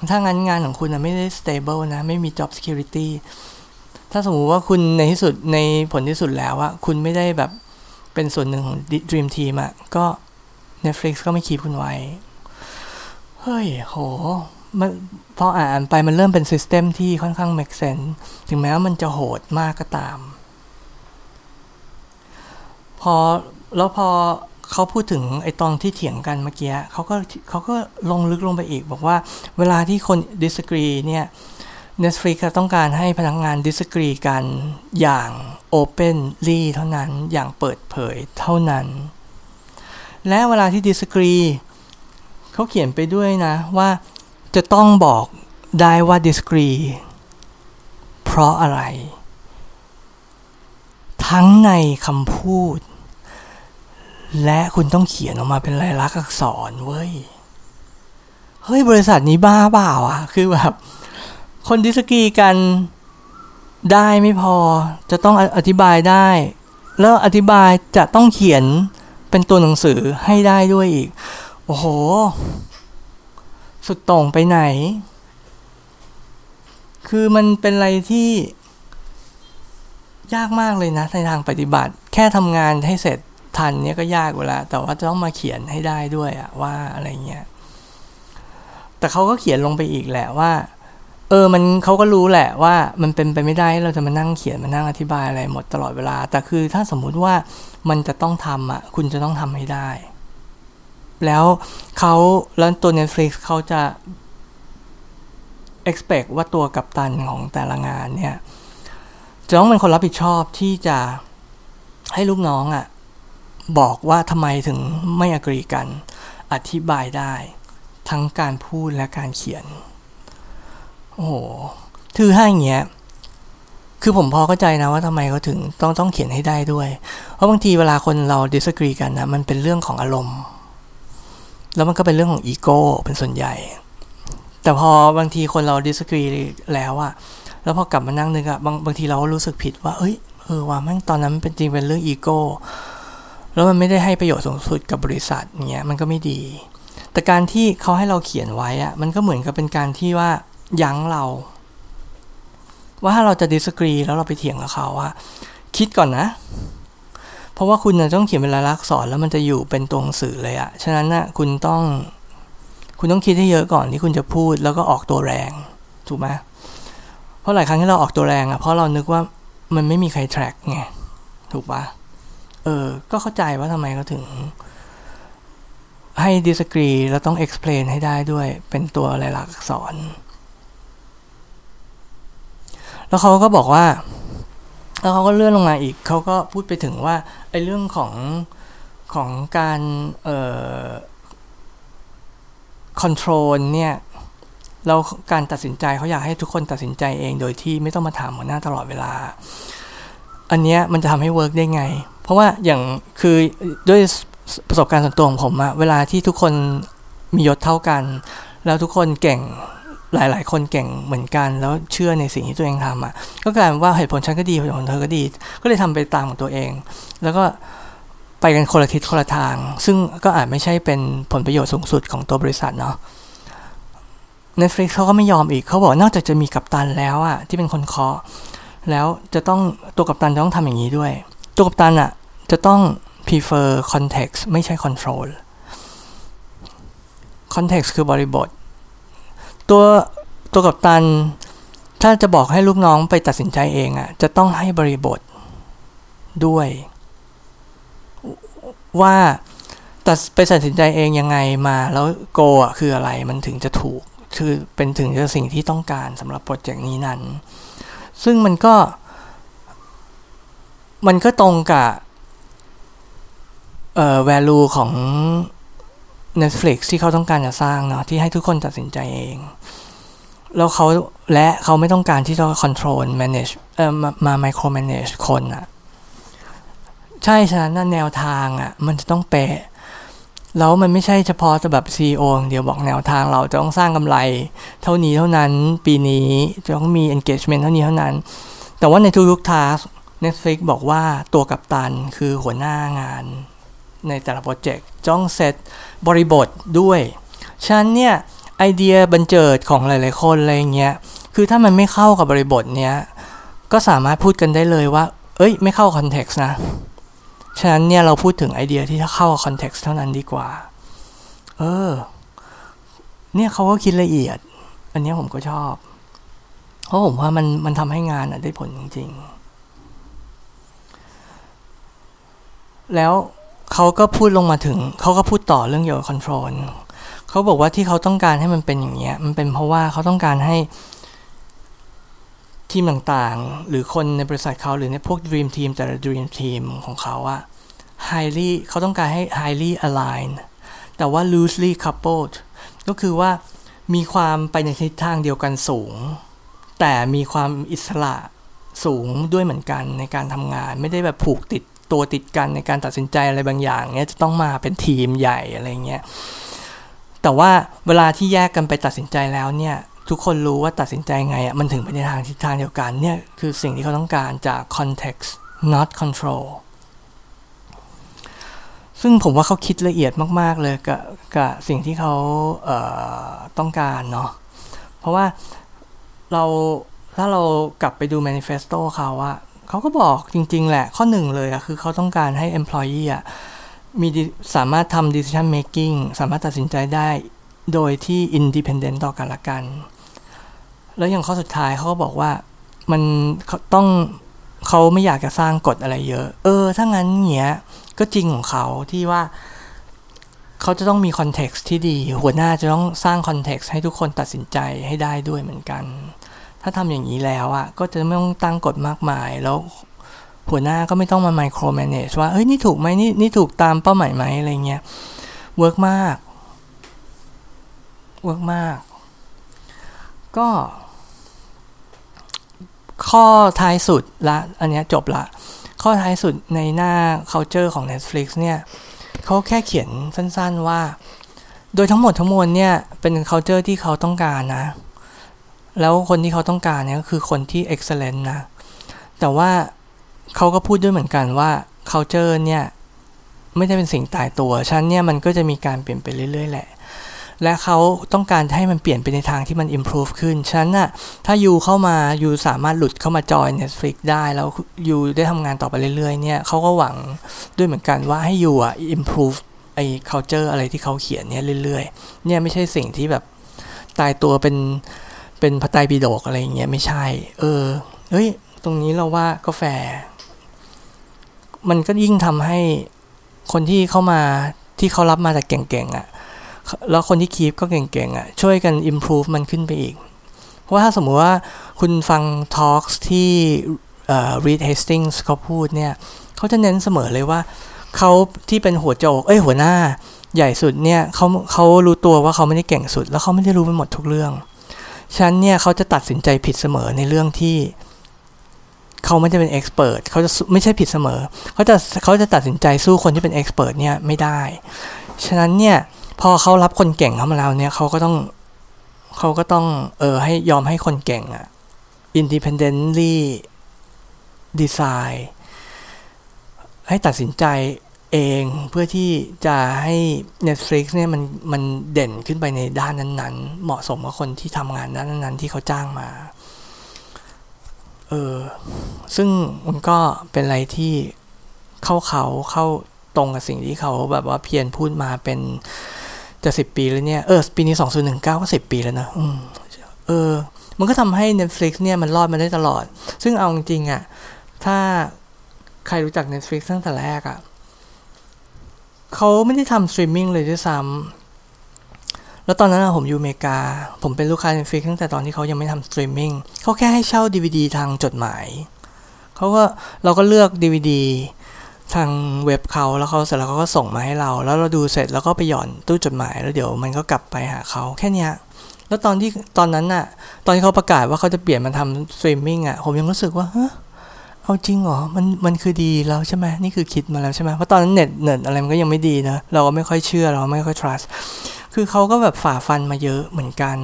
ถ้างานงานของคุณไม่ได้ stable นะ ไม่มี job security ถ้าสมมติว่าคุณในที่สุดในผลที่สุดแล้วอะคุณไม่ได้แบบเป็นส่วนหนึ่งของ Dream Team อะก็ Netflix ก็ไม่คีบคุณไว้ เฮ้ย โห มันพออ่านไปมันเริ่มเป็นซิสเต็มที่ค่อนข้าง make sense ถึงแม้ว่ามันจะโหดมากก็ตาม พอแล้วพอเขาพูดถึงไอ้ตอนที่เถียงกันเมื่อกี้เขาก็เขาก็ลงลึกลงไปอีก บอกว่าเวลาที่คน disagree เนี่ย Netflix ต้องการให้พนักงงานดิสกรีกันอย่าง Openly เท่านั้นอย่างเปิดเผยเท่านั้น และเวลาที่ดิสกรีเขาเขียนไปด้วยนะว่า จะต้องบอกได้ว่าดิสกรีเพราะอะไร ทั้งในคำพูด และคุณต้องเขียนออกมาเป็นลายลักษณ์อักษรเว้ย เฮ้ย บริษัทนี้บ้าเปล่าอะ คือแบบ คนดิสกีกันได้ไม่พอจะต้องอธิบายได้ แล้วอธิบายจะต้องเขียนเป็นตัวหนังสือให้ได้ด้วยอีก โอ้โห สุดตรงไปไหน คือมันเป็นอะไรที่ยากมากเลยนะในทางปฏิบัติ แค่ทำงานให้เสร็จทันเนี่ยก็ยากเวลา แต่ว่าจะต้องมาเขียนให้ได้ด้วยอะว่าอะไรเงี้ย แต่เขาก็เขียนลงไปอีกแหละว่า เออมันเขาก็รู้แหละว่ามันเป็นไปไม่ได้เราจะมานั่งเขียนมานั่งอธิบายอะไรหมดตลอดเวลา แต่คือถ้าสมมุติว่ามันจะต้องทำอะคุณจะต้องทำให้ได้ แล้วเขาแล้วตัว Netflix เขาจะ expect ว่าตัวกัปตันของแต่ละงานเนี่ยจะต้องเป็นคนรับผิดชอบที่จะให้ลูกน้องอะ่ะ บอกว่าทำไมถึงไม่ agree กัน อธิบายได้ ทั้งการพูดและการเขียน โอ้โหถือให้อย่างเงี้ยคือผมพอเข้าใจนะว่าทำไมเขาถึงต้องต้องเขียนให้ได้ด้วย เพราะบางทีเวลาคนเรา disagree กันนะมันเป็นเรื่องของอารมณ์ แล้วมันก็เป็นเรื่องของอีโก้เป็นส่วนใหญ่ แต่พอบางทีคนเรา disagree แล้วอะแล้วพอกลับมานั่งนึกอะบางบางทีเราก็รู้สึกผิดว่า เอ้ยเออว่าแม่งตอนนั้นเป็นจริงเป็นเรื่องอีโก้แล้วมันไม่ได้ให้ประโยชน์สูงสุดกับบริษัทเงี้ยมันก็ไม่ดี แต่การที่เขาให้เราเขียนไว้อะมันก็เหมือนกับเป็นการที่ว่ายั้งเรา ว่าถ้าเราจะ disagree แล้วเราไปเถียงกับเขาว่าคิดก่อนนะ เพราะว่าคุณต้องเขียนเป็นลายลักษณ์อักษรแล้วมันจะอยู่เป็นตัวหนังสือเลยอะฉะนั้นนะคุณต้อง คุณต้องคิดให้เยอะก่อนที่คุณจะพูดแล้วก็ออกตัวแรง ถูกไหมเพราะหลายครั้งที่เราออกตัวแรงอะเพราะเรานึกว่ามันไม่มีใครแทร็กไงถูกปะเออ ก็เข้าใจว่าทำไมเขาถึง ให้ดิสกรีแล้วต้อง explain ให้ได้ด้วยเป็นตัวลายลักษณ์อักษร แล้วเขาก็บอกว่า แล้วเขาก็เลื่อนลงมาอีก เขาก็พูดไปถึงว่าไอ้เรื่องของของการเอ่อ control เนี่ยแล้วการตัดสินใจเขาอยากให้ทุกคนตัดสินใจเองโดยที่ไม่ต้องมาถามหัวหน้าตลอดเวลา อันเนี้ยมันจะทำให้เวิร์กได้ไง เพราะว่าอย่างคือด้วยประสบการณ์ส่วนตัวของผมอะเวลาที่ทุกคนมียศเท่ากัน แล้วทุกคนเก่ง หลาย ๆ คนเก่งเหมือนกันแล้วเชื่อในสิ่งที่ตัวเองทำอะก็กลายเป็นว่าเหตุผลฉันก็ดีเหตุผลเธอก็ดี ก็เลยทำไปตามของตัวเอง แล้วก็ไปกันคนละทิศคนละทาง ซึ่งก็อาจไม่ใช่เป็นผลประโยชน์สูงสุดของตัวบริษัทเนาะ Netflix เขาก็ไม่ยอมอีกเขาบอกนอกจากจะมีกัปตันแล้วอะที่เป็นคนเคาะแล้วจะต้องตัวกัปตันจะต้องทำอย่างนี้ด้วย ตัวกัปตันอะจะต้อง prefer context ไม่ใช่ control context คือบริบท ตัวตัวกัปตัน ถ้าจะบอกให้ลูกน้องไปตัดสินใจเองอะ จะต้องให้บริบทด้วย ว่าตัดไปตัดสินใจเองยังไงมาแล้วโกอะคืออะไรมันถึงจะถูก คือเป็นถึงจะสิ่งที่ต้องการสำหรับโปรเจกต์นี้นั้น ซึ่งมันก็ มันก็ตรงกับเอ่อ value ของ Netflix ที่เขาต้องการจะสร้างเนาะที่ให้ทุกคนตัดสินใจเอง แล้วเขาและเขาไม่ต้องการที่จะ control manage เอ่อมามา micro manage คนอะใช่ฉะนั้นแนวทางอะมันจะต้องเป๊ะแล้วมันไม่ใช่เฉพาะแต่แบบ CEO เดียวบอกแนวทางเราจะต้องสร้างกำไร เท่านี้เท่านั้นปีนี้จะต้องมี engagement เท่านี้เท่านั้น แต่ว่าในทุกๆ task Netflix บอกว่าตัวกัปตันคือหัวหน้างาน ในแต่ละโปรเจกต์จ้องเซตบริบทด้วยฉะนั้นเนี่ยไอเดียบันเจิดของหลาย ๆ คนอะไรเงี้ยคือถ้ามันไม่เข้ากับบริบทเนี้ยก็สามารถพูดกันได้เลยว่า เอ้ย ไม่เข้า context นะ ฉะนั้นเนี่ยเราพูดถึงไอเดียที่ถ้าเข้า context เท่านั้นดีกว่า เออ เนี่ยเขาก็คิดละเอียด อันนี้ผมก็ชอบ เพราะผมว่ามันมันทำให้งานได้ผลจริง ๆ แล้ว เขาก็พูดลงมาถึง เขาก็พูดต่อเรื่องเกี่ยวกับ control เขาบอกว่าที่เขาต้องการให้มันเป็นอย่างเงี้ย มันเป็นเพราะว่าเขาต้องการให้ทีมต่างๆ หรือคนในบริษัทเขาหรือในพวก Dream Team แต่ละ Dream Team ของเขาอะ highly เขาต้องการให้ highly aligned แต่ว่า loosely coupled ก็คือว่ามีความไปในทิศทางเดียวกันสูง แต่มีความอิสระสูงด้วยเหมือนกันในการทำงาน ไม่ได้แบบผูกติด ตัวติดกันในการตัดสินใจอะไรบางอย่างเนี้ยจะต้องมาเป็นทีมใหญ่อะไรเงี้ยแต่ว่าเวลาที่แยกกันไปตัดสินใจแล้วเนี่ยทุกคนรู้ว่าตัดสินใจไงอะมันถึงไปในทางทิศทางเดียวกันเนี่ยคือสิ่งที่เขาต้องการจาก context not control ซึ่งผมว่าเขาคิดละเอียดมาก ๆ เลยกับกับสิ่งที่เขาเต้องการเนาะเพราะว่าเราถ้าเรากลับไปดู manifesto เขาอะ เขาก็บอกจริง ๆ แหละ ข้อหนึ่งเลยอะคือเขาต้องการให้ employee อะมีสามารถทำ decision making สามารถตัดสินใจได้โดยที่ independent ต่อกันละกัน แล้วอย่างข้อสุดท้ายเขาก็บอกว่ามันต้องเขาไม่อยากจะสร้างกฎอะไรเยอะ เออ ถ้างั้นเงี้ยก็จริงของเขาที่ว่าเขาจะต้องมีคอนเท็กซ์ที่ดี หัวหน้าจะต้องสร้างคอนเท็กซ์ให้ทุกคนตัดสินใจให้ได้ด้วยเหมือนกัน ถ้าทำอย่างนี้แล้วอะ่ะก็จะไม่ต้องตั้งกฎมากมาย แล้วหัวหน้าก็ไม่ต้องมา micromanage ว่าเฮ้ยนี่ถูกไหมนี่นี่ถูกตามเป้าหมายไหมอะไรเงี้ย work มาก work มาก ก็ ข้อท้ายสุดละ อันนี้จบละ ข้อท้ายสุดในหน้า culture ของ Netflix เนี่ยเขาแค่เขียนสั้นๆว่า โดยทั้งหมดทั้งมวลเนี่ย เป็น culture ที่เขาต้องการนะ แล้วคนที่เขาต้องการเนี่ยก็คือคนที่ excellent นะ แต่ว่าเขาก็พูดด้วยเหมือนกันว่า culture เนี่ย ไม่ได้เป็นสิ่งตายตัวฉันเนี่ยมันก็จะมีการเปลี่ยนไปเรื่อยๆแหละ และเขาต้องการให้มันเปลี่ยนไปในทางที่มัน improve ขึ้นฉันน่ะ ถ้ายูเข้ามายูสามารถหลุดเข้ามาจอย Netflix ได้ แล้วยูได้ทำงานต่อไปเรื่อยๆ เนี่ยเขาก็หวังด้วยเหมือนกันว่าให้ยูอะ improve ไอ้ culture อะไรที่เขาเขียนเนี่ยเรื่อยๆ เนี่ยไม่ใช่สิ่งที่แบบตายตัวเป็น เป็นพระไตรปิฎกอะไรอย่างเงี้ยไม่ใช่ เออ เฮ้ย ตรงนี้เราว่าก็แฟ มันก็ยิ่งทำให้คนที่เข้ามาที่เขารับมาจากเก่งๆอะ่ะ แล้วคนที่คีปก็เก่งๆอะ่ะ ช่วยกัน improve มันขึ้นไปอีก เพราะว่าถ้าสมมติว่าคุณฟัง talks ที่ Reed Hastings เขาพูดเนี่ย เขาจะเน้นเสมอเลยว่า เขาที่เป็นหัวโจก เอ้ย หัวหน้าใหญ่สุดเนี่ยเขาเขารู้ตัวว่าเขาไม่ได้เก่งสุด แล้วเขาไม่ได้รู้ไปหมดทุกเรื่อง ฉันเนี่ยเขาจะตัดสินใจผิดเสมอในเรื่องที่เขาไม่ได้เป็นเอ็กซ์เพรสเขาจะไม่ใช่ผิดเสมอ เขาจะเขาจะตัดสินใจสู้คนที่เป็นเอ็กซ์เพรสเนี่ยไม่ได้ ฉะนั้นเนี่ยพอเขารับคนเก่งเข้ามาแล้วเนี่ยเขาก็ต้องเขาก็ต้องเออให้ยอมให้คนเก่งอะ independently design ให้ตัดสินใจ เองเพื่อที่จะให้ Netflix เนี่ยมันมันเด่นขึ้นไปในด้านนั้นๆ เหมาะสมกับคนที่ทำงานด้านนั้นๆ ที่เขาจ้างมาเออซึ่งมันก็เป็นอะไรที่เข้าเขาเข้าตรงกับสิ่งที่เขาแบบว่าเพียรพูดมาเป็นจะสิบปีแล้วเนี่ย เออ ปีนี้สองศูนย์หนึ่งเก้าก็สิบปีแล้วนะอืมเออ มันก็ทำให้ Netflix เนี่ยมันรอดมาได้ตลอด ซึ่งเอาจริงๆอะ่ะ ถ้าใครรู้จัก Netflix ตั้งแต่แรกอะ่ะ เขาไม่ได้ทำสตรีมมิ่งเลยด้วยซ้ำแล้วตอนนั้นผมอยู่อเมริกา ผมเป็นลูกค้า Netflix ตั้งแต่ตอนที่เขายังไม่ทำสตรีมมิ่งเขาแค่ให้เช่า DVD ทางจดหมายเขาก็เราก็เลือก DVD ทางเว็บเขาแล้วเขาเสร็จแล้วเขาก็ส่งมาให้เรา แล้วเราดูเสร็จแล้วก็ไปหย่อนตู้จดหมายแล้วเดี๋ยวมันก็กลับไปหาเขาแค่นี้แล้วตอนที่ตอนนั้นน่ะ ตอนที่เขาประกาศว่าเขาจะเปลี่ยนมาทำสตรีมมิ่งอะผมยังรู้สึกว่าเฮ้ เอาจริงเหรอ มัน มันคือดีแล้วใช่ไหมนี่คือคิดมาแล้วใช่ไหมเพราะตอนนั้นเน็ต เน็ตอะไรมันก็ยังไม่ดีนะ เราก็ไม่ค่อยเชื่อ เราไม่ค่อย trust คือเขาก็แบบฝ่าฟันมาเยอะเหมือนกัน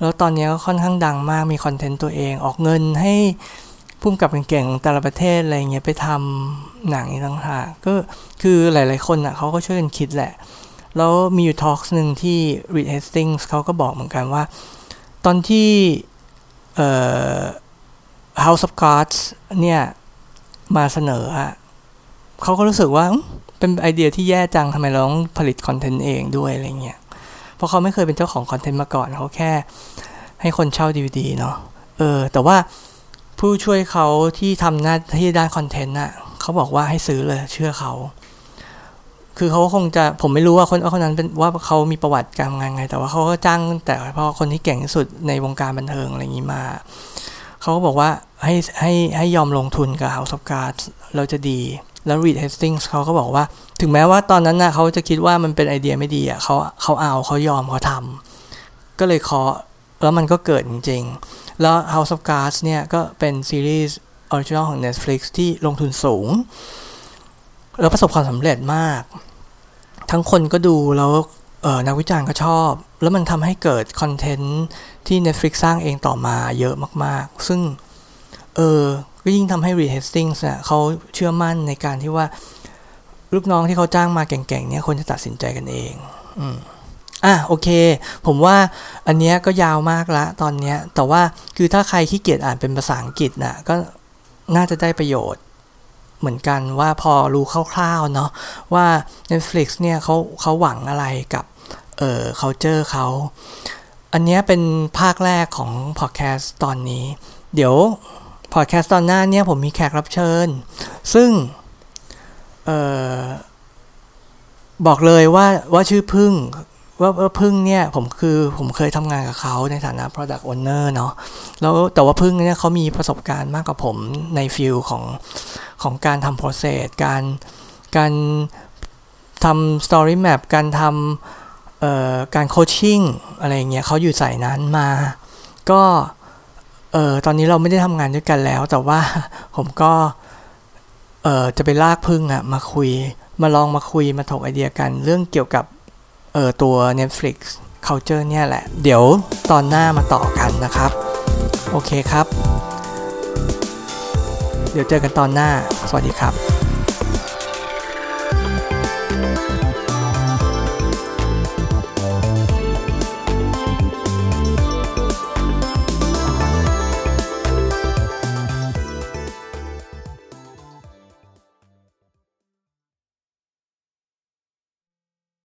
แล้วตอนนี้ก็ค่อนข้างดังมาก มีคอนเทนต์ตัวเอง ออกเงินให้ผู้กำกับเก่งๆแต่ละประเทศอะไรเงี้ยไปทำหนังอีกต่างหากก็คือหลายๆคนอะเขาก็ช่วยกันคิดแหละ แล้วมีอยู่ทอล์กหนึ่งที่ Reed Hastings เขาก็บอกเหมือนกันว่า ตอนที่ เอ่อ House of Cards เนี่ยมาเสนออะเขาก็รู้สึกว่าเป็นไอเดียที่แย่จังทำไมเราต้องผลิตคอนเทนต์เองด้วยอะไรเงี้ย เพราะเขาไม่เคยเป็นเจ้าของคอนเทนต์มาก่อนเขาแค่ให้คนเช่าดีวดีเนาะเออ แต่ว่าผู้ช่วยเขาที่ทำหน้าที่ด้านคอนเทนต์น่ะเขาบอกว่าให้ซื้อเลยเชื่อเขา คือเขาคงจะผมไม่รู้ว่าคนคนนั้นเป็นว่าเขามีประวัติการงานไง แต่ว่าเขาก็จ้างแต่เพราะคนที่เก่งที่สุดในวงการบันเทิงอะไรอย่างนี้มา เขาก็บอกว่าให้ให้ให้ยอมลงทุนกับ House of Cards เราจะดี แล้ว Reed Hastings เขาก็บอกว่า ถึงแม้ว่าตอนนั้นนะเขาจะคิดว่ามันเป็นไอเดียไม่ดีอะเขาเขาเอาเขายอมเขาทำก็เลยเคาะแล้วมันก็เกิดจริง ๆ แล้ว House of Cards เนี่ย ก็เป็นซีรีส์original ของ Netflix ที่ลงทุนสูง แล้วประสบความสำเร็จมาก ทั้งคนก็ดูแล้วนักวิจารณ์ก็ชอบ แล้วมันทำให้เกิดคอนเทนต์ ที่ Netflix สร้างเองต่อมาเยอะมากๆ ซึ่ง เออก็ยิ่งทำให้ Reed Hastings เนี่ยเขาเชื่อมั่นในการที่ว่า ลูกน้องที่เขาจ้างมาเก่งๆ เนี่ยควรจะตัดสินใจกันเอง อืมอะโอเค ผมว่าอันเนี้ยก็ยาวมากละตอนเนี้ย แต่ว่าคือถ้าใครขี้เกียจอ่านเป็นภาษาอังกฤษนะ่ะก็น่าจะได้ประโยชน์เหมือนกันว่าพอรู้คร่าวๆเนาะว่า Netflix เนี่ยเขาเขาหวังอะไรกับเอ่อ culture เขา อันนี้เป็นภาคแรกของพอดแคสต์ตอนนี้ เดี๋ยวพอดแคสต์ตอนหน้าเนี่ยผมมีแขกรับเชิญ ซึ่งออบอกเลยว่าว่าชื่อพึ่งว่าพึ่งเนี่ยผมคือผมเคยทำงานกับเขาในฐานะ product owner เนาะแล้วแต่ว่าพึ่งเนี่ยเขามีประสบการณ์มากกว่าผมใน field ของของการทำ process การการทำ story map การทำ การ coaching อะไรเงี้ยเขาอยู่สายนั้นมา ก็เออตอนนี้เราไม่ได้ทำงานด้วยกันแล้ว แต่ว่าผมก็เออจะไปลากพึ่งอะมาคุย มาลองมาคุยมาถกไอเดียกันเรื่องเกี่ยวกับเออตัว Netflix culture เนี่ยแหละ เดี๋ยวตอนหน้ามาต่อกันนะครับ โอเคครับ เดี๋ยวเจอกันตอนหน้า สวัสดีครับ